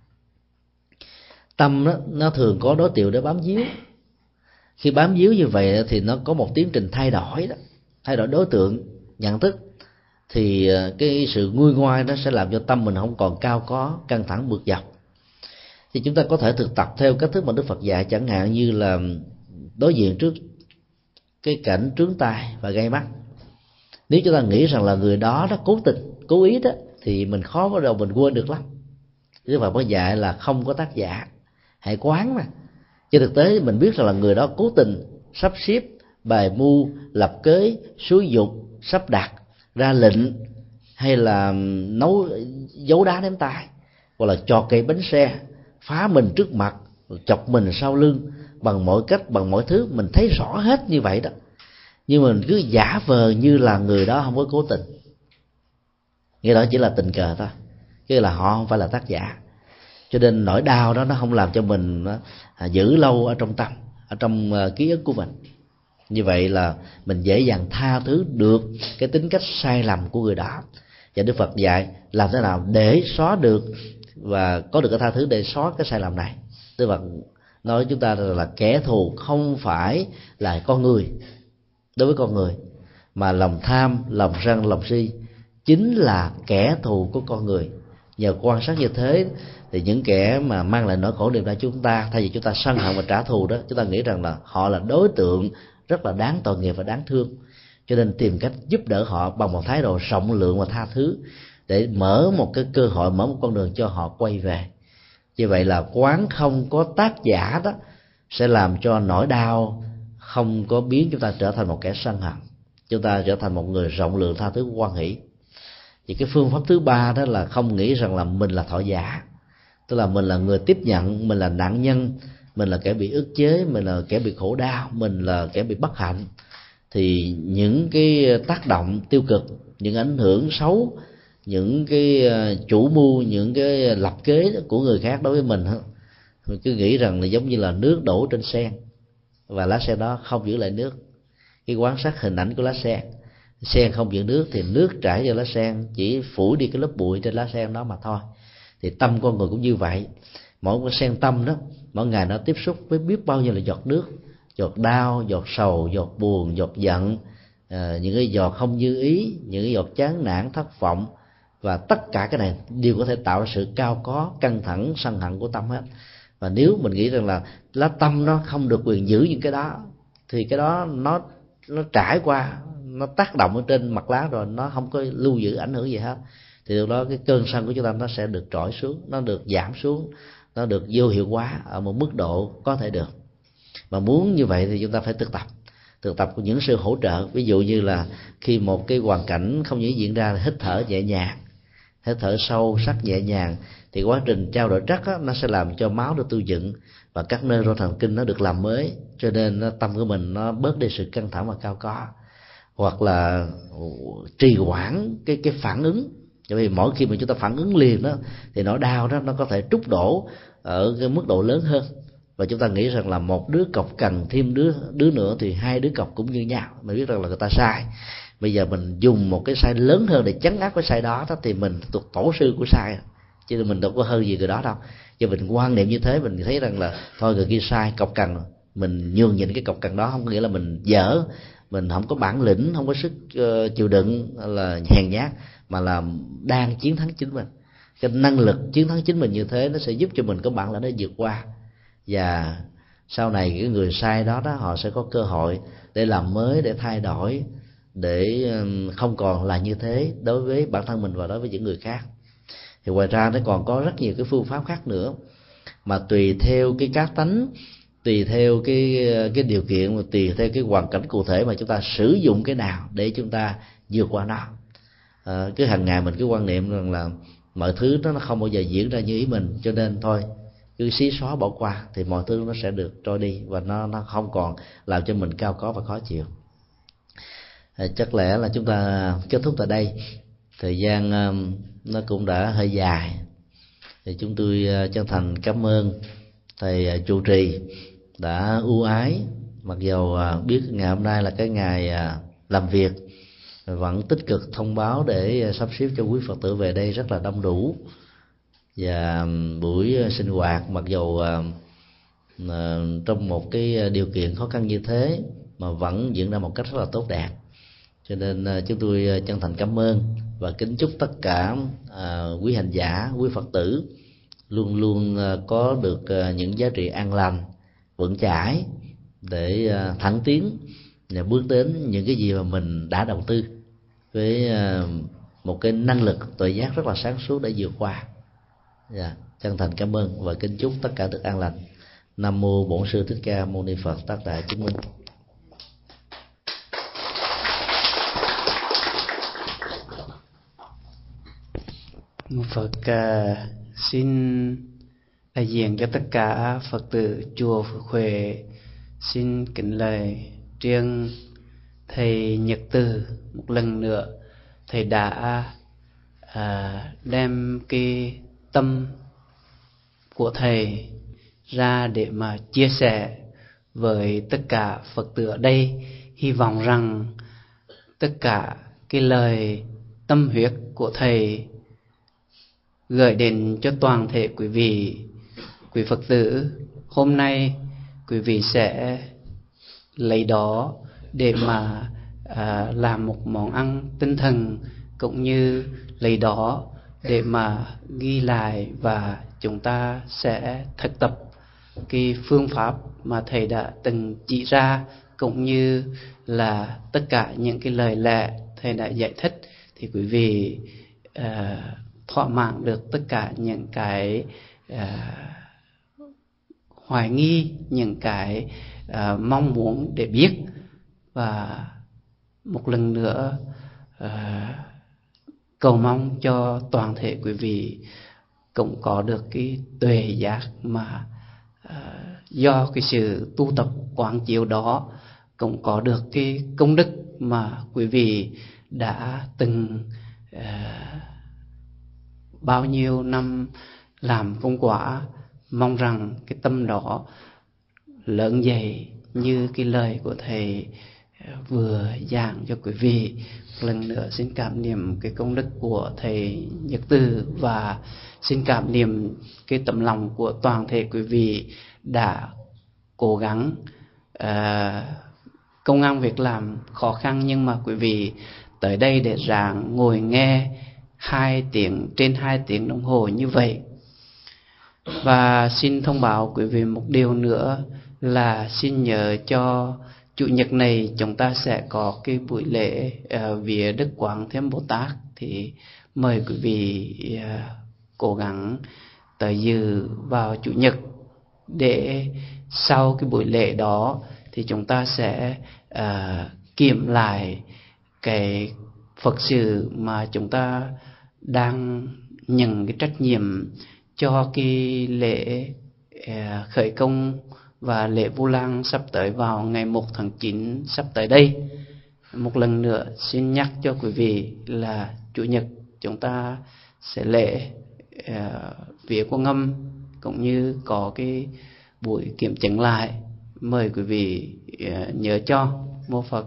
Tâm đó, nó thường có đối tượng để bám víu. Khi bám víu như vậy thì nó có một tiến trình thay đổi đó thay đổi đối tượng nhận thức. Thì ờ, cái sự nguôi ngoai nó sẽ làm cho tâm mình không còn cao có căng thẳng bực dọc. Thì chúng ta có thể thực tập theo cách thức mà đức phật dạy chẳng hạn như là đối diện trước cái cảnh trướng tai và gây mắt. Nếu chúng ta nghĩ rằng là người đó nó cố tình cố ý đó thì mình khó bắt đầu mình quên được lắm. Đức phật có dạy là không có tác giả hãy quán mà. Trên thực tế mình biết rằng là người đó cố tình sắp xếp bài mưu, lập kế, xúi dục, sắp đặt ra lệnh hay là nấu dấu đá ném tay, hoặc là chọt cây bánh xe phá mình trước mặt chọc mình sau lưng bằng mọi cách, bằng mọi thứ, mình thấy rõ hết như vậy đó. Nhưng mình cứ giả vờ như là người đó không có cố tình. Nghĩa đó chỉ là tình cờ thôi, chứ là họ không phải là tác giả cho nên nỗi đau đó nó không làm cho mình à, giữ lâu ở trong tâm, ở trong ờ, ký ức của mình. Như vậy là mình dễ dàng tha thứ được cái tính cách sai lầm của người đó. Và đức phật dạy làm thế nào để xóa được và có được cái tha thứ để xóa cái sai lầm này. Đức phật nói chúng ta là kẻ thù không phải là con người. Đối với con người, mà lòng tham, lòng sân lòng si chính là kẻ thù của con người. Nhờ quan sát như thế thì những kẻ mà mang lại nỗi khổ niềm đau chúng ta, thay vì chúng ta sân hận và trả thù đó, chúng ta nghĩ rằng là họ là đối tượng rất là đáng tội nghiệp và đáng thương. Cho nên tìm cách giúp đỡ họ bằng một thái độ rộng lượng và tha thứ để mở một cái cơ hội, mở một con đường cho họ quay về. Như vậy là quán không có tác giả đó sẽ làm cho nỗi đau không có biến chúng ta trở thành một kẻ sân hận. Chúng ta trở thành một người rộng lượng tha thứ quan hỷ. Thì cái phương pháp thứ ba đó là không nghĩ rằng là mình là thọ giả tức là mình là người tiếp nhận, mình là nạn nhân, mình là kẻ bị ức chế, mình là kẻ bị khổ đau, mình là kẻ bị bất hạnh. Thì những cái tác động tiêu cực, những ảnh hưởng xấu, những cái ờ, chủ mưu, những cái lập kế của người khác đối với mình mình cứ nghĩ rằng là giống như là nước đổ trên sen và lá sen đó không giữ lại nước. Khi quan sát hình ảnh của lá sen sen không giữ nước thì nước trải vào lá sen chỉ phủ đi cái lớp bụi trên lá sen đó mà thôi thì tâm con người cũng như vậy. Mỗi cái sen tâm đó mỗi ngày nó tiếp xúc với biết bao nhiêu là giọt nước giọt đau giọt sầu giọt buồn giọt giận à, những cái giọt không như ý những cái giọt chán nản thất vọng. Và tất cả cái này đều có thể tạo ra sự cao có căng thẳng sân hận của tâm hết. Và nếu mình nghĩ rằng là lá tâm nó không được quyền giữ những cái đó thì cái đó nó nó trải qua nó tác động ở trên mặt lá rồi nó không có lưu giữ ảnh hưởng gì hết thì lúc đó cái cơn sân của chúng ta nó sẽ được trỗi xuống nó được giảm xuống nó được vô hiệu hóa ở một mức độ có thể được. Mà muốn như vậy thì chúng ta phải thực tập thực tập của những sự hỗ trợ. Ví dụ như là khi một cái hoàn cảnh không những diễn ra là hít thở nhẹ nhàng hít thở sâu sắc nhẹ nhàng thì quá trình trao đổi chất á, nó sẽ làm cho máu được tu dựng và các nơi rô thần kinh nó được làm mới. Cho nên nó, tâm của mình nó bớt đi sự căng thẳng và cao có. Hoặc là trì hoãn cái cái phản ứng bởi vì mỗi khi mà chúng ta phản ứng liền đó thì nỗi đau đó nó có thể trút đổ ở cái mức độ lớn hơn. Và chúng ta nghĩ rằng là một đứa cọc cần thêm đứa đứa nữa thì hai đứa cọc cũng như nhau. Mình biết rằng là người ta sai. Bây giờ mình dùng một cái sai lớn hơn để chấn áp cái sai đó, đó thì mình thuộc tổ sư của sai. Chứ mình đâu có hơn gì người đó đâu. Cho mình quan niệm như thế mình thấy rằng là thôi người kia sai cọc cần mình nhường nhịn cái cọc cần đó không có nghĩa là mình dở. Mình không có bản lĩnh không có sức uh, chịu đựng là hèn nhát mà là đang chiến thắng chính mình. Cái năng lực chiến thắng chính mình như thế nó sẽ giúp cho mình có bản lĩnh để vượt qua. Và sau này cái người sai đó đó, họ sẽ có cơ hội để làm mới, để thay đổi, để không còn là như thế đối với bản thân mình và đối với những người khác. Thì ngoài ra nó còn có rất nhiều cái phương pháp khác nữa. Mà tùy theo cái cá tánh, tùy theo cái cái điều kiện và tùy theo cái hoàn cảnh cụ thể mà chúng ta sử dụng cái nào để chúng ta vượt qua nó à, cứ hàng ngày mình cứ quan niệm rằng là mọi thứ nó không bao giờ diễn ra như ý mình cho nên thôi cứ xí xóa bỏ qua thì mọi thứ nó sẽ được trôi đi và nó nó không còn làm cho mình cao có và khó chịu. À, chắc lẽ là chúng ta kết thúc tại đây. Thời gian um, nó cũng đã hơi dài. Thì chúng tôi uh, chân thành cảm ơn thầy uh, trụ trì đã ưu ái. Mặc dầu uh, biết ngày hôm nay là cái ngày làm việc vẫn tích cực thông báo để ờ, sắp xếp cho quý phật tử về đây rất là đông đủ. Và buổi ờ, sinh hoạt mặc dù ờ, trong một cái điều kiện khó khăn như thế mà vẫn diễn ra một cách rất là tốt đẹp. Cho nên chúng tôi chân thành cảm ơn và kính chúc tất cả quý hành giả, quý phật tử luôn luôn có được những giá trị an lành, vững chãi để thẳng tiến và bước đến những cái gì mà mình đã đầu tư với ờ, một cái năng lực tuệ giác rất là sáng suốt để vượt qua. Dạ chân thành cảm ơn và kính chúc tất cả được an lành. Nam mô bổn sư thích ca mâu ni phật tác đại chứng minh. Phật uh, xin đại diện cho tất cả Phật tử chùa Phước Huệ xin kính lời riêng thầy Nhật Từ một lần nữa thầy đã à, đem cái tâm của thầy ra để mà chia sẻ với tất cả Phật tử ở đây. Hy vọng rằng tất cả cái lời tâm huyết của thầy gửi đến cho toàn thể quý vị quý Phật tử hôm nay quý vị sẽ lấy đó để mà à, làm một món ăn tinh thần cũng như lấy đó để mà ghi lại và chúng ta sẽ thực tập cái phương pháp mà thầy đã từng chỉ ra cũng như là tất cả những cái lời lẽ thầy đã giải thích thì quý vị uh, thỏa mãn được tất cả những cái uh, hoài nghi những cái uh, mong muốn để biết và một lần nữa uh, cầu mong cho toàn thể quý vị cũng có được cái tuệ giác mà uh, do cái sự tu tập quán chiếu đó cũng có được cái công đức mà quý vị đã từng uh, bao nhiêu năm làm công quả mong rằng cái tâm đó lớn dày như cái lời của thầy vừa giảng cho quý vị. Lần nữa xin cảm niệm cái công đức của thầy Nhật Từ và xin cảm niệm cái tấm lòng của toàn thể quý vị đã cố gắng uh, công ăn việc làm khó khăn nhưng mà quý vị tới đây để giảng ngồi nghe hai tiếng trên hai tiếng đồng hồ như vậy. Và xin thông báo quý vị một điều nữa là xin nhớ cho chủ nhật này chúng ta sẽ có cái buổi lễ uh, vía đức quảng thêm bồ tát. Thì mời quý vị uh, cố gắng tới dự vào chủ nhật. Để sau cái buổi lễ đó thì chúng ta sẽ uh, kiểm lại cái phật sự mà chúng ta đang nhận cái trách nhiệm cho cái lễ uh, khởi công và lễ Vu Lan sắp tới vào ngày 1 tháng 9 sắp tới đây. Một lần nữa xin nhắc cho quý vị là chủ nhật chúng ta sẽ lễ uh, vía quan âm cũng như có cái buổi kiểm chứng lại mời quý vị uh, nhớ cho mô Phật